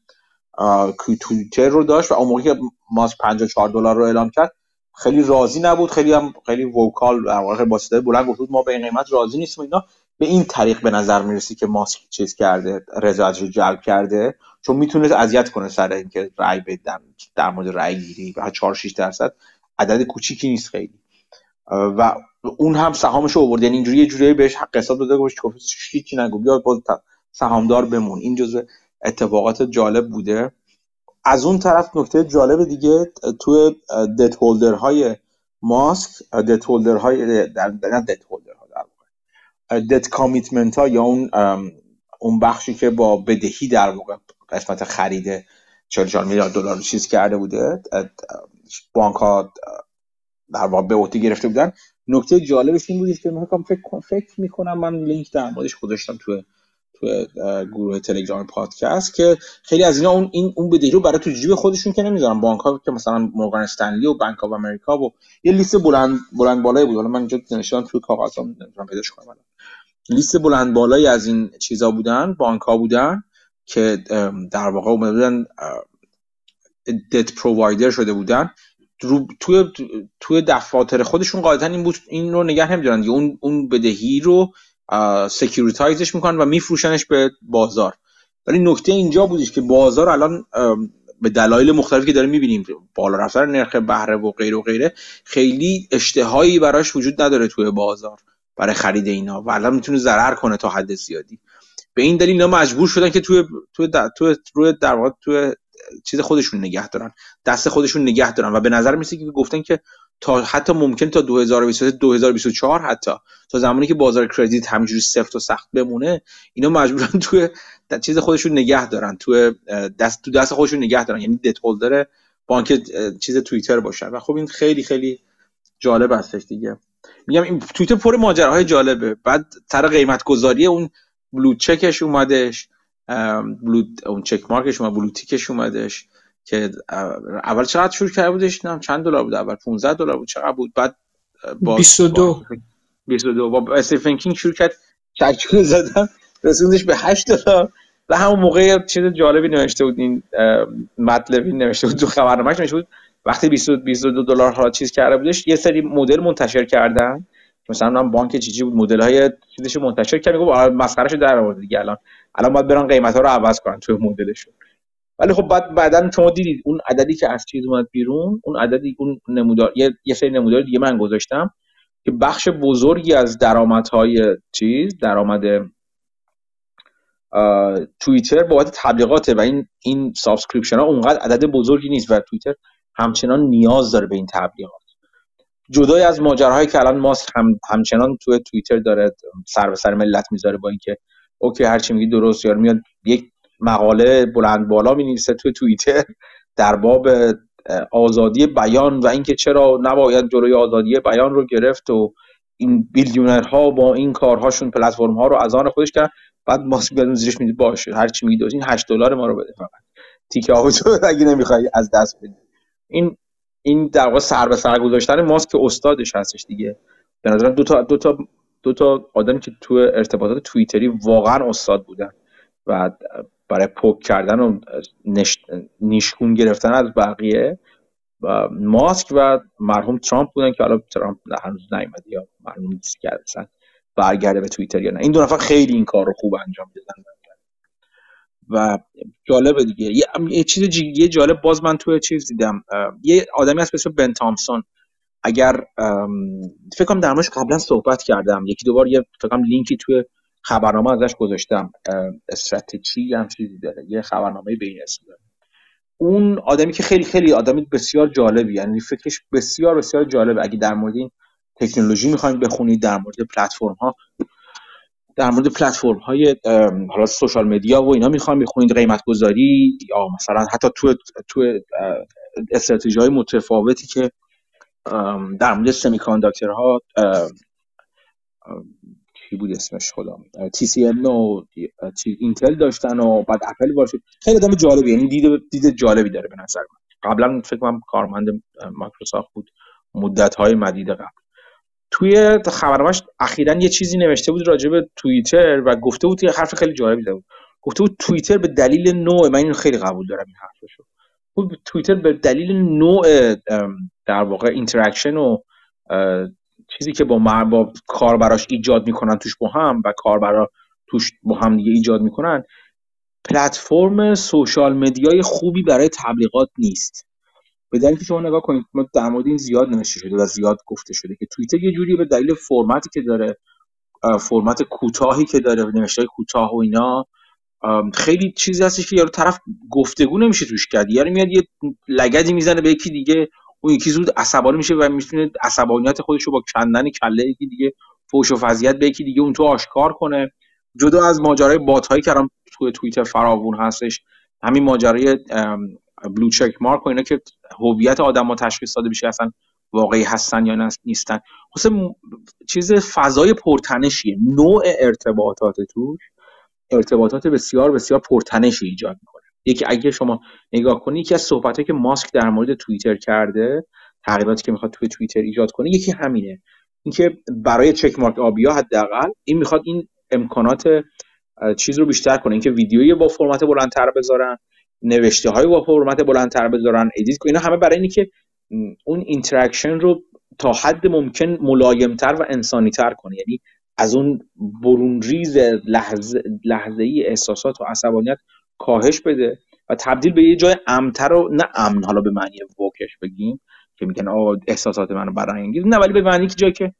تویتر رو داشت و اون موقع که ماسک 54 دلار رو اعلام کرد خیلی راضی نبود خیلی هم خیلی وکال در واقع با صدای بلند گفت ما به این قیمت راضی نیستیم اینا. به این طریق به نظر می‌رسی که ماسک چیز کرده رضایت رو جلب کرده؟ چون می‌تونه اذیت کنه سر اینکه رای بدن در مورد رای گیری و 4 6 درصد عدد کوچیکی نیست خیلی. و اون هم سهامش رو آورد. یعنی اینجوری یه جوری بهش حق حساب داده گفت هیچی نگو بیا باز سهامدار بمون. این جزء اتفاقات جالب بوده. از اون طرف نکته جالب دیگه توی دت هولدر های ماسک دت هولدر های در دت هولدر ها در واقع. debt commitment ها یا اون اون بخشی که با بدهی در واقع قسمت خرید 44 میلیارد دلار چیز کرده بوده. بانک ها در واقع به عهده گرفته بودن. نکته جالبش این بودش که می‌خوام فکر فکر می‌کنم من لینک در موردش گذاشتم تو تو گروه تلگرام پادکست که خیلی از اینا اون این اون بدهی رو برای تو جیب خودشون که نمی‌ذارن. بانک ها که مثلا مورگان استنلی و بانک آف امریکا و یه لیست بلند بلند بالایی بود. حالا من اینجا نوشتم توی کاغذام نمی‌تونم پیداش کنم. لیست بلند بالایی از این چیزا بودن بانک ها بودن. که در واقع اومده بودن debt provider شده بودن توی توی دفاتر خودشون قاعدتا این بود این رو نگه نمیدارن اون اون بدهی رو securitize ش می‌کنن و میفروشنش به بازار. ولی نکته اینجا بودش که بازار الان به دلایل مختلفی که داریم می‌بینیم بالا رفتن نرخ بهره و غیره و غیره خیلی اشتهایی براش وجود نداره توی بازار برای خرید اینا و الان می‌تونه ضرر کنه تا حد زیادی. به این دلیل اینا مجبور شدن که توی توی تو روی در واقع توی چیز خودشون نگه دارن. دست خودشون نگه دارن و به نظر میسه که گفتن که تا حتی ممکن تا 2023 2024 حتی تا زمانی که بازار کردیت همینجوری سفت و سخت بمونه اینا مجبورن <laughs> توی چیز خودشون نگه دارن توی دست تو دست خودشون نگه دارن. یعنی دت هولدر بانک چیز توییتر باشن. و خب این خیلی خیلی جالب هستش دیگه. میگم این توییتر پر ماجراهای جالبه. بعد تر قیمت گذاری اون بلو چکش اومدش بلو اون چک مارکش اومد بلو تیکش اومدش که اول چقدر شروع کرده بودش؟ نه چند دلار بود اول؟ 15 دلار بود؟ چقدر بود؟ بعد با 22 22 با استیفن کینگ شروع کرد چکچونه زدن رسوندش به 8 دلار. و همون موقع چیز جالبی نوشته بود این مطلبی نوشته بود تو خبرنامه‌اش نوشته بود. وقتی 22 دلار ها چیز کرده بودش یه سری مدل منتشر کردن. مثلا بانک چی بود مدل های چیزش منتشر کرد گفت مسخرهشو در آورد دیگه الان الان باید برن قیمت ها رو عوض کنن توی مدلشون. ولی خب بعد بعدا شما دیدید اون عددی که از چیز اومد بیرون اون عددی اون نمودار یه, یه سری نمودار دیگه من گذاشتم که بخش بزرگی از درآمدهای چیز درآمد توییتر بابت تبلیغاته و این این subscription ها اونقدر عدد بزرگی نیست و توییتر همچنان نیاز داره به این تبلیغات. جدای از ماجراهایی که الان ماسک هم همچنان توی توییتر داره سر به سر ملت می‌ذاره با اینکه okay هر چی میگی درست یار میاد یک مقاله بلند بالا می نویسه توی توییتر در باب آزادی بیان و اینکه چرا نباید جلوی آزادی بیان رو گرفت و این بیلیونرها با این کارهاشون پلتفرم ها رو از آن خودش کرد. بعد ماسک بیاد زیرش میگه باشه هر چی میگی این 8 دلار ما رو بده فقط. تیکه تو <laughs> اگه نمی‌خوای از دست بدی. این این در واقع سر به سر گذاشتن ماسک استادش هستش دیگه. به نظرم دو تا دو تا دو تا آدمی که تو ارتباطات توییتری واقعا استاد بودن و برای پوک کردن و نیشکون گرفتن از بقیه و ماسک و مرحوم ترامپ بودن که حالا ترامپ هنوز نیومد یا معلوم نیست که برگرده به توییتر یا نه. این دو نفر خیلی این کار رو خوب انجام دادن. و جالبه دیگه. یه, یه چیز یه جالب باز من توی چیز دیدم. یه آدمی هست به بن تامسون. اگر فکر کنم در قبلا صحبت کردم. یکی دوبار یه فکر کنم لینکی توی خبرنامه ازش گذاشتم. استراتژی هم چیزی داره. یه خبرنامه به اسم داره. اون آدمی که خیلی خیلی آدمی بسیار جالبی. یعنی فکرش بسیار بسیار جالبه. اگه در مورد این تکنولوژی می‌خواین بخونید در مورد پلتفرم ها در مورد پلتفرم های حالا سوشال مدیا و اینا می‌خوام بخونید قیمت گذاری یا مثلا حتی تو تو استراتژی های متفاوتی که در مورد سمی ها چی بود اسمش خدا تی سی ام و اینتل داشتن و بعد اپل باشه خیلی آدم جالبی یعنی دید دید جالبی داره به نظر من. قبلا فکر کنم کارمند مایکروسافت بود. مدت های مدید قبل. توی خبرنامه‌اش اخیرا یه چیزی نوشته بود راجع به توییتر و گفته بود یه حرف خیلی جالبی زده بود گفته بود توییتر به دلیل نوع من اینو خیلی قبول دارم این حرفشو توییتر به دلیل نوع در واقع interaction و چیزی که با با کاربراش ایجاد می‌کنن توش با هم و کاربرا توش با هم دیگه ایجاد می‌کنن پلتفرم social media ی خوبی برای تبلیغات نیست. به دلیلی که شما نگاه کنید ما در مورد این زیاد نوشته شده و زیاد گفته شده که توییتر یه جوری به دلیل فرمتی که داره فرمت کوتاهی که داره نوشته کوتاه و اینا خیلی چیزی هستش که یارو طرف گفتگو نمیشه توش کرد. یارو میاد یه لگدی می‌زنه به یکی دیگه اون یکی زود عصبانی میشه و می‌تونه عصبانیت خودش رو با کندن کله یکی دیگه فوش و فضیحت به یکی دیگه اون تو آشکار کنه. جدا از ماجرای بات هایی که الان توی توییتر فراوون هستش همین ماجرای بلو چک مارک و اینا که هویت آدم تشخیص داده بشه اصلا واقعی هستن یا نیستن. خصوص چیز فضای پرتنشیه. نوع ارتباطات توش. ارتباطات بسیار بسیار پرتنشی ایجاد می‌کنه. یکی اگه شما نگاه کنید یکی از صحبتایی که ماسک در مورد توییتر کرده تغییراتی که می‌خواد توی توییتر ایجاد کنه یکی همینه. اینکه برای check mark آبیا حداقل این می‌خواد این امکانات چیز رو بیشتر کنه. اینکه ویدیویی با فرمت بلندتر بذارن. نوشته های با فرمت بلندتر بذارن edit اینا همه برای اینه که اون interaction رو تا حد ممکن ملایمتر و انسانی تر کنه یعنی از اون برون ریز لحظه, لحظه ای احساسات و عصبانیت کاهش بده و تبدیل به یه جای امتر و نه امن حالا به معنی وکش بگیم که میگن آه احساسات منو برانگیز. نه ولی به معنی که جایی که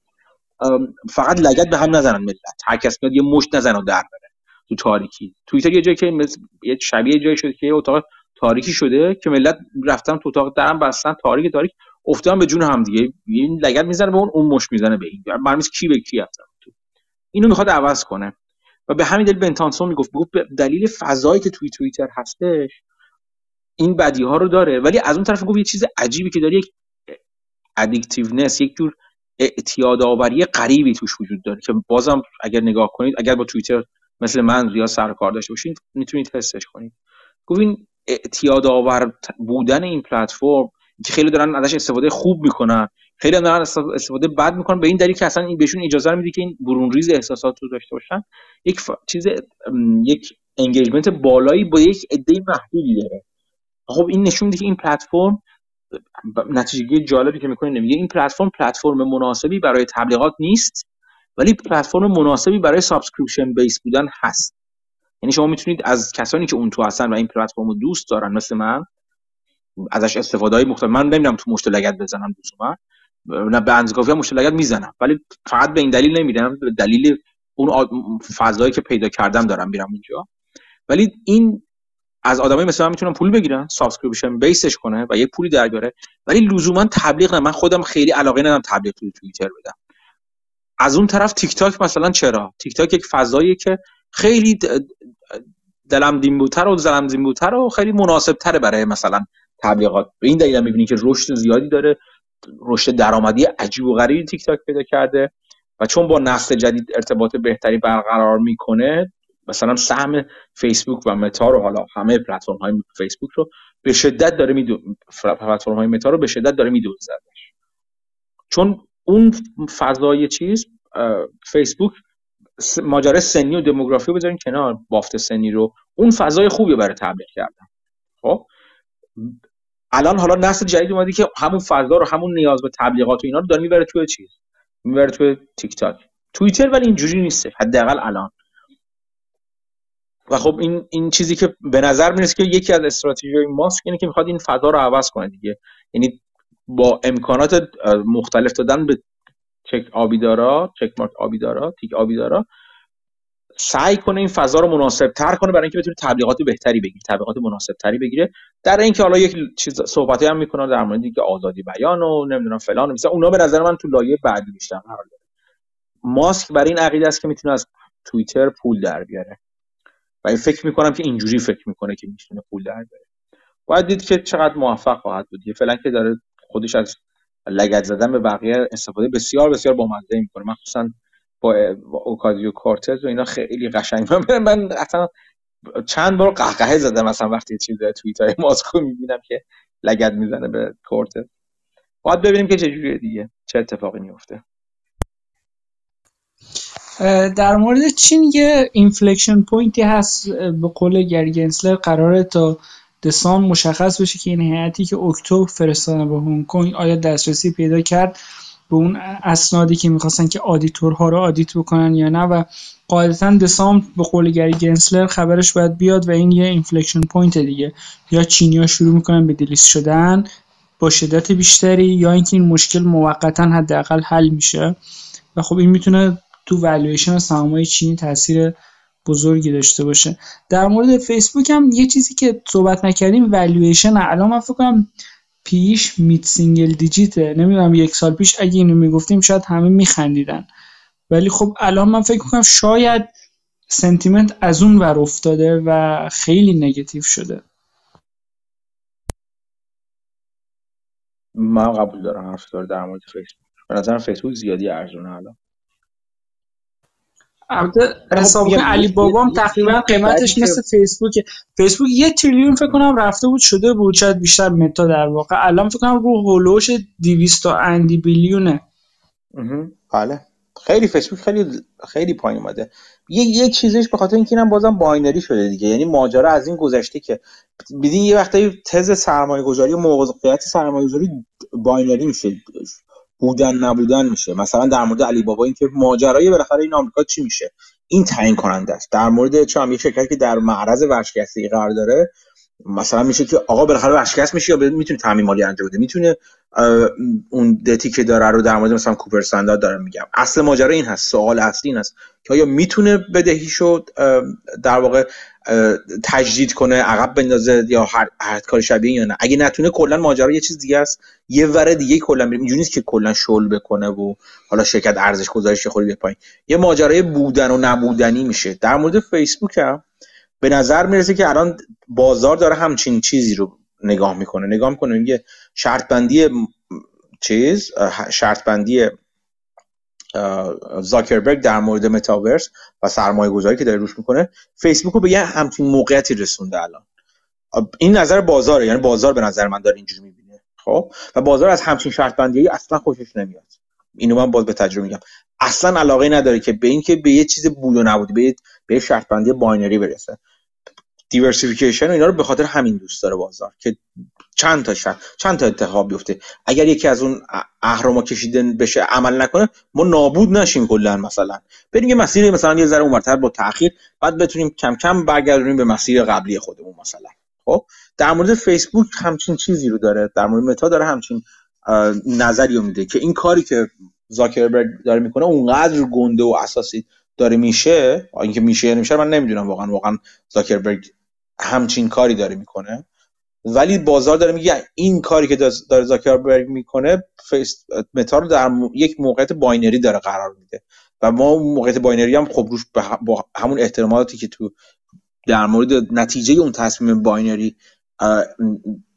فقط لگت به هم نزنن ملت. هر کس میاد یه مشت نزنه در بره. تو تاریکی. توییتر یه جایی که مثل یه شبیه جایی شده که اتاق تاریکی شده که ملت رفتن تو اتاق درم بستن تاریک تاریک افتادن به جون هم دیگه. این لگت می‌زنه به اون اون مش می‌زنه به این. معلومه کی به کی هستن تو اینو می‌خواد عوض کنه. و به همین دلیل بنتانسون می‌گفت می‌گفت دلیل فضایی که توی توییتر هستش این بدی ها رو داره. ولی از اون طرف گفت یه چیز عجیبی که داره یک ادیکتیونس یک جور اعتیاد آوری غریبی توش وجود داره که بازم اگر نگاه کنید اگر با توییتر مثل من یا سر کار داشته باشید می‌تونید حسش کنید. گفت این اعتیاد آور بودن این پلتفرم که خیلی دارن ازش استفاده خوب می‌کنن خیلی دارن استفاده بد می‌کنن به این دلیل که اصلا این بهشون اجازه میده که این برون ریز احساسات رو داشته باشن یک ف... چیز یک engagement بالایی با یک عده محدودی داره. خب این نشون میده که این پلتفرم نتیجه جالبی که می‌کنه نمیگه این پلتفرم پلتفرم مناسبی برای تبلیغات نیست. ولی پلتفرم مناسبی برای subscription based بودن هست. یعنی شما می‌تونید از کسانی که اون تو هستن و این پلتفرم رو دوست دارن مثل من ازش استفاده های مختلف. من نمی‌دونم تو مشت لگت بزنم من. نه به اندازه کافی مشت لگت می‌زنم. ولی فقط به این دلیل نمیدم به دلیل اون فضایی که پیدا کردم دارم میرم اونجا. ولی این از آدمای مثل من می‌تونن پول بگیرن subscription based ش کنه و یه پولی در بیاره. ولی لزوما تبلیغ نه. من خودم خیلی علاقه ندارم تبلیغ تو توییتر بدم. از اون طرف تیک تاک مثلا چرا؟ تیک تاک یک فضاییه که خیلی دلم دیمبوتر و زلم زیمبوتر و خیلی مناسب تره برای مثلا تبلیغات. به این دلیل می‌بینی که رشد زیادی داره. رشد درآمدی عجیب و غریبی تیک تاک پیدا کرده و چون با نسل جدید ارتباط بهتری برقرار می‌کنه مثلا سهم فیسبوک و متا رو حالا همه پلتفرم های فیسبوک رو به شدت داره میدزده پلتفرم های متا رو به شدت داره میدزده چون اون فضای چیز فیسبوک ماجرای سنی و دموگرافی بذارین کنار بافت سنی رو. اون فضای خوبی برای تبلیغ کردن. خب؟ الان حالا نسل جدید اومدی که همون فضا رو همون نیاز به تبلیغات و اینا رو داره می‌بره توی چیز؟ می‌بره توی تیک تاک توییتر ولی اینجوری نیسته حداقل الان. و خب این این چیزی که به نظر می‌رسه که یکی از استراتژی ماسک اینه که می‌خواد این فضا رو عوض کنه دیگه. یعنی با امکانات مختلف دادن به چک آبیدارا چک مارک آبیدارا تیک آبیدارا سعی کنه این فضا رو مناسب تر کنه برای اینکه بتونه تبلیغات بهتری بگیره تبلیغات مناسب تری بگیره. در اینکه حالا یک چیز صحبتی هم می‌کنه در مورد اینکه آزادی بیان و نمی‌دونم فلان مثلا اونا به نظر من تو لایه بعدی بیشتر قرار داره. ماسک برای این عقیده است که می‌تونه از توییتر پول در بیاره. و فکر می‌کنم که اینجوری فکر می‌کنه که می‌تونه پول در بیاره. باید دید که چقدر موفق خواهد بود. فعلا که داره خودش از لگد زدن به بقیه استفاده بسیار بسیار بامزه می‌کنه. مخصوصا با, اوکازیو کورتز و اینا خیلی قشنگ. من, من اصلا چند بار قهقهه زدم مثلا وقتی چیز توییت های ماسکو می‌بینم که لگد می‌زنه به کورتز باید ببینیم که چجوریه دیگه. چه اتفاقی میفته در مورد چین یه inflection point ی هست به قول گری گنسلر قراره تا دسامبر مشخص بشه که این هیئتی که اکتبر فرستادن به هنگ کنگ آیا دسترسی پیدا کرد به اون اسنادی که می‌خواستن که auditor ها رو audit بکنن یا نه و قاعدتا دسامبر به قول گری گنسلر خبرش باید بیاد و این یه inflection point دیگه. یا اینا شروع می‌کنن به delist شدن با شدت بیشتری یا اینکه این مشکل موقتا حداقل حل میشه. و خب این می‌تونه تو والویشن سهام‌های چینی تاثیر بزرگی داشته باشه. در مورد فیسبوک هم یه چیزی که صحبت نکردیم والویشن الان من فکر کنم P/E ش mid single digit ه نمی‌دونم یک سال پیش اگه اینو می‌گفتیم شاید همه میخندیدن. ولی خب الان من فکر کنم شاید sentiment از اون ور افتاده و خیلی نگتیو شده. من قبول دارم حرف در مورد فیسبوک. به نظرم فیسبوک زیادی ارزونه الان. البته سهام علی بابا هم تقریبا قیمتش مثل فیسبوک. فیسبوک یه تریلیون فکر کنم رفته بود شده بود شاید بیشتر متا در واقع. الان فکر کنم حول و حوش 200 اندی بیلیونه. بله. خیلی فیسبوک خیلی خیلی پایین اومده. یه یک چیزش به خاطر اینکه اینم بازم binary شده دیگه. یعنی ماجرا از این گذشته که ببینین یه وقتایی تز سرمایه گذاری و موقعیت سرمایه گذاری binary میشه. بودن نبودن میشه. مثلا در مورد علی بابا این که ماجرای بالاخره این آمریکا چی میشه؟ این تعیین کننده است. در مورد چه یه شرکتی که در معرض ورشکستگی قرار داره مثلا میشه که آقا بالاخره ورشکست میشه یا می‌تونه تامین مالی انجام بده. می‌تونه اون دتی که داره رو در مورد مثلا کوپر استاندارد دارم میگم. اصل ماجرا این هست. سوال اصلی این هست که آیا می‌تونه بدهیشو در واقع تجدید کنه عقب بندازه یا هر, هر کار شبیه یا نه. اگه نتونه کلا ماجرا یه چیز دیگه است. یه ور دیگه کلا میریم اینجوری نیست که کلا شل بکنه و حالا شرکت ارزش گذارش خوری به پایین. یه ماجرای بودن و نبودنی میشه. در مورد فیسبوک هم به نظر می‌رسه که الان بازار داره همچین چیزی رو نگاه می‌کنه. نگاه می‌کنه میگه شرط بندی چیز شرط بندی زاکربرگ در مورد متاورس و سرمایه گذاری که داره روش می‌کنه فیسبوک رو به یه همچین موقعیتی رسونده الان. این نظر بازاره یعنی بازار به نظر من داره اینجوری می‌بینه خب؟ و بازار از همچین شرط بندی اصلا خوشش نمیاد. اینو من باز به تجربه میگم. اصلا علاقه نداره که به اینکه به یه چیز بود و نبود به به شرط بندی binary برسه. diversification اینا رو به خاطر همین دوست داره بازار که چند تا شد چند تا اتفاق بیفته. اگر یکی از اون اهرما کشیده بشه عمل نکنه ما نابود نشیم کلا مثلا. بریم یه مسیر مثلا یه ذره اونورتر با تاخیر بعد بتونیم کم کم برگردونیم به مسیر قبلی خودمون مثلا. خب؟ در مورد فیسبوک همچین چیزی رو داره در مورد متا داره همچین نظری رو میده که این کاری که زاکربرگ داره می‌کنه اونقدر گنده و اساسی داره میشه اینکه میشه یا نمیشه من نمی‌دونم واقعا واقعا زاکربرگ همچین کاری داره می‌کنه. ولی بازار داره میگه این کاری که داره زاکربرگ می‌کنه فیس متا رو در یک موقعیت binary داره قرار میده. و ما موقعیت binary هم خب روش با همون احتمالاتی که تو در مورد نتیجه اون تصمیم binary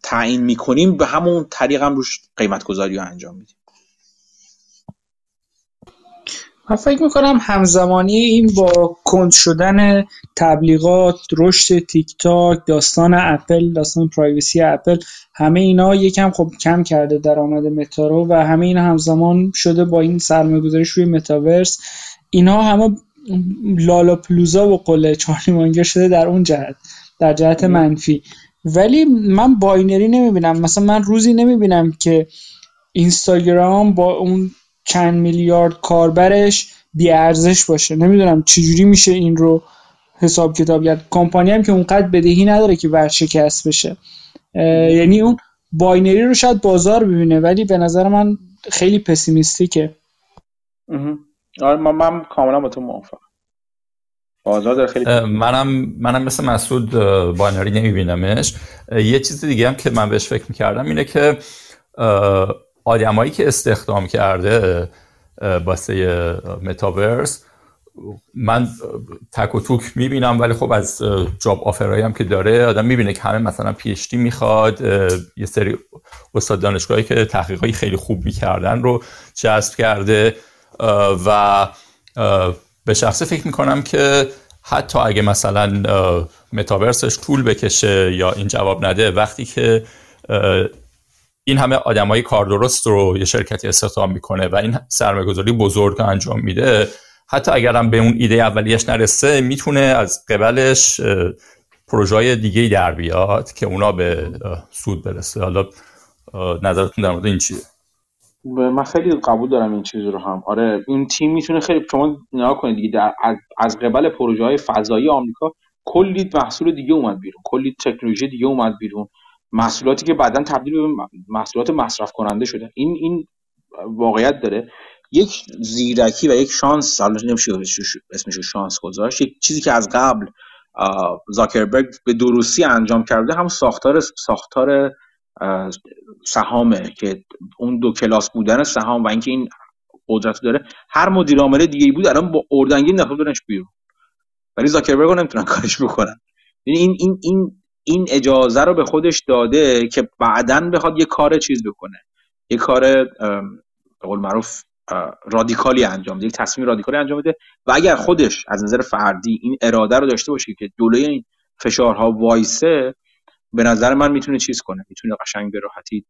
تعیین می‌کنیم به همون طریق هم روش قیمت گذاری رو انجام میدیم. من فکر می‌کنم همزمانی این با کند شدن تبلیغات رشد تیک تاک داستان اپل داستان privacy اپل همه اینا یکم خب کم کرده درآمد متا رو و همه اینا همزمان شده با این سرمایه‌گذاریش روی متاورس. اینا همه lollapalooza به قول چارلی مانگر شده در اون جهت در جهت منفی. ولی من binary نمی‌بینم. مثلا من روزی نمی‌بینم که اینستاگرام با اون چند میلیارد کاربرش ارزش باشه. نمی‌دونم چجوری میشه این رو حساب کتاب کرد. کمپانی هم که اونقدر بدهی نداره که ورشکست بشه. یعنی اون binary رو شاید بازار ببینه ولی به نظر من خیلی pessimistic ه. آره من, کاملا با تو موافقم. بازار داره خیلی منم منم مثل مسعود binary نمیبینمش. یه چیز دیگه هم که من بهش فکر می‌کردم اینه که آدمایی که استخدام کرده واسه متاورس من تک و توک می‌بینم ولی خب از job offer ایی هم که داره آدم می‌بینه که همه مثلا PhD می‌خواد یه سری استاد دانشگاهی که تحقیقای خیلی خوب می‌کردن رو جذب کرده و به شخصه فکر می‌کنم که حتی اگه مثلا متاورسش طول بکشه یا این جواب نده وقتی که این همه آدمای کار درست رو یه شرکتی استخدام می‌کنه و این سرمایه‌گذاری بزرگ انجام میده. حتی اگرم به اون ایده اولیش نرسه می‌تونه از قبلش پروژه دیگه در بیاد که اونا به سود برسه. حالا نظرتون در مورد این چیه؟ من خیلی قبول دارم این چیز رو هم. آره این تیم می‌تونه خیلی شما نگاه کنید دیگه در از قبل پروژه های فضایی آمریکا کلی محصول دیگه اومد بیرون. کلی تکنولوژی دیگه اومد بیرون. محصولاتی که بعدا تبدیل به محصولات مصرف کننده شده. این این واقعیت داره. یک زیرکی و یک شانس حالا نمیشه اسمش شانس گذاشت. یک چیزی که از قبل زاکربرگ به درستی انجام کرده هم ساختار ساختار سهامه که اون دو کلاس بودن سهام و اینکه این قدرت داره. هر مدیر عامل دیگه بود الان با اردنگی نفر بیرون. ولی زاکربرگ نمی‌تونن کارش بکنن. یعنی این این این این اجازه رو به خودش داده که بعدا بخواد یه کار چیز بکنه. یه کار به قول معروف رادیکالی انجام بده یک تصمیم رادیکالی انجام بده و اگر خودش از نظر فردی این اراده رو داشته باشه که جلوی این فشارها وایسه به نظر من می‌تونه چیز کنه می‌تونه قشنگ به راحتی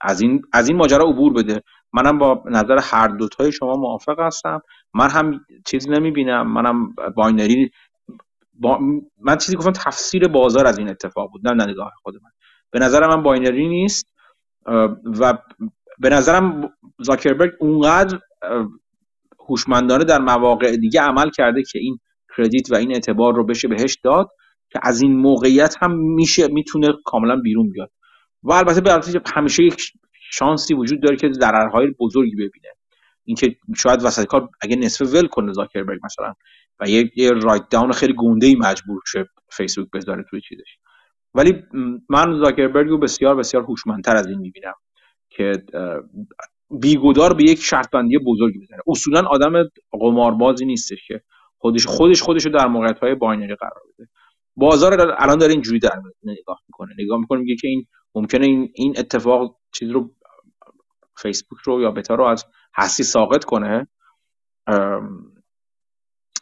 از این از این ماجرا عبور بده. منم با نظر هر دوتای شما موافق هستم. من هم چیز نمی‌بینم. منم باینری با... من چیزی گفتم تفسیر بازار از این اتفاق بود نه نگاه خود من. به نظر من binary نیست و به نظرم زاکربرگ اونقدر هوشمندانه در مواقع دیگه عمل کرده که این کردیت و این اعتبار رو بشه بهش داد که از این موقعیت هم میشه می‌تونه کاملا بیرون بیاد. و البته همیشه یک شانسی وجود داره که ضررهای بزرگی ببینه. اینکه شاید وسط کار اگه نصف ول کنه زاکربرگ مثلا و یه, رایت داون خیلی گنده ای مجبور شه فیسبوک بذاره توی چیزش. ولی من زاکربرگ رو بسیار بسیار هوشمندتر از این می‌بینم که بیگودار به یک شرط بندی بزرگی بزنه. اصولا آدم قماربازی نیستش که خودش خودش خودش رو در موقعیت های باینری قرار بده. بازار الان داره اینجوری در نگاه می‌کنه. نگاه می‌کنه میگه که این ممکنه این این اتفاق چیز رو فیسبوک رو یا بتا رو از هستی ساقط کنه.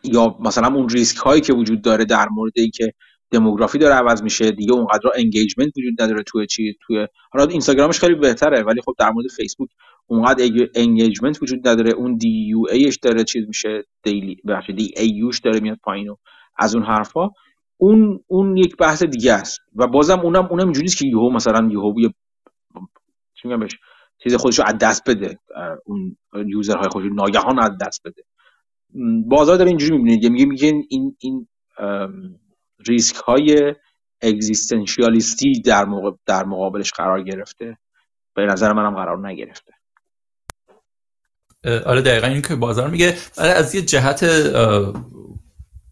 یا مثلا اون ریسک هایی که وجود داره در مورد اینکه دموگرافی داره عوض میشه دیگه اونقدر engagement وجود نداره توی چی توی حالا اینستاگرامش خیلی بهتره ولی خب در مورد فیسبوک اونقدر engagement وجود نداره. اون DAU ش داره چیز میشه daily بخش DAU ش داره میاد پایین و از اون حرفا. اون اون یک بحث دیگه است. و بازم اونم اونم اینجوری که یهو مثلا یهو یه چی میگم چیز خودش رو از دست بده. اون یوزرهای خودش ناگهان از دست بده. بازار داره اینجوری می‌بینید میگه میگه این این ریسک های اگزیستنشیالیستی در, در مقابلش قرار گرفته. به نظر منم قرار نگرفته. آره دقیقا این که بازار میگه. آره از یه جهت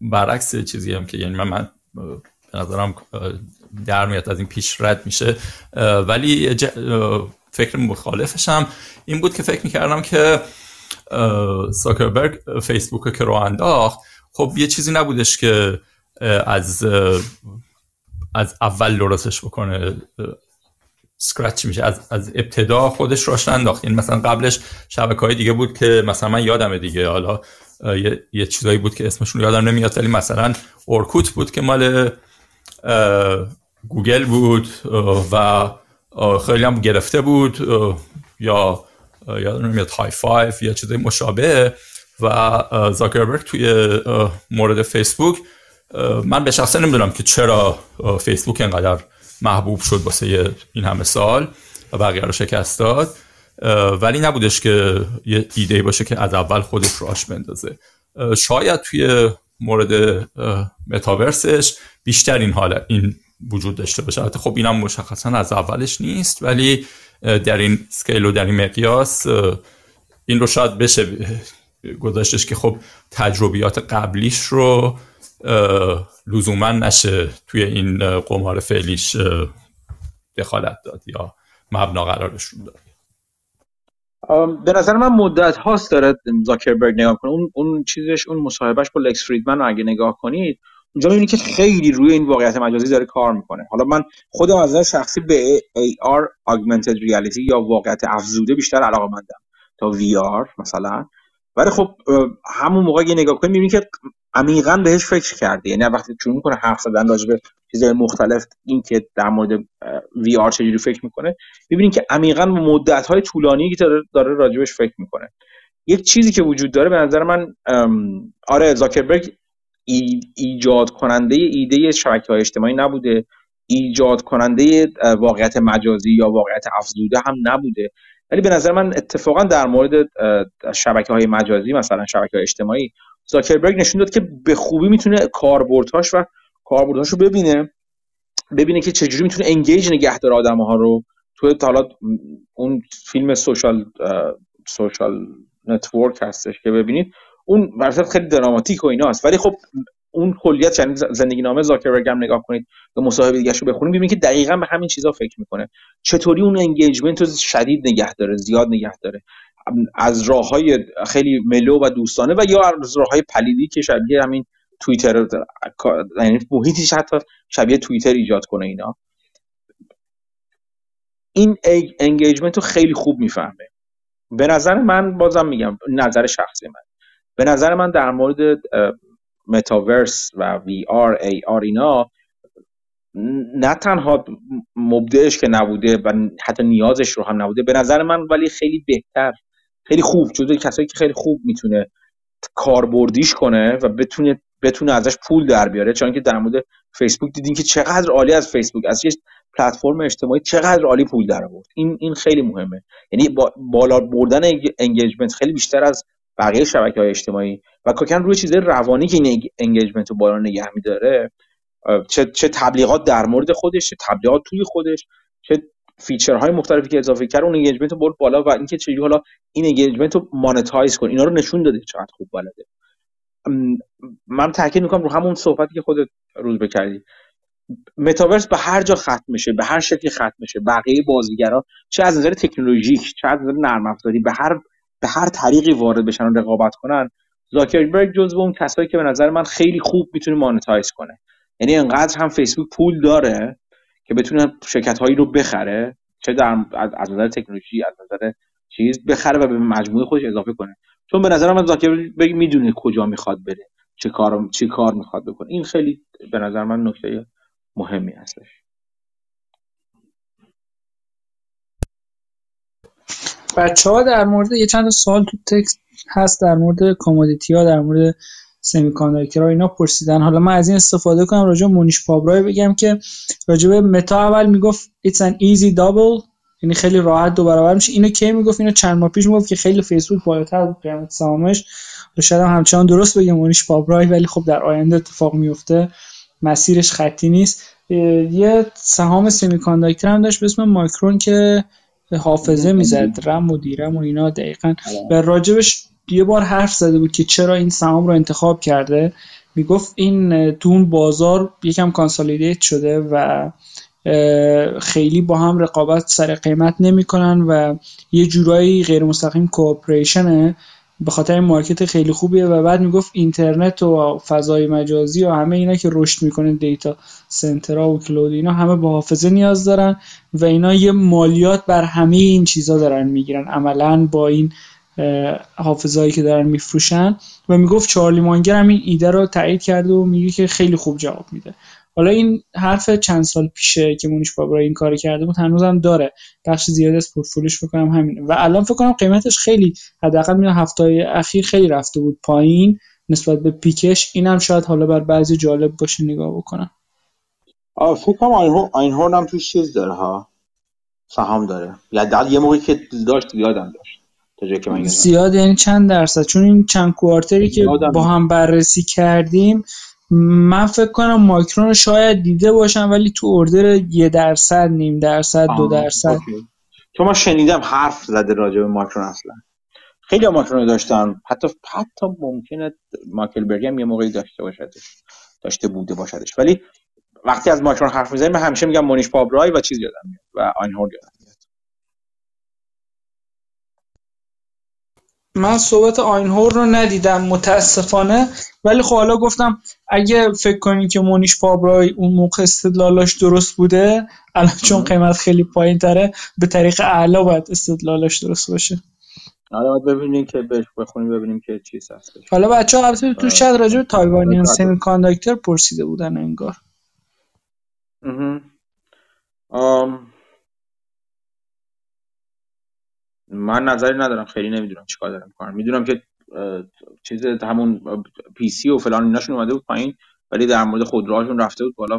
برعکس چیزی هم که یعنی من, من به نظرم در میاد از این پیش رد میشه. ولی فکر مخالفشم این بود که فکر می‌کردم که ساکربرگ فیسبوک که رو انداخت. خب یه چیزی نبودش که از از اول درستش بکنه سکرچ میشه. از, از ابتدا خودش راش انداخت. یعنی مثلا قبلش شبکه های دیگه بود که مثلا من یادمه دیگه. حالا یه, یه چیزایی بود که اسمشون یادم نمیاد ولی مثلا اورکوت بود که مال گوگل بود و خیلی هم گرفته بود یا یادم نمیاد های فایف یا چیزای مشابه. و زاکربرگ توی مورد فیسبوک من به شخصه نمی‌دونم که چرا فیسبوک انقدر محبوب شد واسه این همه سال و بقیه رو شکست داد. ولی نبودش که یه ایده باشه که از اول خودش راش بندازه. شاید توی مورد متاورسش بیشتر این حال این وجود داشته باشه. البته خب اینم مشخصا از اولش نیست ولی در این سکیل و در این مقیاس این رو شاید بشه گذاشتش که خب تجربیات قبلیش رو لزوما نشه توی این قمار فعلیش دخالت داد یا مبنا قرارشون داد. به نظر من مدت هاست داره زاکربرگ نگاه کنه. اون اون چیزش اون مصاحبهش با لکس فریدمن رو اگه نگاه کنید اونجا می‌بینی که خیلی روی این واقعیت مجازی داره کار می‌کنه. حالا من خودم از نظر شخصی به AR augmented reality یا واقعیت افزوده بیشتر علاقه مندم. تا VR مثلا. ولی خب همون موقع یه نگاه کنیم می‌بینی که عمیقا بهش فکر کرده. یعنی وقتی شروع می‌کنه حرف زدن راجع به چیزهای مختلف این که در مورد آر چجوری فکر می‌کنه می‌بینیم که عمیقا مدت های طولانی که داره راجبش فکر می‌کنه. یک چیزی که وجود داره به نظر من آره زاکربرگ ایجاد کننده ایده شبکه های اجتماعی نبوده. ایجاد کننده واقعیت مجازی یا واقعیت افزوده هم نبوده. ولی به نظر من اتفاقا در مورد شبکه های مجازی مثلا شبکه های اجتماعی زاکربرگ نشون داد که به خوبی می‌تونه کاربردهاش و کاربردهاش رو ببینه. ببینه که چجوری می‌تونه engage نگه داره آدم ها رو. توی حالا اون فیلم Social Social Network هستش که ببینید. اون version ش خیلی دراماتیک و ایناست. ولی خب اون کلیت یعنی زندگی نامه زاکربرگ هم نگاه کنید یا مصاحبه دیگه رو بخونید ببینید که دقیقا به همین چیزا فکر می‌کنه. چطوری اون engagement رو شدید نگه داره زیاد نگه داره؟ از راه های خیلی mellow و دوستانه و یا از راه های پلیدی که شبیه همین توییتر یعنی محیطیش حتی شبیه توییتر ایجاد کنه اینا. این انگیجمنت رو خیلی خوب می‌فهمه. به نظر من بازم میگم نظر شخصی من. به نظر من در مورد متاورس و وی آر ای آر اینا نه تنها مبدعش که نبوده و حتی نیازش رو هم نبوده به نظر من ولی خیلی بهتر خیلی خوب جزو کسایی که خیلی خوب می‌تونه کاربردیش کنه و بتونه بتونه ازش پول در بیاره چون که در مورد فیسبوک دیدین که چقدر عالی از فیسبوک از یه پلتفرم اجتماعی چقدر عالی پول در آورد این این خیلی مهمه. یعنی با بالا بردن engagement خیلی بیشتر از بقیه شبکه های اجتماعی و کاکن روی چیزای روانی که این engagement رو بالا نگه میداره چه چه تبلیغات در مورد خودش چه تبلیغات توی خودش چه feature های مختلفی که اضافه کرد اون engagement رو بالا و اینکه چجوری حالا این engagement رو monetize کن اینا رو نشون داده چقدر خوب بلده. من تاکید می‌کنم رو همون صحبتی که خودت روز بکردی متاورس به هر جا ختم میشه به هر شکلی ختم میشه. بقیه بازیگرا چه از نظر تکنولوژیک چه از نظر نرم افزاری به هر به هر طریقی وارد بشن و رقابت کنن زاکربرگ جزو اون کسایی که به نظر من خیلی خوب می‌تونه monetize کنه. یعنی انقدر هم فیسبوک پول داره که بتونه شرکت هایی رو بخره چه در از نظر تکنولوژی از نظر چیز بخره و به مجموعه خودش اضافه کنه. چون به نظر من زاکربرگ می‌دونه کجا می‌خواد بره چه کار چه کار می‌خواد بکنه. این خیلی به نظر من نکته مهمی هستش. بچه ها در مورد یه چند سال تو تکست هست در مورد کامودیتی ها در مورد سمی ها اینا پرسیدن. حالا من از این استفاده کنم راجع مونیش پابرای بگم که راجع به متا اول می‌گفت it's an easy double یعنی خیلی راحت دو برابر میشه. اینو کی می‌گفت؟ اینو چند ماه پیش می‌گفت که خیلی فیسبوک بالاتر بود قیمت سهامش شاید هم همچنان درست بگم مونیش پابرای ولی خب در آینده اتفاق میفته. مسیرش خطی نیست. یه سهام سمی هم داشت به اسم مایکرون که حافظه می‌زد. رم و دیرم و اینا دقیقا. به راجبش یه بار حرف زده بود که چرا این سهام رو انتخاب کرده. می‌گفت این تو اون بازار یکم consolidate شده و خیلی با هم رقابت سر قیمت نمی‌کنن و یه جورایی غیر مستقیم cooperation ه به خاطر market خیلی خوبیه و بعد می‌گفت اینترنت و فضای مجازی و همه اینا که رشد می‌کنه data center ا و cloud اینا همه به حافظه نیاز دارن و اینا یه مالیات بر همه این چیزا دارن می‌گیرن. عملا با این حافظهایی که دارن میفروشن. و می‌گفت چارلی مانگر هم این ایده رو تایید کرده و میگه که خیلی خوب جواب میده. حالا این حرف چند سال پیشه که مونیش بابرا این کار کرده بود هنوزم داره. بخش زیادی از پورتفولیوش بکنم همینه. و الان فکر کنم قیمتش خیلی حداقل میاد هفته اخیر خیلی رفته بود پایین. نسبت به پیکش اینم شاید حالا بر بعضی جالب باشه نگاه بکنم. آه فکر کنم هورن هم توش چیز داره ها. سهام داره. یا دل یه موقعی که داشت یادم داشت. زیاد یعنی چند درصد؟ چون این چند کوارتری که با هم بررسی کردیم من فکر کنم ماکرون رو شاید دیده باشم ولی تو اردر یه درصد نیم درصد دو درصد. چون من شنیدم حرف زده راجع به ماکرون اصلا. خیلی ماکرون رو داشتم حتی حتی ممکنه ماکل برگی هم یه موقعی داشته باشدش. داشته بوده باشدش. ولی وقتی از ماکرون حرف می‌زنیم من همیشه میگم مونیش پابرای و چیز یادم میاد و آینهورد یادم من صحبت آینهور رو ندیدم متاسفانه ولی خب حالا گفتم اگه فکر کنین که مونیش پابرای اون موقع استدلالاش درست بوده الان چون قیمت خیلی پایین تره به طریق اعلا باید استدلالاش درست باشه. حالا ببینیم که بهش بخونیم ببینیم که چیز هست حالا بچه ها البته تو شاید راجع به Taiwan Semiconductor پرسیده بودن انگار. من نظری ندارم خیلی نمی‌دونم چیکار دارم می‌کنم. می‌دونم که چیز همون PC و فلان ایناشون اومده بود پایین ولی در مورد خودروهاشون رفته بود بالا.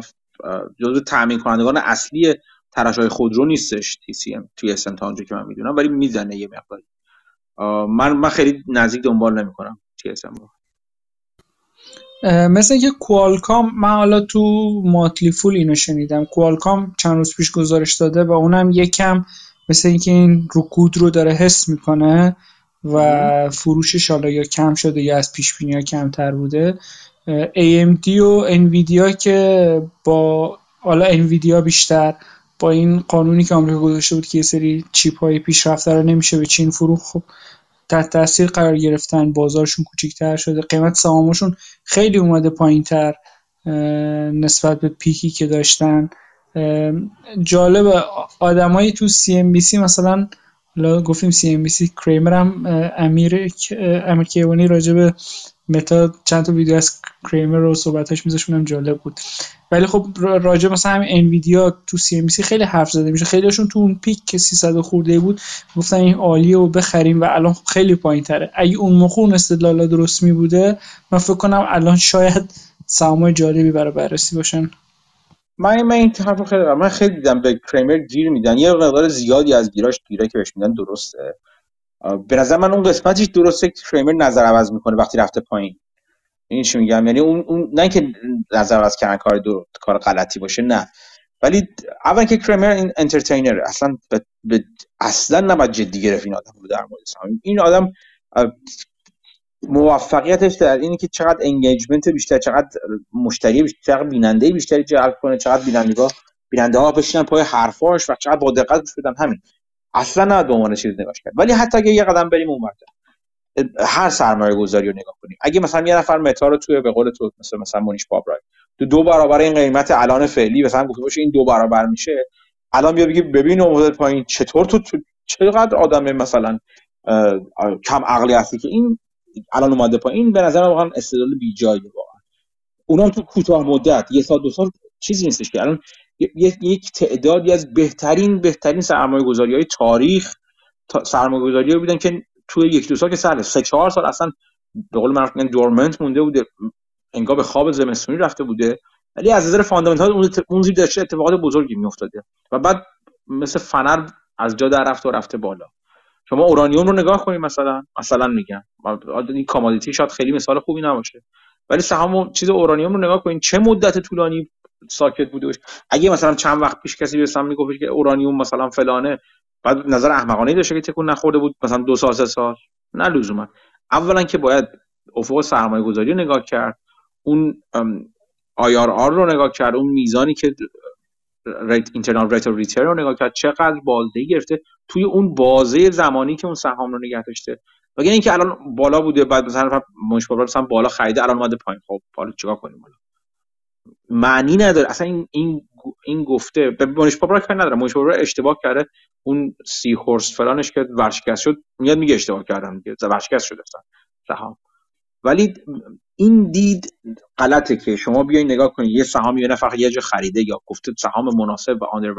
جزو تامین کنندگان اصلی های خودرو نیستش TSM توی اسن تا که من می‌دونم ولی می‌زنه یه مقداری. من من خیلی نزدیک دنبال نمی‌کنم TSM رو. کوالکام من حالا تو Motley Fool اینو شنیدم. کوالکام چند روز پیش گزارش داده و اونم یکم مثل اینکه این رکود رو داره حس می‌کنه و فروشش حالا یا کم شده یا از پیش بینی ها کمتر بوده. AMD و انویدیا که با حالا انویدیا بیشتر با این قانونی که آمریکا گذاشته بود که یه سری chip های پیشرفته رو نمیشه به چین فروخت خب تحت تاثیر قرار گرفتن بازارشون کوچیکتر شده قیمت سهامشون خیلی اومده پایینتر نسبت به peak ی که داشتن. جالب آدمایی تو CNBC مثلا حالا گفتیم CNBC کریمر هم امیر امیر کیوانی راجع به متا چند تا ویدیو از کریمر رو صحبتاش میذاشونم جالب بود. ولی خب راجع مثلا همین انویدیا تو سی ام سی خیلی حرف زده میشه. خیلیشون تو اون پیک که 300 خورده بود گفتن این عالیه و بخریم و الان خیلی پایین تره اگه اون موقع اون استدلال درست می بوده من فکر کنم الان شاید سهامای جالبی برای بررسی باشن. من من این حرف خیلی من خیلی دیدم به کریمر گیر میدن. یه مقدار زیادی از گیراش گیره که بهش میدن درسته. به نظر من اون قسمتش درسته که کریمر نظر عوض می‌کنه وقتی رفته پایین. این چی میگم؟ یعنی اون, اون نه که نظر از کردن کار دو کار غلطی باشه نه. ولی اول که کریمر این entertainer اصلا به, اصلا نباید جدی گرفت این آدم رو در مورد این آدم موفقیتش در اینه که چقدر engagement بیشتر چقدر مشتری بیشتر بیننده بیشتری جلب کنه چقدر بینندگاه بیننده ها بشینن پای حرفاش و چقدر با دقت گوش بدن. همین. اصلا نه به عنوان چیز نگاش کرد. ولی حتی اگه یه قدم بریم اون هر سرمایه گذاری رو نگاه کنیم. اگه مثلا یه نفر متا رو توی به قول تو مثلا مثلا مونیش پابرای تو دو برابر این قیمت الان فعلی مثلا گفته باشه این دو برابر میشه. الان بیا بگی ببین اومده پایین چطور تو, تو چقدر آدم مثلا کم عقلی هستی که این الان اومده پایین به نظر واقعا استدلال بیجایی واقعا. اونم تو کوتاه مدت یه سال دو سال چیزی نیستش که. الان یک تعدادی از بهترین بهترین سرمایه گذاری های تاریخ سرمایه گذاری بودن که توی یک دو سال که سر سه چهار سال اصلا به قول معروف dormant مونده بوده انگار به خواب زمستونی رفته بوده. ولی از نظر fundamental اون زیر داشته اتفاقات بزرگی میافتاده. و بعد مثل فنر از جا در رفته و رفته بالا. شما اورانیوم رو نگاه کنید مثلا. مثلا میگم. این commodity شاید خیلی مثال خوبی نباشه. ولی سهام چیز اورانیوم رو نگاه کنید. چه مدت طولانی ساکت بوده اگه مثلا چند وقت پیش کسی به سم می‌گفت که اورانیوم مثلا فلانه بعد نظر احمقانه داشته که تکون نخورده بود مثلا دو سال سه سال. نه لزوما. اولا که باید افق سرمایه گذاری رو نگاه کرد. اون IRR رو نگاه کرد. اون میزانی که internal rate return رو نگاه کرد. چقدر بازدهی گرفته توی اون بازه زمانی که اون سهام رو نگه داشته. و اینکه الان بالا بوده بعد مثلا مشابه مثلا بالا خریده الان اومده پایین. خب حالا چیکار کنیم؟ حالا معنی نداره. اصلا این این این گفته به مونیش پاپرا کاری نداره پاپرا اشتباه کرده. اون سی هورس فلانش که ورشکست شد میاد میگه اشتباه کردم دیگه. ورشکست شده سهام. ولی این دید غلطه که شما بیاین نگاه کنید یه سهام یه نفر یه جا خریده یا گفته سهام مناسب و آندر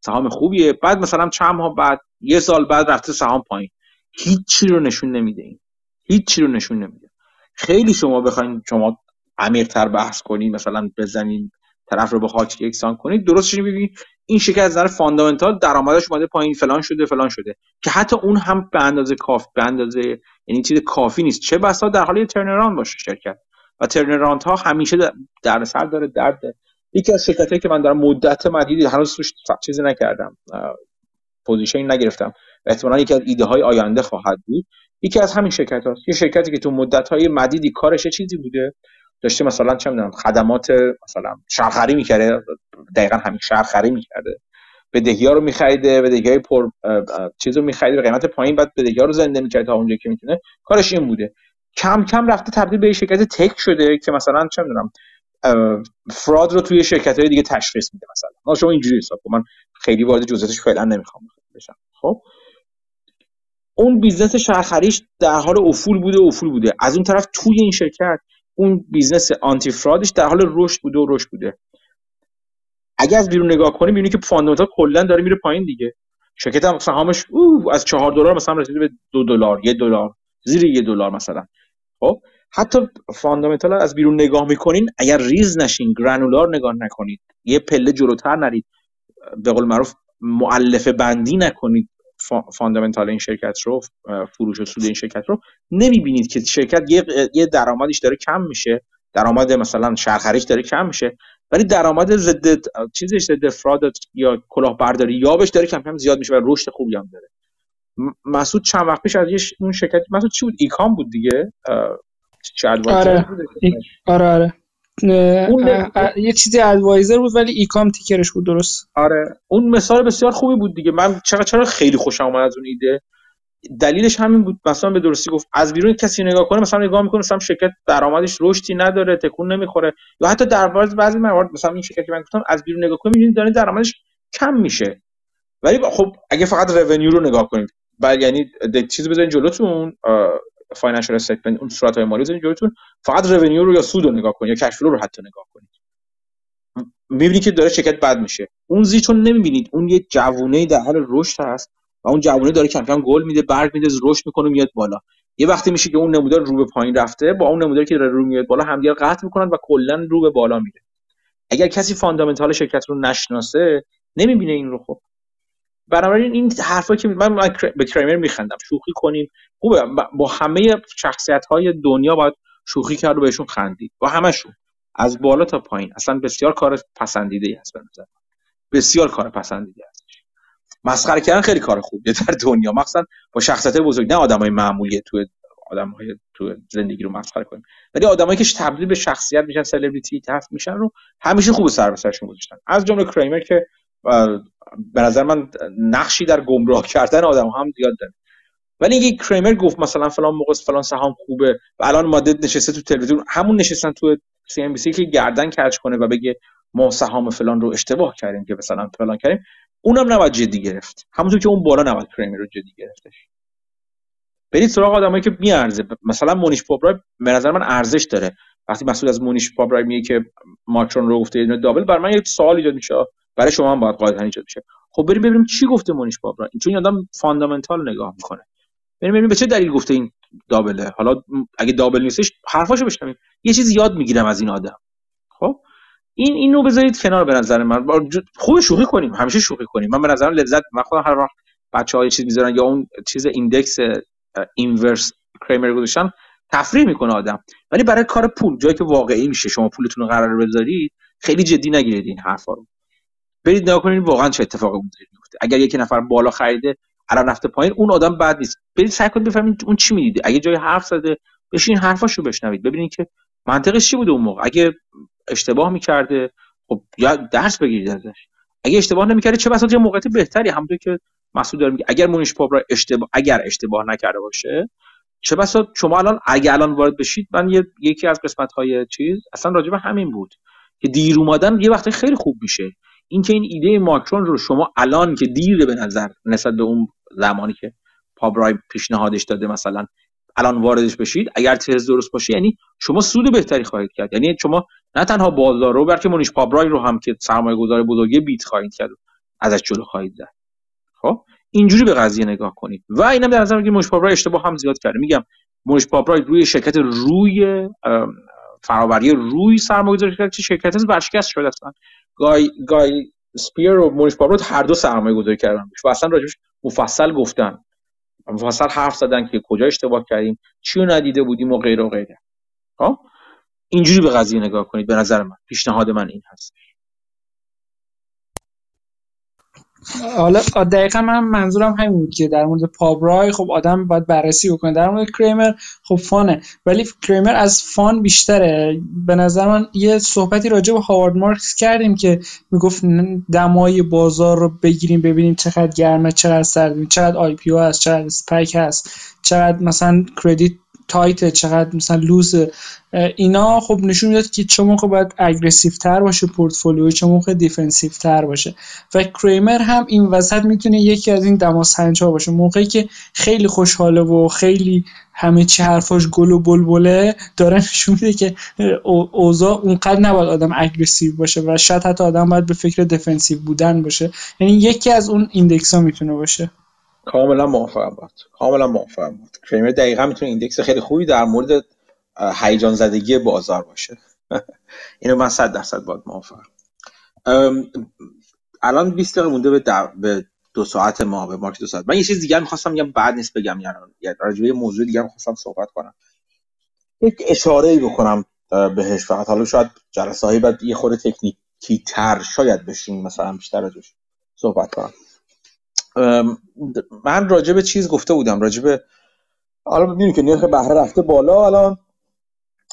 سهام خوبیه. بعد مثلا چند ماه بعد یه سال بعد رفته سهام پایین. هیچی رو نشون نمیده این. هیچی رو نشون نمیده. خیلی شما بخواین شما عمیق‌تر بحث کنید مثلا بزنین طرف رو به خاک یکسان کنید. درستش ببینید این شرکت از نظر fundamental درآمدش اومده پایین. فلان شده فلان شده. که حتی اون هم به اندازه کافی به اندازه یعنی چیز کافی نیست. چه بسا در حال turnaround باشه شرکت. و turnaround ها همیشه در سر داره درد. یکی از شرکتایی که من دارم مدت مدیدی هنوز روش چیزی نکردم. position نگرفتم. و احتمالا یکی از ایده های آینده خواهد بود. یکی از همین شرکت هاست یه شرکتی که تو مدت های مدیدی کارش چیزی بوده. داشته مثلا چه می‌دونم خدمات مثلا شهرخری می‌کرده دقیقا همین شهرخری می‌کرده. بدهی ها رو میخریده بدهی های پر چیز رو میخریده به قیمت پایین بعد بدهی ها رو زنده می‌کرده تا اونجایی که می‌تونه. کارش این بوده. کم کم رفته تبدیل به شرکت تک شده که مثلا چه می‌دونم فراد رو توی شرکت های دیگه تشخیص میده مثلا. ما شما اینجوری حساب من خیلی وارد جزئیاتش فعلا نمی‌خوام بشم. خب؟ اون business شهرخریش در حال افول بوده افول بوده. از اون طرف توی این شرکت اون business anti-fraud ش در حال رشد بوده و رشد بوده. اگه از بیرون نگاه کنیم می‌بینی که fundamental کلا داره میره پایین دیگه. شرکت هم سهامش از چهار دلار مثلا رسیده به دو دلار یه دلار زیر یه دلار مثلا. خب حتی fundamental از بیرون نگاه می‌کنین اگر ریز نشین granular نگاه نکنید یه پله جلوتر نرید به قول معروف مؤلفه بندی نکنید. fundamental این شرکت رو فروش و سود این شرکت رو نمی‌بینید که شرکت یه, یه درآمدش داره کم میشه درآمد مثلا شهرخریش داره کم میشه ولی درآمد ضد چیزش ضد fraud یا کلاهبرداری یابش داره کم کم زیاد میشه و رشد خوبی هم داره. مسعود چند وقت پیش از اون شرکت مسعود چی بود؟ ایکام بود دیگه؟ آره. آره آره. اون یه چیزی advisor بود ولی ایکام ticker ش بود درست. آره. اون مثال بسیار خوبی بود دیگه. من چرا چرا خیلی خوشم اومد از اون ایده؟ دلیلش همین بود. مثلا به درستی گفت از بیرون کسی نگاه کنه مثلا نگاه می‌کنه مثلا شرکت درآمدش رشدی نداره تکون نمی‌خوره. یا حتی در بعضی موارد مثلا این شرکتی من گفتم از بیرون نگاه کنید می‌بینید داره درآمدش کم میشه. ولی خب اگه فقط revenue رو نگاه کنید بعد یعنی چیزی بزنید جلوتون financial statement اون صورت های مالی بزنید جلوتون فقط revenue رو یا سود رو نگاه کنید یا cash رو حتی نگاه کنید می‌بینید که داره شرکت بد میشه. اون زی چون نمی‌بینید اون یه جوونه در حال رشد هست و اون جوونه داره کم کم گل میده برگ میده رشد می‌کنه میاد بالا. یه وقتی میشه که اون نمودار رو به پایین رفته با اون نموداری که داره رو میاد بالا همدیگه قطع می‌کنن و کلا رو به بالا میره. اگر کسی fundamental شرکت رو نشناسه نمی‌بینه این رو خب. بنابراین این حرفا که من, به کریمر میخندم. شوخی کنیم. خوبه. با همه شخصیت های دنیا باید شوخی کرد و بهشون خندید. و همشون از بالا تا پایین. اصلا بسیار کار پسندیده ای هست به نظر بسیار کار پسندیده است مسخره کردن خیلی کار خوبیه در دنیا. مخصوصا با شخصیت بزرگ. نه آدمای معمولی تو آدمای تو زندگی رو مسخره کنیم. ولی آدمایی که تبدیل به شخصیت میشن سلبریتی تف میشن رو همیشه خوب سر به سرشون گذاشتن. از جمله کریمر که به نظر من نقشی در گمراه کردن آدم هم زیاد داره. ولی اینکه کریمر گفت مثلا فلان موقع فلان سهام خوبه و الان ماده نشسته تو تلویزیون همون نشستن تو سی ام بی سی که گردن کج کنه و بگه ما سهام فلان رو اشتباه کردیم که مثلا فلان کردیم اونم نباید جدی گرفت. همونطور که اون بالا نباید کریمر رو جدی گرفتش. برید سراغ آدمایی که میارزه. مثلا مونیش پاپرای به نظر من ارزش داره. وقتی مسئول از مونیش پاپرای میگه که مایکرون رو گفته double بر من یه سوال ایجاد میشه. برای شما هم باید قاعدتا ایجاد میشه خب بریم ببینیم چی گفته مونیش پابرای چون این آدم fundamental نگاه می‌کنه. بریم ببینیم به چه دلیل گفته این double ه. حالا اگه double نیستش حرفاشو بشنویم. یه چیزی یاد می‌گیرم از این آدم. خب؟ این اینو بذارید کنار به نظر من. خوب شوخی کنیم. همیشه شوخی کنیم. من به نظرم لذت من خودم هر وقت بچه‌ها یه چیز می‌ذارن یا اون چیز index inverse کریمر گذاشتن تفریح می‌کنه آدم. ولی برای کار پول جایی که واقعی میشه شما پولتون رو قرار بذارید خیلی جدی نگیرید این حرفا رو. برید نگاه کنید واقعا چه اتفاقی میفته. اگر یک نفر بالا خریده الان رفته پایین اون آدم بد نیست. برید سعی کنید بفهمید اون چی می‌دیده. اگه جای حرف زده بشین حرفاشو بشنوید. ببینید که منطقش چی بوده اون موقع. اگه اشتباه می‌کرده خب یا درس بگیرید ازش. اگه اشتباه نمی‌کرده چه بساط یه موقعیت بهتری. همونطور که مسعود داره میگه اگر مونیش پاپرا اشتباه اگر اشتباه نکرده باشه چه بسا شما الان اگه الان وارد بشید من یه، یکی از قسمت های چیز اصلا راجع به همین بود. که دیر اومدن یه وقتی خیلی خوب میشه. اینکه این ایده ماکرون رو شما الان که دیره به نظر نسبت به اون زمانی که پابرای پیشنهادش داده مثلا الان واردش بشید اگر تز درست باشه یعنی شما سود بهتری خواهید کرد. یعنی شما نه تنها بازار رو بلکه مونیش پابرای رو هم که سرمایه گذار بزرگی بیت خواهید کرد ازش جلو خواهید زد خب؟ اینجوری به قضیه نگاه کنید. و اینم در نظر بگیرید مونیش پابرای اشتباه هم زیاد کرده. میگم مونیش پابرای روی شرکت روی فراوری روی سرمایه گذاری کرد که شرکت ورشکست شده اصلا. گای گای سپیر و مونیش پابرای هر دو سرمایه گذاری کردن و اصلا راجبش مفصل گفتن. مفصل حرف زدن که کجا اشتباه کردیم چی رو ندیده بودیم و غیره و غیره. خب؟ اینجوری به قضیه نگاه کنید. به نظر من. پیشنهاد من این هست. حالا دقیقا من منظورم همین بود که در مورد پابرای خب آدم باید بررسی بکنه. در مورد کریمر خب fun ه. ولی کریمر از fun بیشتره. به نظر من یه صحبتی راجع به هاوارد مارکس کردیم که می‌گفت دمای بازار رو بگیریم ببینیم چقدر گرمه چقدر سرد چقدر IPO هست چقدر SPAC هست چقدر مثلا credit tight چقدر مثلا loose اینا خب نشون می‌داد که چه موقع باید aggressive تر باشه پورتفولیو چه موقع defensive تر باشه. و کریمر هم این وسط می‌تونه یکی از این دماسنج ها باشه. موقعی که خیلی خوشحاله و خیلی همه چی حرفاش گل و بلبله داره نشون میده که اوضاع اونقدر نباید آدم aggressive باشه و شاید حتی آدم باید به فکر defensive بودن باشه. یعنی یکی از اون index ها می‌تونه باشه. کاملا موافقم بود کاملا موافقم بود کریمر دقیقا می‌تونه index خیلی خوبی در مورد هیجان زدگی بازار باشه. <laughs> اینو من صد درصد باید موافقم. الان 20 دقیقه مونده به, به دو ساعت ما به مارک دو ساعت. من یه چیز دیگه می‌خواستم بگم بعد نیست بگم یعنی راجع به موضوع دیگه می‌خواستم صحبت کنم. یک اشاره بکنم بهش. فقط حالا شاید جلسه هایی بعد یه خورده تکنیکی تر شاید بشین مثلا بیشتر ازش صحبت کنم. من راجع به چیز گفته بودم راجع به حالا که نرخ بهره رفته بالا الان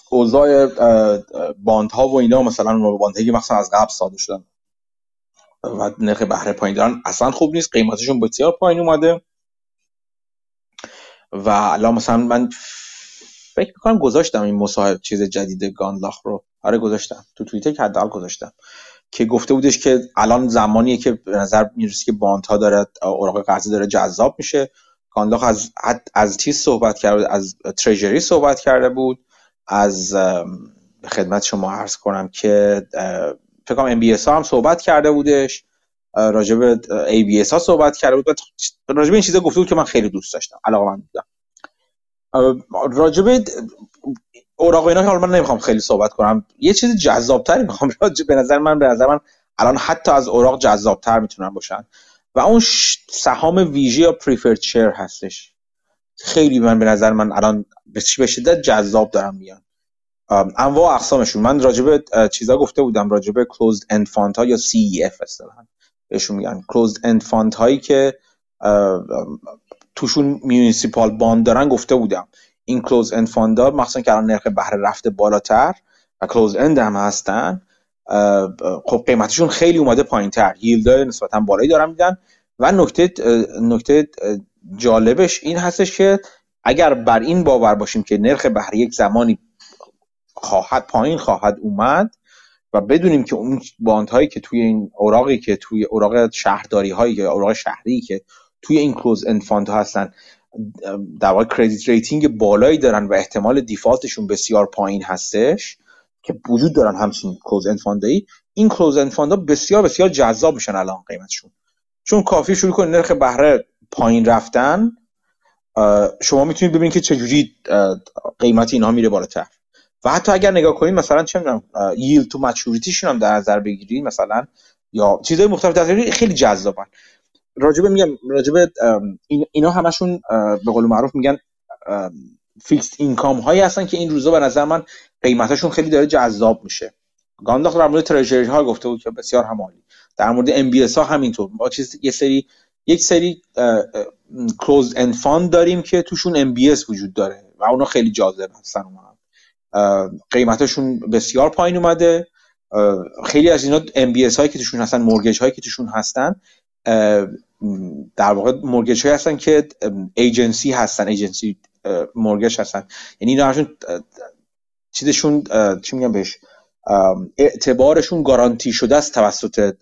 اوضاع bond ها و اینا مثلا bond مثلا از قبل صادر شدن و نرخ بهره پایین دارن اصلا خوب نیست قیمتشون بسیار پایین اومده. و الان مثلا من فکر می‌کنم گذاشتم این مصاحبه چیز جدید گاندلاک رو. آره گذاشتم. تو توییتر که حداقل گذاشتم. که گفته بودش که الان زمانیه که به نظر می‌رسه که bond ها داره اوراق قرضه داره جذاب میشه. گانلاخ از از چیز صحبت کرده از تریجری صحبت کرده بود. از خدمت شما عرض کنم که فکر کنم بی هم صحبت کرده بودش. ای بی ها صحبت کرده بود. راجع به این چیزا گفته بود که من خیلی دوست داشتم علاقه من بودم. راجع به اوراق اینا حالا من نمی‌خوام خیلی صحبت کنم. یه چیز جذابتری می‌خوام <laughs> به نظر من به نظر من الان حتی از اوراق جذابتر می‌تونن باشن. و اون سهام ویژه یا preferred share هستش. خیلی من به نظر من الان به شدت جذاب دارم میان. انواع اقسامشون. من راجبه چیزا گفته بودم راجبه closed end fund ها یا CEF اصطلاحا بهشون میگن. closed end fund هایی که توشون municipal bond دارن گفته بودم. این closed end fund ها مخصوصا که الان نرخ بهره رفته بالاتر و closed end هم هستن خب قیمتشون خیلی اومده پایین تر yield نسبتا بالایی دارن میدن و نکته نکته جالبش این هستش که اگر بر این باور باشیم که نرخ بهره یک زمانی خواهد پایین خواهد اومد و بدونیم که اون bond هایی که توی این اوراقی که توی اوراق شهرداری هایی یا اوراق شهری که توی این closed end fund هستن در واقع credit rating بالایی دارن و احتمال default شون بسیار پایین هستش که وجود دارن همچین closed end fund ایی این closed end ها بسیار بسیار جذاب میشن الان قیمتشون. چون کافی شروع کنید نرخ بهره پایین رفتن شما می‌تونید ببینید که چجوری قیمت اینها میره بالاتر. و حتی اگر نگاه کنید مثلا چه می‌دونم yield to maturity شون هم در نظر بگیرید مثلا یا چیزهای مختلف در خیلی جذابن. راجبه میگم راجبه اینا همشون به قول معروف میگن fixed income هایی هستن که این روزا به نظر من قیمتشون خیلی داره جذاب میشه. گاندلاخ در مورد treasury ها گفته بود که بسیار خب عالی در مورد MB ها همینطور. ما چیز یه سری یک سری closed end fund داریم که توشون MB وجود داره و اونا خیلی جذاب هستن قیمتشون بسیار پایین اومده. خیلی از اینا MB هایی که توشون هستن mortgage هایی که توشون هستن در واقع mortgage هایی هستن که agency هستن agency mortgage هستن. یعنی اینا هاشون چیزشون چی میگم بهش؟ اعتبارشون گارانتی شده است توسط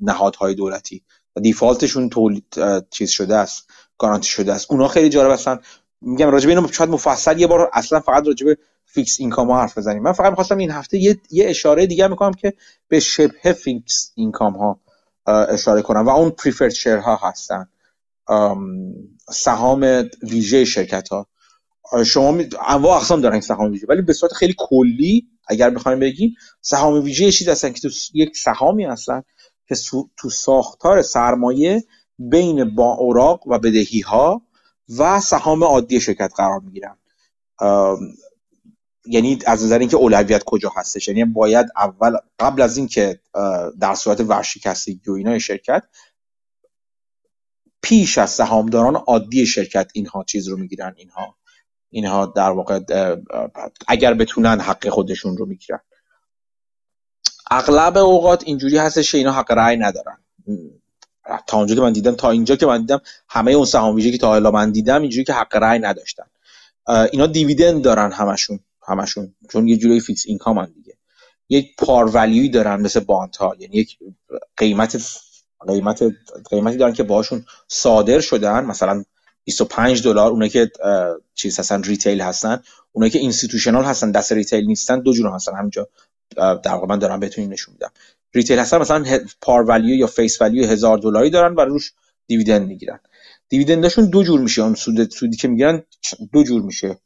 نهادهای دولتی. و default شون تولید چیز شده است گارانتی شده است. اونا خیلی جالب هستن. میگم راجبه اینو شاید مفصل یه بار اصلا فقط راجبه fixed income حرف بزنیم. من فقط می‌خواستم این هفته یه, یه اشاره دیگه می‌کنم که به شبه فیکس اینکام ها اشاره کنم و اون پریفرد شیر ها هستن سهام ویژه شرکت ها شما می... انواع اقسام دارن سهام ویژه ولی به صورت خیلی کلی اگر بخوایم بگیم سهام ویژه چیزی هستن که تو یک سهامی هستن که تو ساختار سرمایه بین با اوراق و بدهی ها و سهام عادی شرکت قرار می‌گیرن. یعنی از نظر اینکه اولویت کجا هستش؟ یعنی باید اول قبل از اینکه در صورت ورشکستگی و اینا شرکت پیش از سهامداران عادی شرکت اینها چیز رو می‌گیرن اینها اینها در واقع اگر بتونن حق خودشون رو می‌گیرن. اغلب اوقات اینجوری هستش اینا حق رأی ندارن. تا اونجا که من دیدم تا اینجا که من دیدم همه اون سهام ویژه که تا حالا من دیدم اینجوری که حق رأی نداشتن. اینا dividend دارن همشون. همشون چون یه جوری fixed income دیگه. یک par value ی دارن مثل bond ها یعنی یک قیمت قیمت قیمتی دارن که باشون صادر شدن. مثلا 25 دلار اونایی که چیز هستن retail هستن. اونایی که institutional هستن دست retail نیستن دو جور هستن. همینجا در واقع من دارم بهتون نشون میدم. retail هستن مثلا par value یا face value هزار دلاری دارن و روش دیویدند می‌گیرن. دیویدندشون دو جور میشه. اون سود سودی که می‌گیرن دو جور میشه.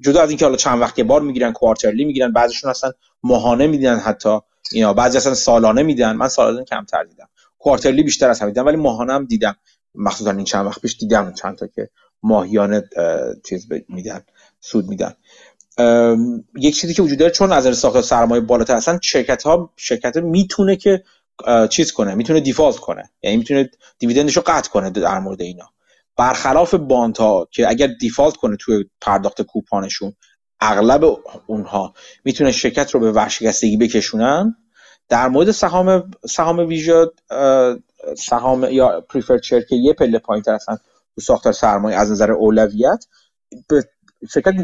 جدا از اینکه حالا چند وقت بار می‌گیرن کوارترلی می‌گیرن بعضیشون اصلا ماهانه میدن حتی. اینا بعضی اصلا سالانه میدن من سالانه کمتر دیدم. کوارترلی بیشتر از دیدم ولی ماهانه هم دیدم. مخصوصا این چند وقت پیش دیدم چند تا که ماهیانه چیز میدن سود میدن. یک چیزی که وجود داره چون از ساخت سرمایه بالاتر هستن شرکت ها شرکت می‌تونه که چیز کنه می‌تونه دیفالت کنه. یعنی می‌تونه دیویدندش رو قطع کنه در مورد اینا. برخلاف بانت ها که اگر دیفالت کنه توی پرداخت کوپانشون اغلب اونها می‌تونه شرکت رو به ورشکستگی بکشونن. در مورد سهام سهام ویژه سهام یا پریفرد شیر که یه پله پایینتر هستن تو ساختار سرمایه از نظر اولویت به شرکت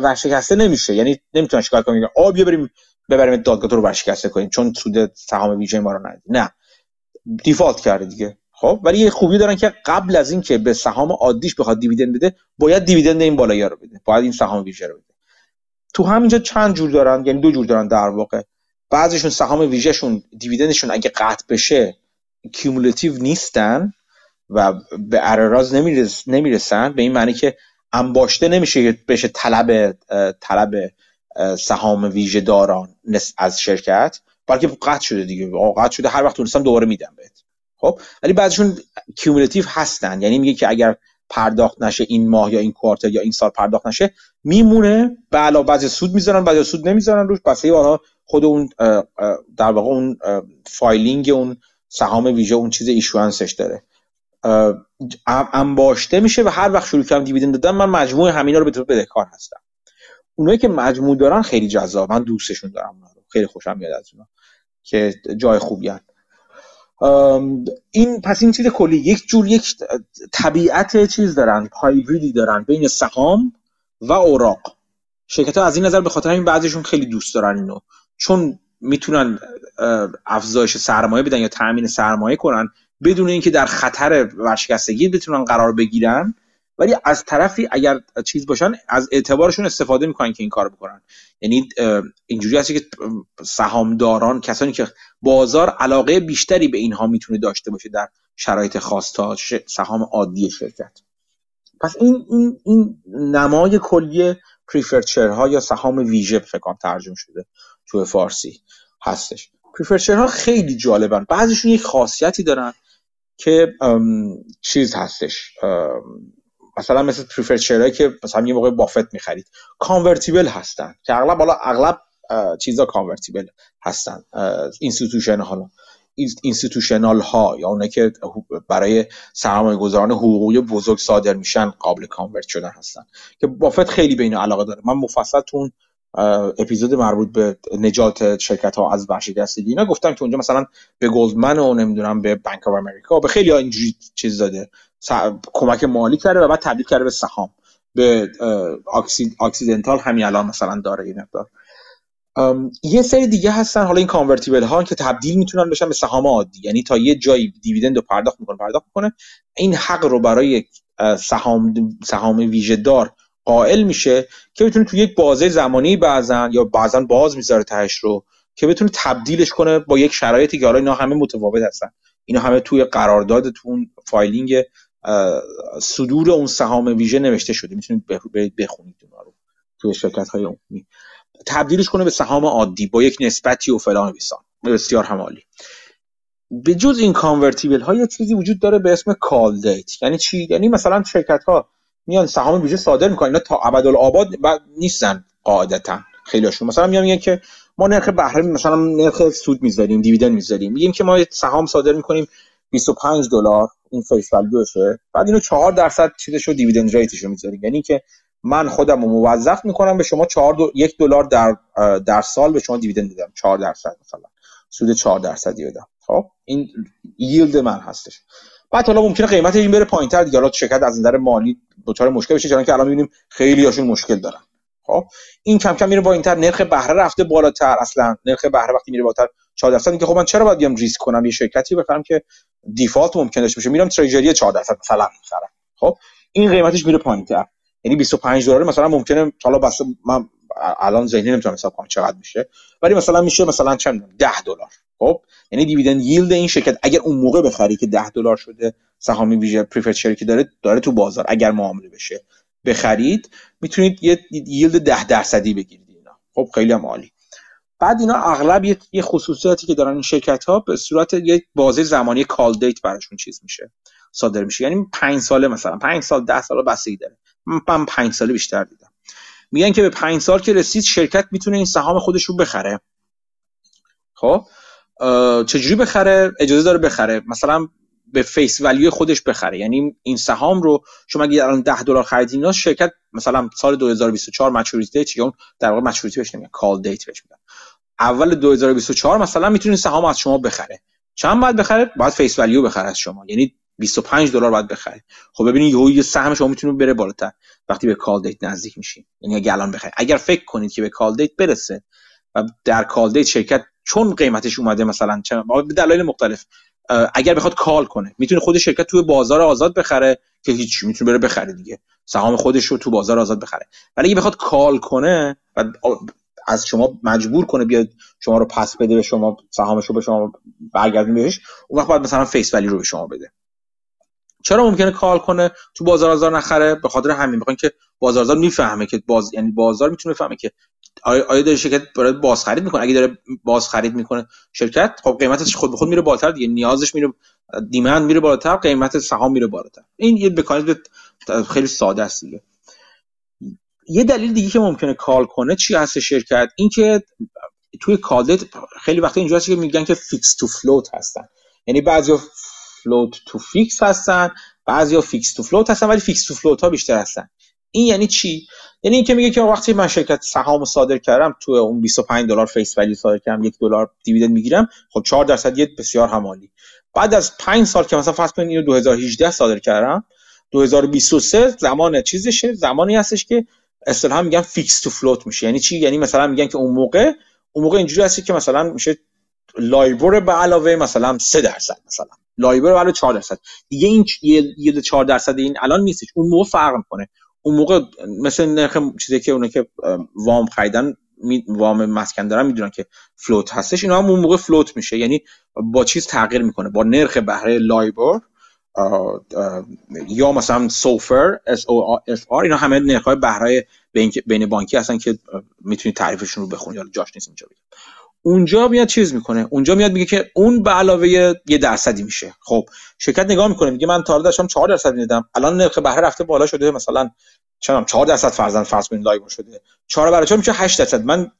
ورشکسته نمیشه. یعنی نمی‌تونن شکایت کنن؟ آ بیا بریم ببریم دادگاه رو ورشکسته کنیم. چون سود سهام ویژه ما رو ندید نه. default کرده دیگه. خب ولی یه خوبی دارن که قبل از اینکه به سهام عادیش بخواد dividend بده باید dividend این بالایی رو بده. باید این سهام ویژه رو بده. تو همینجا چند جور دارن؟ یعنی دو جور دارن در واقع. بعضیشون سهام ویژهشون dividend شون اگه قطع بشه cumulative نیستن و به arrears نمیرس، نمی‌رسن. به این معنی که انباشته نمیشه بشه طلب طلب سهام ویژه داران از شرکت بلکه قطع شده دیگه. قطع شده هر وقت تونستم دوباره میدم بهت. خب ولی بعضشون cumulative هستن. یعنی میگه که اگر پرداخت نشه این ماه یا این quarter یا این سال پرداخت نشه میمونه. به علاوه بعضی سود می‌ذارن بعضی سود نمی‌ذارن روش. پس آنها خود اون در واقع اون filing اون سهام ویژه اون چیز issuance ش داره. انباشته میشه و هر وقت شروع کردم دیویدند دادن من مجموع همینا رو به طور بدهکار هستم. اونایی که مجموع دارن خیلی جذاب. من دوستشون دارم خیلی خوشم میاد از اونا که جای خوبی هن. این پس این چیز کلی یک جور یک طبیعت چیز دارن هایبریدی دارن بین سهام و اوراق. شرکت ها از این نظر به خاطر این بعضیشون خیلی دوست دارن اینو. چون می‌تونن افزایش سرمایه بدن یا تامین سرمایه کنن بدون اینکه در خطر ورشکستگی بتونن قرار بگیرن ولی از طرفی اگر چیز باشن از اعتبارشون استفاده می‌کنن که این کار بکنن. یعنی اینجوری هست که سهامداران کسانی که بازار علاقه بیشتری به اینها می‌تونه داشته باشه در شرایط خاص تا سهام عادی شرکت. پس این این این نمای کلی پریفرد ها یا سهام ویژه فکر ترجمه شده تو فارسی هستش. preferred ها خیلی جالبن. بعضیشون یک خاصیتی دارن که چیز هستش مثلا مثل preferred که مثلا یه موقع بافت می‌خرید. convertible هستن. که اغلب حالا اغلب چیزا convertible هستن. institution حالا institutional ها یا اونه که برای سرمایه گذاران حقوقی بزرگ صادر میشن قابل convert شدن هستن. که بافت خیلی به این علاقه داره. من مفصل تو اپیزود مربوط به نجات شرکت ها از ورشکستگی اینا گفتم که اونجا مثلا به گلدمن و نمی‌دونم به بانک آف امریکا به خیلی اینجوری چیز داده. کمک مالی کرده و بعد تبدیل کرده به سهام. به اکسیدنتال همین الان مثلا داره این مقدار. یه سری دیگه هستن حالا این convertible ها که تبدیل می‌تونن بشن به سهام عادی. یعنی تا یه جایی dividend رو پرداخت می‌کنه پرداخت می‌کنه. این حق رو برای سهام سهام ویژه دار قائل میشه که بتونه تو یک بازه زمانی بعضن یا بعضا باز می‌ذاره تهش رو که بتونه تبدیلش کنه با یک شرایطی که حالا اینا همه متفاوت هستن. اینا همه توی قرارداد تو filing صدور اون سهام ویژه نوشته شده. می‌تونید بخونید اونا رو توی شرکت های عمومی. تبدیلش کنه به سهام عادی با یک نسبتی و فلان بیسان بسیار خب عالی به جز این convertible ها یه چیزی وجود داره به اسم call date. یعنی چی؟ یعنی مثلا شرکت ها میان سهام ویژه صادر می‌کنن. اینا تا ابدالآباد نیستن قاعدتا. خیلیشون مثلا میان میگن که ما نرخ بهره مثلا نرخ سود می‌ذاریم dividend می‌ذاریم. میگیم که ما سهام صادر می‌کنیم 25 دلار این face value شه بعد اینو 4 درصد چیزشو dividend rate شو می‌ذاریم. یعنی که من خودم رو موظف می‌کنم به شما 4 دو... یک دلار در در سال به شما dividend میدم 4 درصد مثلا. سود 4 درصدی بدم. خب؟ این ییلد من هستش. بعد حالا ممکنه قیمت این بره پایینتر دیگه. حالا شرکت از نظر مالی دچار مشکل بشه چون که الان می‌بینیم خیلی هاشون مشکل دارن. خب این کم کم میره با اینتر نرخ بهره رفته بالاتر اصلا. نرخ بهره وقتی میره بالاتر 4 درصد. اینکه خب من چرا باید بیام ریسک کنم؟ یه شرکتی بخرم که دیفالت ممکنه بشه میرم تریجری 4 درصد مثلا می‌خرم. خب این قیمتش میره پایینتر. یعنی 25 دلار مثلا ممکنه حالا بس من الان ذهنی نمی‌تونم حساب کنم چقدر میشه ولی مثلا میشه مثلا چند 10 دلار. خب یعنی دیویدند ییلد این شرکت اگر اون موقع بخری که 10 دلار شده سهامی ویژه پریفرد شرکی داره داره تو بازار. اگر معامله بشه. بخرید می‌تونید یه ییلد 10 درصدی بگیرید اینا. خب خیلی هم عالی. بعد اینا اغلب یه خصوصیاتی که دارن این شرکت ها به صورت یک بازه زمانی کال دیت براشون چیز میشه. صادر میشه. یعنی 5 ساله مثلا. 5 سال 10 سال بستگی داره. من 5 ساله بیشتر دیدم. میگن که به 5 سال که رسید شرکت می‌تونه این سهام خودش رو بخره. خب چجوری بخره؟ اجازه داره بخره. مثلا به face value خودش بخره. یعنی این سهام رو شما اگه الان 10 دلار خریدین شرکت مثلا سال 2024 maturity date اون در واقع maturity بهش نمیگن call date بهش میگن. اول 2024 مثلا می‌تونین سهام از شما بخره. چند باید بخره؟ باید face value بخره از شما. یعنی 25 دلار باید بخره. خب ببینید یه سهم شما می‌تونه بره بالاتر. وقتی به call date نزدیک میشین. یعنی اگه الان بخرید اگر فکر کنید که به call date برسه و در call date شرکت چون قیمتش اومده مثلا چه به دلایل مختلف اگر بخواد call کنه. می‌تونه خود شرکت توی بازار آزاد بخره که هیچ می‌تونه بره بخره دیگه. سهام خودش رو تو بازار آزاد بخره. ولی اگه بخواد call کنه و از شما مجبور کنه بیاد شما رو پس بده به شما سهامش رو به شما برگردونه بهش اون وقت باید مثلا face value رو به شما بده. چرا ممکنه call کنه؟ تو بازار آزاد نخره؟ به خاطر همین. می‌خوان که بازار آزاد می‌فهمه که باز یعنی بازار می‌تونه بفهمه که آیا داره شرکت برای باز خرید می‌کنه؟ اگه داره باز خرید می‌کنه شرکت خب قیمتش خود به خود میره بالاتر دیگه. نیازش میره demand میره بالاتر قیمت سهام میره بالاتر. این یه مکانیزم خیلی ساده است دیگه. یه دلیل دیگه که ممکنه call کنه چی هست شرکت؟ اینکه توی call date خیلی وقتا اینجا که میگن که fixed to float هستن. یعنی بعضی float to fixed هستن بعضی fixed to float هستن ولی fixed to float ها بیشتر هستن. این یعنی چی؟ یعنی اینکه میگه که وقتی من شرکت سهام صادر کردم تو اون 25 دلار face value صادر کردم یک دلار dividend می‌گیرم خب 4 درصد یه بسیار معمولی. بعد از 5 سال که مثلا فرض کنید اینو 2018 صادر کردم 2023 زمان چیزشه زمانی هستش که اصطلاحا میگن fixed to float میشه. یعنی چی؟ یعنی مثلا میگن که اون موقع اون موقع اینجوری هست که مثلا میشه LIBOR به علاوه مثلا 3 درصد مثلا. LIBOR به علاوه 4 درصد. دیگه این یه 4 درصد این الان نیستش. اون موقع فرق می‌کنه. اون موقع مثل نرخ چیزی که اونا که وام خریدن وام مسکن دارن می‌دونن که float هستش اینا هم اون موقع float میشه. یعنی با چیز تغییر می‌کنه. با نرخ بهره LIBOR یا مثلا SOFR S O F R اینا همه نرخ بهره بین بانکی هستن که می‌تونید تعریفشون رو بخونید حالا جاش نیست اینجا بگم. اونجا میاد چیز می‌کنه. اونجا میاد میگه که اون به علاوه یه درصدی میشه. خب شرکت نگاه می‌کنه میگه من تا داشتم 4 درصد می‌دادم. الان نرخ بهره رفته بالا شده مثلا چرا 4 درصد فرضاً فرض کنید LIBOR شده. 4 برابر 4 میشه 8 درصد؟ من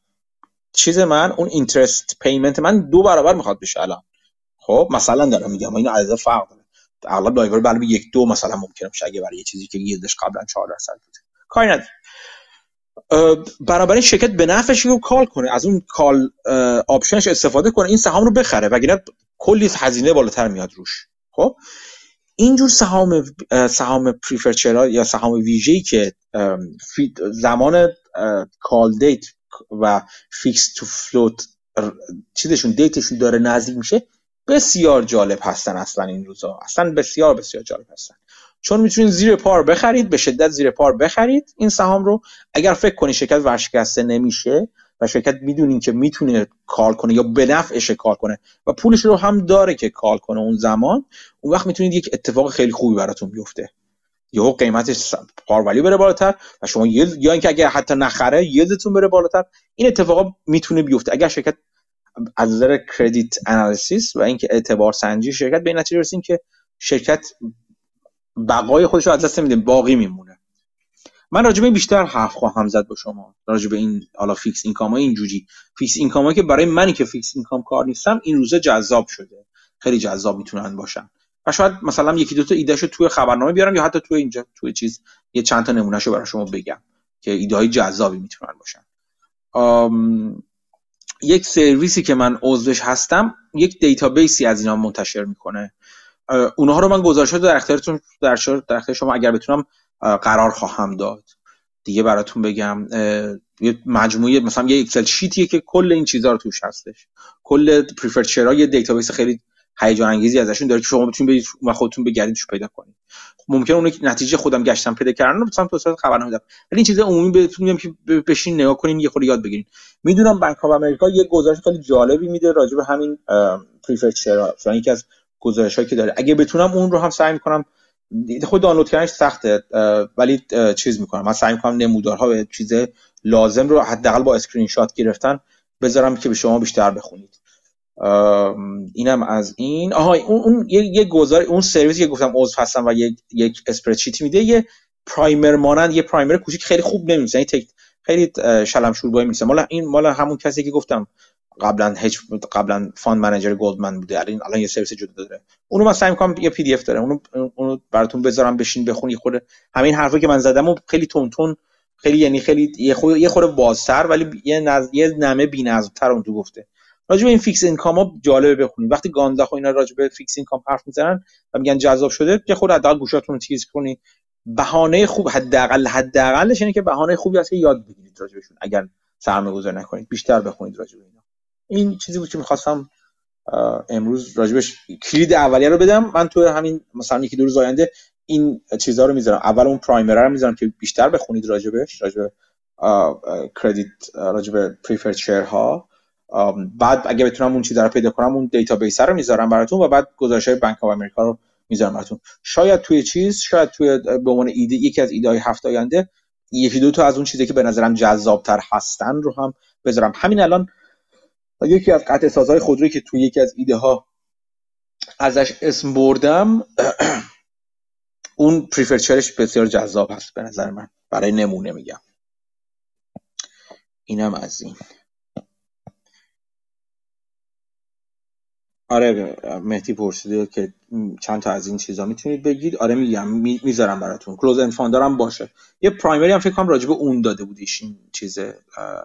چیز من اون interest payment من دو برابر می‌خواد بشه الان. خب مثلا دارم میگم این عدد فرق داره. اغلب LIBOR برای یک دو مثلا ممکنه باشه اگه برای یه چیزی که yield ش قبلا 4 درصد بوده. کاری نداره این شرکت به نفعشه call کنه از اون call option ش استفاده کنه این سهام رو بخره وگرنه کلی هزینه بالاتر میاد روش. خب؟ اینجور سهام سهام preferred share ها یا سهام ویژه‌ای که زمان call date و فیکس تو فلوت چیزشون دیتشون داره نزدیک میشه بسیار جالب هستن اصلا این روزا. اصلا بسیار بسیار جالب هستن. چون می‌تونید زیر پار بخرید به شدت زیر پار بخرید این سهام رو. اگر فکر کنید شرکت ورشکسته نمیشه و شرکت می‌دونین که می‌تونه کار کنه یا به نفعش کار کنه. و پولش رو هم داره که کار کنه اون زمان. اون وقت می‌تونید یک اتفاق خیلی خوبی براتون بیفته. یا قیمتش par value بره بالاتر و شما یا اینکه اگر حتی نخره yield تون بره بالاتر. این اتفاقا می‌تونه بیفته. اگر شرکت از نظر credit analysis و اینکه اعتبار سنجی شرکت به این نتیجه رسید که شرکت بقای خودش رو از دست نمیده باقی میمونه. من راجع به بیشتر حرف خواهم زد با شما راجع به این حالا fixed income های اینجوری. fixed income که برای منی که fixed income کار نیستم این روزا جذاب شده. خیلی جذاب می‌تونن باشن. و شاید مثلا یکی دو تا ایدهشو توی خبرنامه بیارم یا حتی توی اینجا توی چیز یه چند تا نمونهشو برای شما بگم که ایده های جذابی می‌تونن باشن. یک سرویسی که من عضوش هستم یک database ی از اینا منتشر می‌کنه. اونها رو من گزارشات در اختیارتون در, در شما اگر بتونم قرار خواهم داد. دیگه براتون بگم یه مجموعه مثلا یه Excel sheet یه که کل این چیزها رو توش هستش. کل preferred share ها یه database خیلی هیجان انگیزی ازشون داره که شما بتونید برید و خودتون بگردید پیدا کنید. ممکن اون نتیجه خودم گشتم پیدا کردن مثلا تو صورت خبرنامه ولی این چیز عمومی بهتون میگم که بشین نگاه کنین یه خورده یاد بگیرین. می‌دونم Bank of America یه گزارش خیلی جالبی میده راجع به همین preferred share یکی از گزارشایی که داره. اگه بتونم اون رو هم سعی می‌کنم خود دانلود کردنش سخته ولی چیز می‌کنم. من سعی می‌کنم نمودارها به چیز لازم رو حداقل با اسکرین شات گرفتن بذارم که به شما بیشتر بخونید. اینم از این. آها اون, اون یه, گزار اون سرویسی که گفتم عضو هستم و یک یک spreadsheet میده یه primer مانند یه primer کوچیک خیلی خوب نمیشه یعنی خیلی شلم شوربایی میشه مال این مال همون کسی که گفتم قبلا hedge قبلا fund manager گلدمن بوده. الان الان یه سرویس جدا داره. اونو من سعی می‌کنم یه PDF داره اونو اونو براتون بذارم بشین بخونی خود همین حرفی که من زدم و خیلی تون تون خیلی یعنی خیلی یه خود یه خورده بازتر ولی یه نز... یه نمه بی‌نظم‌تر اون تو گفته. راجع به این fixed income ها جالبه بخونید. وقتی گاندلاخ و اینا راجع به fixed income حرف می‌زنن و میگن جذاب شده یه خورده حداقل گوشاتون رو تیز کنید بهانه خوب حداقل حداقلش اینه که بهانه خوبی هست یاد بگیرید راجع بهشون اگر سرمایه‌گذاری نکنید. بیشتر بخونید راجع به اینا. این چیزی بود که می‌خواستم امروز راجبش کلید اولیه رو بدم. من تو همین مثلا یکی دو روز آینده این چیزها رو می‌ذارم. اول اون primer رو می‌ذارم که بیشتر بخونید راجبش راجب credit راجب preferred share ها بعد اگه بتونم اون چیزا رو پیدا کنم اون دیتابیس رو می‌ذارم براتون و بعد گزارش های Bank of America رو می‌ذارم براتون. شاید توی چیز شاید توی به عنوان ایده یکی از ایده های هفته آینده یکی دو تا از اون چیزی که به نظرم جذابتر هستن رو هم بذارم. همین الان یکی از قطع سازهای خودرویی که توی یکی از ایده ها ازش اسم بردم <clears throat> اون پریفرچرش بسیار جذاب هست به نظر من. برای نمونه میگم. اینم از این. آره مهدی پرسیده که چند تا از این چیزا می‌تونید بگید. آره میگم می‌ذارم براتون. کلوز اند دارم باشه. یه پرایمری هم فکر کنم راجبه اون داده بودیش این چیز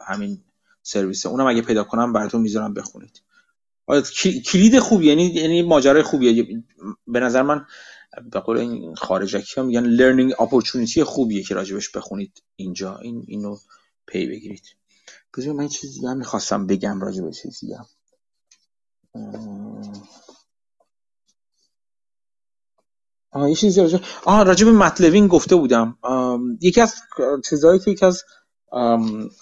همین سرویس اونم اگه پیدا کنم براتون می‌ذارم بخونید. آره، کلید خوبی یعنی یعنی ماجرای خوبیه. به نظر من به قول این خارجکی ها میگن learning opportunity خوبیه که راجبش بخونید اینجا. این اینو پی بگیرید. بذار من چیزی هم می‌خواستم بگم راجب چیزی هم. آه یه چیزی راجب آه راجب مت لوین گفته بودم. یکی از چیزهایی که یکی از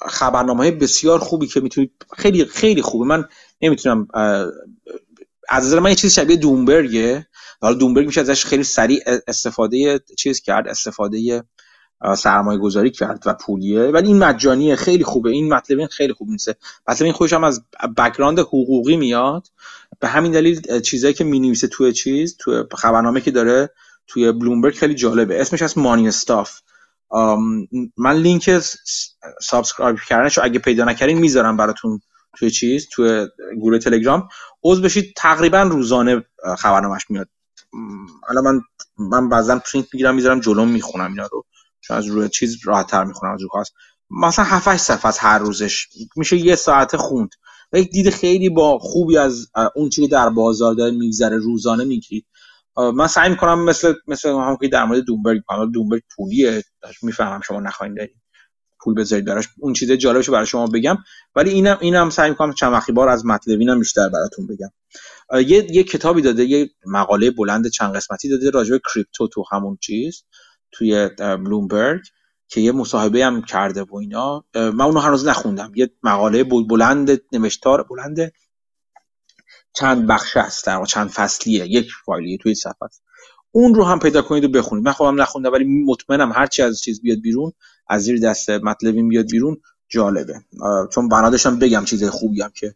خبرنامه های بسیار خوبی که می‌تونید خیلی خیلی خوبه. من نمی‌تونم از نظر من یه چیز شبیه دومبرگه. حالا دومبرگ میشه ازش خیلی سریع استفاده چیز کرد استفاده سرمایه گذاری کرد و پولیه. ولی این مجانیه خیلی خوبه. این مطلب خیلی خوب نیست. مطلب این خوشم از بکراند حقوقی میاد. به همین دلیل چیزایی که می‌نویسه توی چیز توی خبرنامه که داره توی بلومبرگ خیلی جالبه. اسمش هست Money Stuff من لینک subscribe کردنش اگه پیدا نکردین می‌ذارم براتون توی چیز توی گروه تلگرام. عضو بشید تقریبا روزانه خبرنامهش میاد. حالا من من بعضا پرینت می‌گیرم می‌ذارم جلوم می‌خونم اینا رو. چون از روی چیز راحت تر می‌خونم از رو مثلا 7 8 صفحه از هر روزش. میشه یه ساعته خوند. و یک دید خیلی با خوبی از اون چیزی در بازار داره میگذره روزانه می‌گیرید. من سعی می‌کنم مثل مثل هم که در مورد دومبرگ حالا دومبرگ پولیه می‌فهمم شما نخواین دارید. پول بذارید براش. اون چیز جالبش برای شما بگم. ولی اینم اینم سعی می‌کنم چند وقتی بار از مطلبینم بیشتر براتون بگم. یه یه کتابی داده یه مقاله بلند چند قسمتی داده راجع به کریپتو تو همون چیز توی بلومبرگ که یه مصاحبه هم کرده و اینا. من اونو هنوز نخوندم. یه مقاله بلند نوشتار بلند چند بخش هست در چند فصلیه یک فایلیه توی صفحه اون رو هم پیدا کنید و بخونید. من خودم نخوندم ولی مطمئنم هر چی از چیز بیاد بیرون از زیر دست مطلبین بیاد بیرون جالبه. چون بنادشم بگم چیز خوبی هم که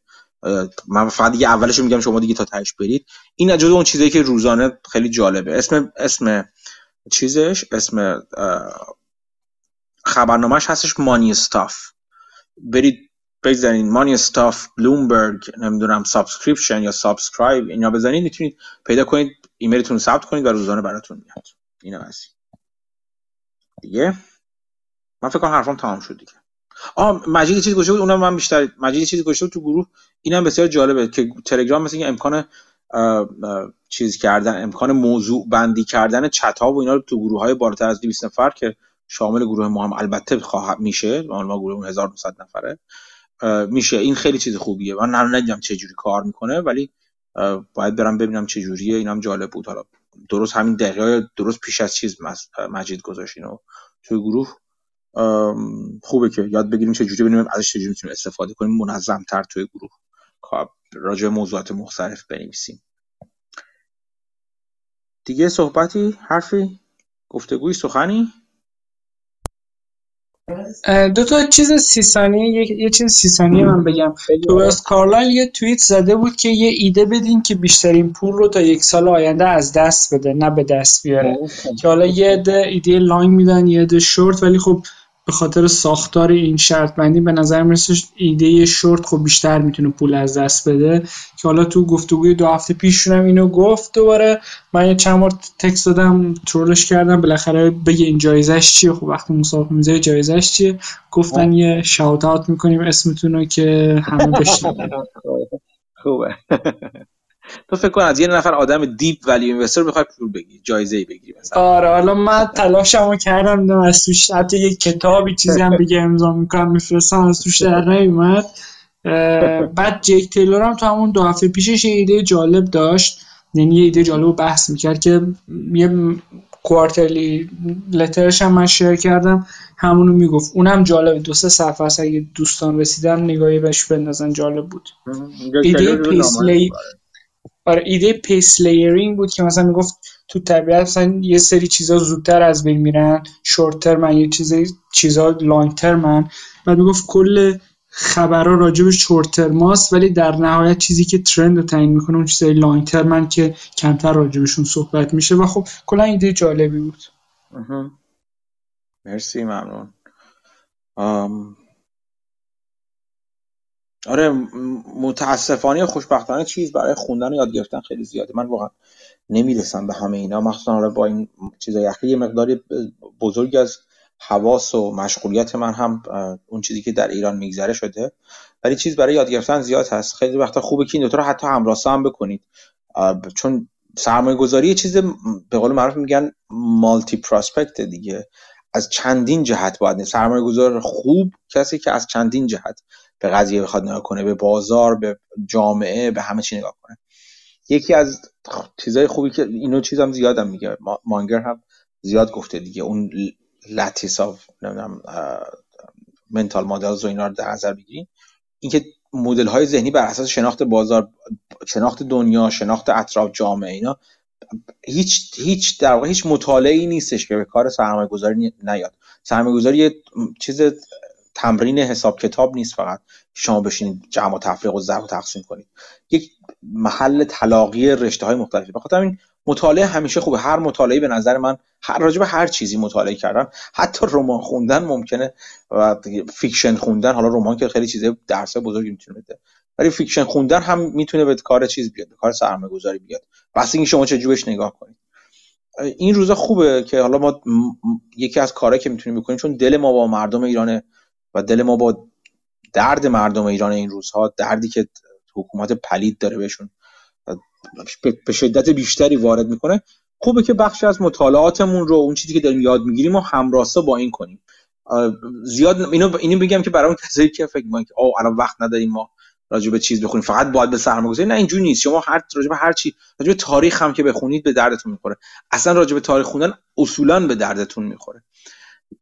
من فقط دیگه اولش میگم شما دیگه تا تهش برید. این جزو اون چیزایی که روزانه خیلی جالبه. اسم اسم چیزش؟ اسم خبرنامهش هستش مانی استاف. برید بزنین Money Stuff بلومبرگ نمی‌دونم subscription یا subscribe اینا بزنید می‌تونید پیدا کنید ایمیلتون رو ثبت کنید و روزانه براتون میاد. اینا هست دیگه؟ من فکر کنم حرفم تمام شد دیگه. آ مجید چیزی گفته بود. اونم من بیشتر مجید چیزی گفته بود تو گروه. اینم بسیار جالبه که تلگرام مثل امکان چیز کردن امکان موضوع بندی کردن چت ها و اینا رو تو گروه های بالاتر از 200 نفر که شامل گروه ما هم البته خواهد میشه. ما گروه 1900 نفره. میشه. این خیلی چیز خوبیه. من ندیدم چه جوری کار می‌کنه ولی باید برم ببینم چه جوریه. اینم جالب بود. حالا درست همین دقیقه درست پیش از چیز مجید گذاشت اینو توی گروه. خوبه که یاد بگیریم چه جوری ببینیم ازش چه می‌تونیم استفاده کنیم. منظم تر توی گروه. راجع موضوعات مختلف بنویسیم. دیگه صحبتی؟ حرفی؟ گفتگوی؟ سخنی؟ دو تا چیز سی ثانیه یه چیز سی ثانیه من بگم. توبرس کارلایل یه توییت زده بود که یه ایده بدین که بیشترین پول رو تا یک سال آینده از دست بده نه به دست بیاره. که حالا یه عده ایده لانگ میدن یه عده شورت ولی خب به خاطر ساختار این شرط بندی به نظر می‌رسه ایده شورت خب بیشتر می‌تونه پول از دست بده. که حالا تو گفتگوی دو هفته پیش اینو گفت دوباره. من یه چند بار تکست دادم ترولش کردم. بالاخره بگه این جایزش چیه؟ خب وقتی مسابقه می‌ذاره جایزش چیه؟ گفتن یه شاوت اوت می‌کنیم اسمتون رو که همه <laughs> بشنون. خوبه. تو فکر کن از یه نفر آدم دیپ ولی اینوستر بخوای پول بگیری جایزه ای بگیری مثلا. آره حالا من تلاشمو کردم از توش حتی یه کتابی چیزی هم دیگه امضا می‌کنم میفرستم از توش در نیومد. بعد جیک تیلور هم تو همون دو هفته پیشش یه ایده جالب داشت. یعنی یه ایده جالب رو بحث می‌کرد که یه quarterly letter ش هم من share کردم همونو می‌گفت. اونم جالبه دو سه صفحه است اگه دوستان رسیدن نگاهی بهش بندازن جالب بود. ایده pace layering آره ایده pace layering بود که مثلا می‌گفت تو طبیعت مثلا یه سری چیزا زودتر از بین میرن short term ن یه چیز چیزا لانگ ترمن بعد می‌گفت کل خبرها راجب شورت ترماست ولی در نهایت چیزی که ترند رو تعیین می‌کنه اون چیزای لانگ ترمن که کمتر راجبشون صحبت میشه. و خب کلا ایده جالبی بود. مرسی ممنون. آره متاسفانه خوشبختانه چیز برای خوندن و یاد گرفتن خیلی زیاده. من واقعا نمی‌رسم به همه اینا. مخصوصا با این چیزای اخیر یه مقداری بزرگی از حواس و مشغولیت من هم اون چیزی که در ایران میگذره شده. ولی چیز برای یاد گرفتن زیاد هست. خیلی وقتا خوبه که این دوتا رو حتی همراسه هم بکنید. چون سرمایه گذاری چیز به قول معروف میگن مالتی پراسپکت دیگه. از چندین جهت باید سرمایه گذار خوب کسی که از چندین جهت به قضیه بخواد نگاه کنه به بازار به جامعه به همه چی نگاه کنه. یکی از چیزای خوبی که اینو چیزم زیادم میگه مانگر هم زیاد گفته دیگه اون لاتیس آف نمی‌دونم منتال مدلز و اینا رو در نظر بگیریم اینکه مدل های ذهنی بر اساس شناخت بازار شناخت دنیا شناخت اطراف جامعه اینا هیچ هیچ در واقع هیچ مطالعه نیستش که به کار سرمایه گذاری نیاد. سرمایه گذاری یه چیز تمرین حساب کتاب نیست فقط. شما بشینید جمع و تفریق و ضرب و تقسیم کنید. یک محل تلاقی رشته های مختلفی بخاطر این مطالعه همیشه خوبه. هر مطالعه به نظر من هر راجع به هر چیزی مطالعه کردن. حتی رمان خوندن ممکنه و fiction خوندن. حالا رمان که خیلی چیزه درس بزرگی می‌تونه بده. ولی fiction خوندن هم می‌تونه به کار چیز بیاد به کار سرمایه گذاری بیاد. بسته اینکه شما چه جوری نگاه کنید. این روزا خوبه که حالا ما یکی از کارهایی که می‌تونیم بکنیم چون دل ما با مردم ایران و دل ما با درد مردم ایران این روزها دردی که حکومت پلید داره بهشون به شدت بیشتری وارد می‌کنه خوبه که بخشی از مطالعاتمون رو اون چیزی که داریم یاد می‌گیریم و همراستا با این کنیم. زیاد اینو اینو بگم که برای اون کسایی که فکر می‌کنن که او الان وقت نداریم ما راجع به چیز بخونیم فقط باید به سرمایه‌گذاری. نه اینجوری نیست. شما هر راجع به هر چی راجع به تاریخ هم که بخونید به دردتون می‌خوره. اصلا راجع به تاریخ خوندن اصولا به دردتون می‌خوره.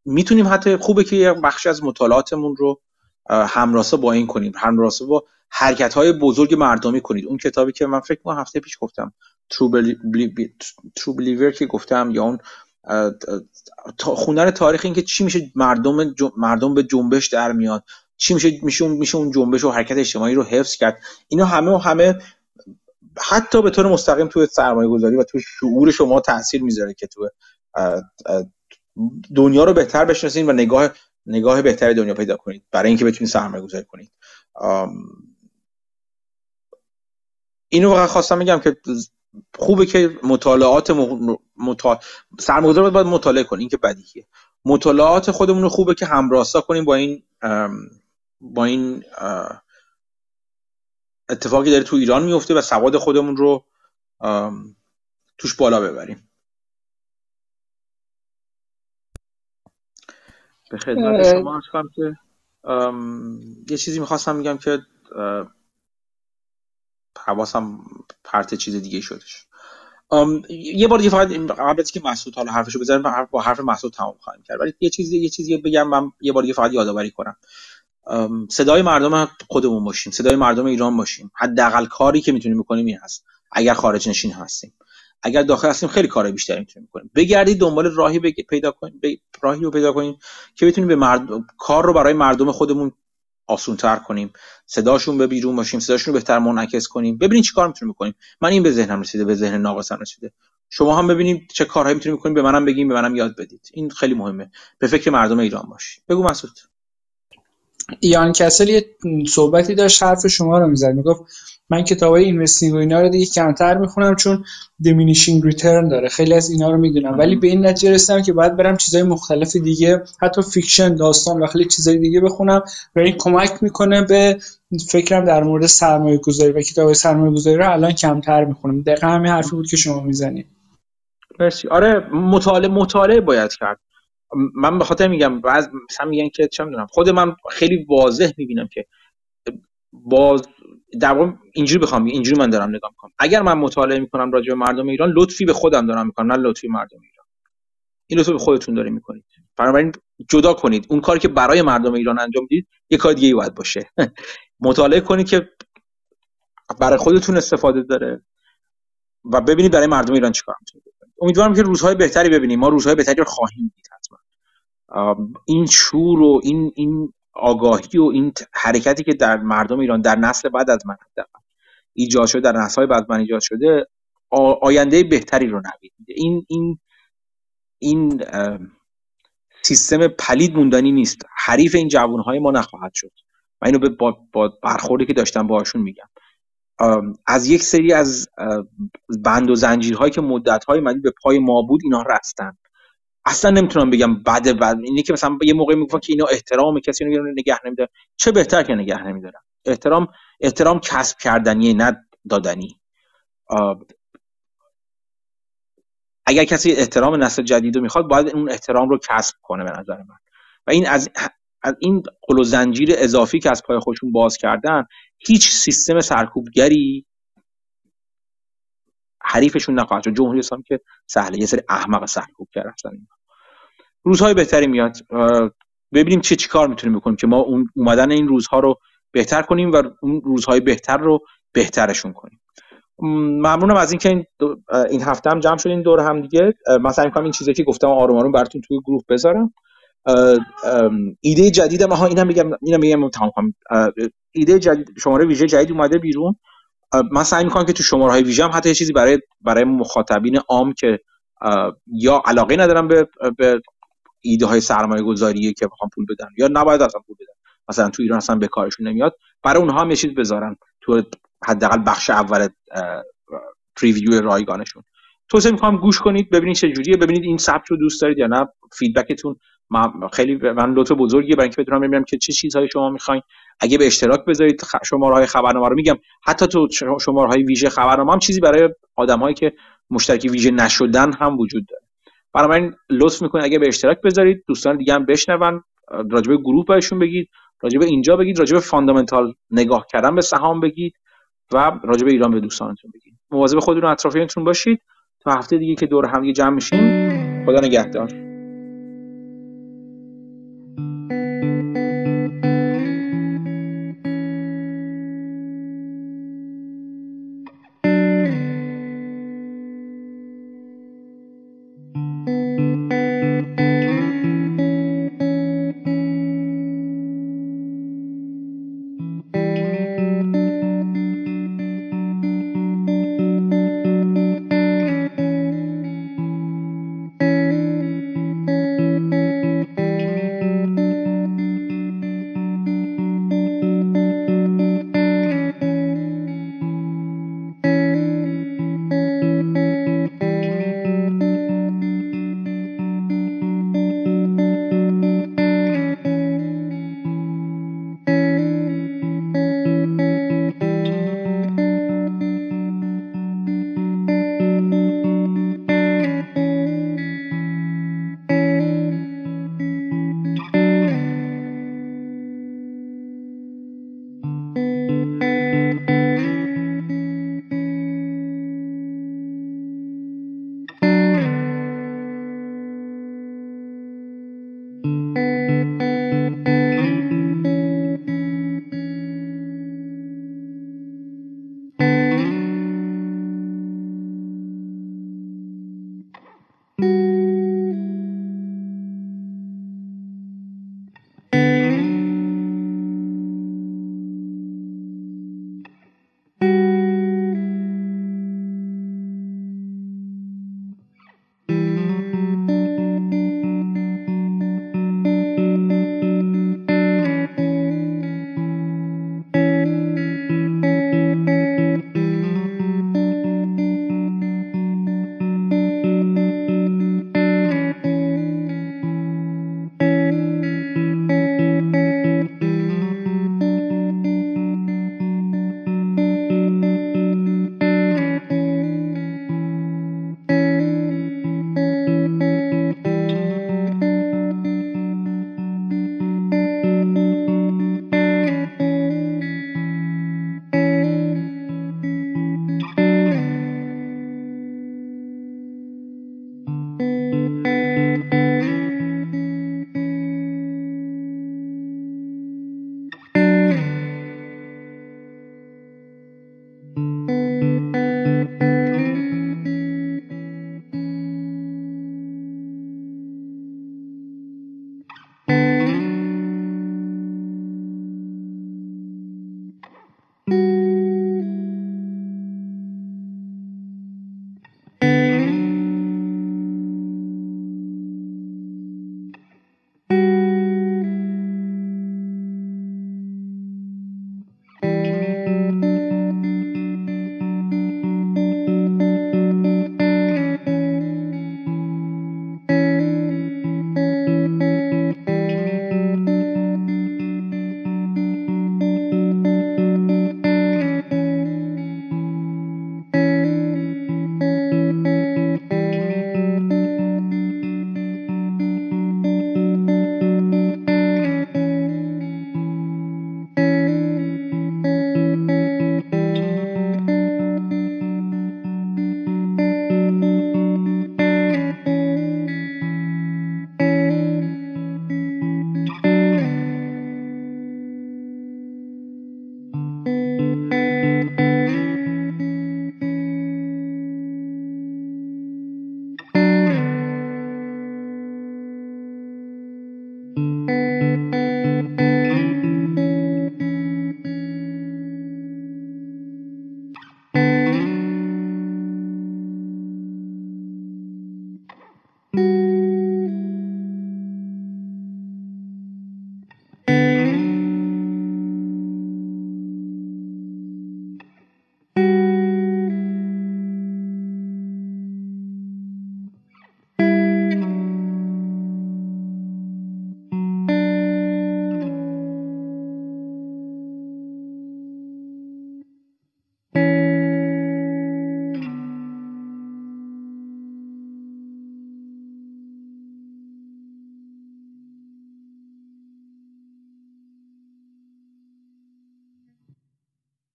می‌تونیم حتی خوبه که یه بخشی از مطالعاتمون رو همراسا با این کنیم. همراسا با حرکت های بزرگ مردمی کنید. اون کتابی که من فکر کنم هفته پیش گفتم. ترو بلیور که گفتم یا اون خوندن تاریخ این که چی میشه مردم مردم به جنبش در میاد. چی میشه میشه اون میشه اون جنبش و حرکت اجتماعی رو حفظ کرد. اینا همه و همه حتی به طور مستقیم توی سرمایه گذاری و توی شعور شما تاثیر می‌ذاره که تو دنیا رو بهتر بشناسید و نگاه نگاه بهتری دنیا پیدا کنید برای اینکه بتونید سرمایه گذاری کنید اینو واقعا خواستم بگم که خوبه که مطالعات مطال... سرمایه‌گذار باید مطالعه کنیم این که بدیهیه. مطالعات خودمون رو خوبه که همراستا کنیم با این با این اتفاقی داره تو ایران میفته و سواد خودمون رو توش بالا ببریم. به خدمت شما که یه چیزی می‌خواستم میگم که حواسم پرت چیز دیگه شدش. یه بار دیگه فقط قبل از که مسعود حالا حرفشو بزنم با حرف مسعود تمام خواهیم کرد. ولی یه چیزی یه چیزی بگم من یه بار دیگه فقط یادآوری کنم. صدای مردم خودمون باشیم صدای مردم ایران باشیم. حداقل کاری که می‌تونیم بکنیم این هست. اگر خارج نشین هستیم. اگر داخل هستیم خیلی کار بیشتری می‌تونیم بکنیم. بگردید دنبال راهی پیدا کنیم راهی رو پیدا کنیم که بتونیم به مردم کار رو برای مردم خودمون آسونتر کنیم. صداشون به بیرون باشیم صداشون رو بهتر منعکس کنیم. ببینید چیکار می‌تونیم بکنیم. من این به ذهنم رسیده به ذهن ناقصم رسیده. شما هم ببینید چه کارهایی می‌تونیم بکنیم به منم بگیم به منم یاد بدید. این خیلی مهمه. به فکر مردم ایران باشید. بگو مسعود. یان کسل یه صحبتی داشت حرف شما رو می‌زد. می‌گفت من کتابای investing و اینا رو دیگه کمتر می‌خونم چون diminishing return داره. خیلی از اینا رو می‌دونم. ولی به این نتیجه رسیدم که باید برم چیزای مختلف دیگه حتی fiction داستان و خیلی چیزای دیگه بخونم. و این کمک می‌کنه به فکرم در مورد سرمایه گذاری و کتاب سرمایه گذاری رو الان کمتر می‌خونم. دقیقا همین حرفی بود که شما می‌زنید. مرسی. آره مطالعه مطالعه باید کرد. من به خاطر میگم بعض مثلا میگن که چه می‌دونم خود من خیلی واضح می‌بینم که باز در واقع اینجوری بخوام اینجوری من دارم نگاه می‌کنم. اگر من مطالعه می‌کنم راجع به مردم ایران لطفی به خودم دارم می‌کنم نه لطفی مردم ایران. این لطفی به خودتون داریم می‌کنید. بنابراین جدا کنید. اون کاری که برای مردم ایران انجام می‌دید یه کار دیگه باید باشه. <laughs> مطالعه کنید که برای خودتون استفاده داره و ببینید برای مردم ایران چیکار می‌تونید امیدوارم که روزهای بهتری ببینیم. ما روزهای بهتری رو خواهیم دید حتما. این شور و این این آگاهی و این حرکتی که در مردم ایران در نسل بعد از من ایجاد شده در نسل های بعد من ایجاد شده آینده بهتری رو نوید. این این این سیستم پلید موندنی نیست. حریف این های ما نخواهد شد. و اینو با, با برخوردی که داشتم باشون میگم. از یک سری از بند و زنجیرهایی که مدتهای مدید به پای ما بود اینا رستن. اصلا نمی‌تونم بگم بده بد. اینه که مثلا یه موقع می‌گفتن که اینا احترام کسی رو نگه نمیداره چه بهتر که نگه نمیدارن؟ احترام احترام کسب کردنیه نه دادنی. اگر کسی احترام نسل جدید رو می‌خواد باید اون احترام رو کسب کنه به نظر من. و این از از این قل زنجیر اضافی که از پای خودشون باز کردن هیچ سیستم سرکوبگری حریفشون نخواهد شد. جمهوری اسلامی که سهله یه سری احمق سرکوب کرد روزهای بهتری میاد. ببینیم چه چیکار می‌تونیم بکنیم که ما اون اومدن این روزها رو بهتر کنیم و اون روزهای بهتر رو بهترشون کنیم. ممنونم از اینکه این, این هفته هم جمع شدین دور هم دیگه. مثلا این چیزی که گفتم آروم آروم براتون توی گروه بذارم. ایده جدید ما ها اینم میگم اینم میگم تمام کنم. ایده جدید شماره ویژه جدید اومده بیرون. من سعی می‌کنم که تو شماره های ویژه هم حتی یه چیزی برای برای مخاطبین عام که یا علاقه ندارم به, به ایده های سرمایه گذاریه که بخوام پول بدن یا نباید اصلا پول بدن. مثلا تو ایران اصلا به کارشون نمیاد. برای اونها هم یه چیز بذارن تو حداقل بخش اول پریویو رایگانشون. توصیه می‌کنم گوش کنید ببینید چه جوریه ببینید این سبک رو دوست دارید یا نه. feedback تون خیلی من لطف بزرگیه برای اینکه بتونم ببینم که چه چیزهایی شما می‌خواین. اگه به اشتراک بذارید شماره های خبرنامه رو میگم. حتی تو شماره های ویژه خبرنامه هم چیزی برای آدمایی که مشترک ویژه نشدن هم وجود داره. بنابراین لطف می‌کنید اگه به اشتراک بذارید دوستان دیگه هم بشنون راجبه گروه بهشون بگید راجبه اینجا بگید راجبه fundamental نگاه کردن به سهام بگید و راجبه ایران به دوستانتون بگید. مواظب خودتون اطرافیانتون باشید. تا هفته دیگه که دور هم جمع میشیم. خدا نگهدار.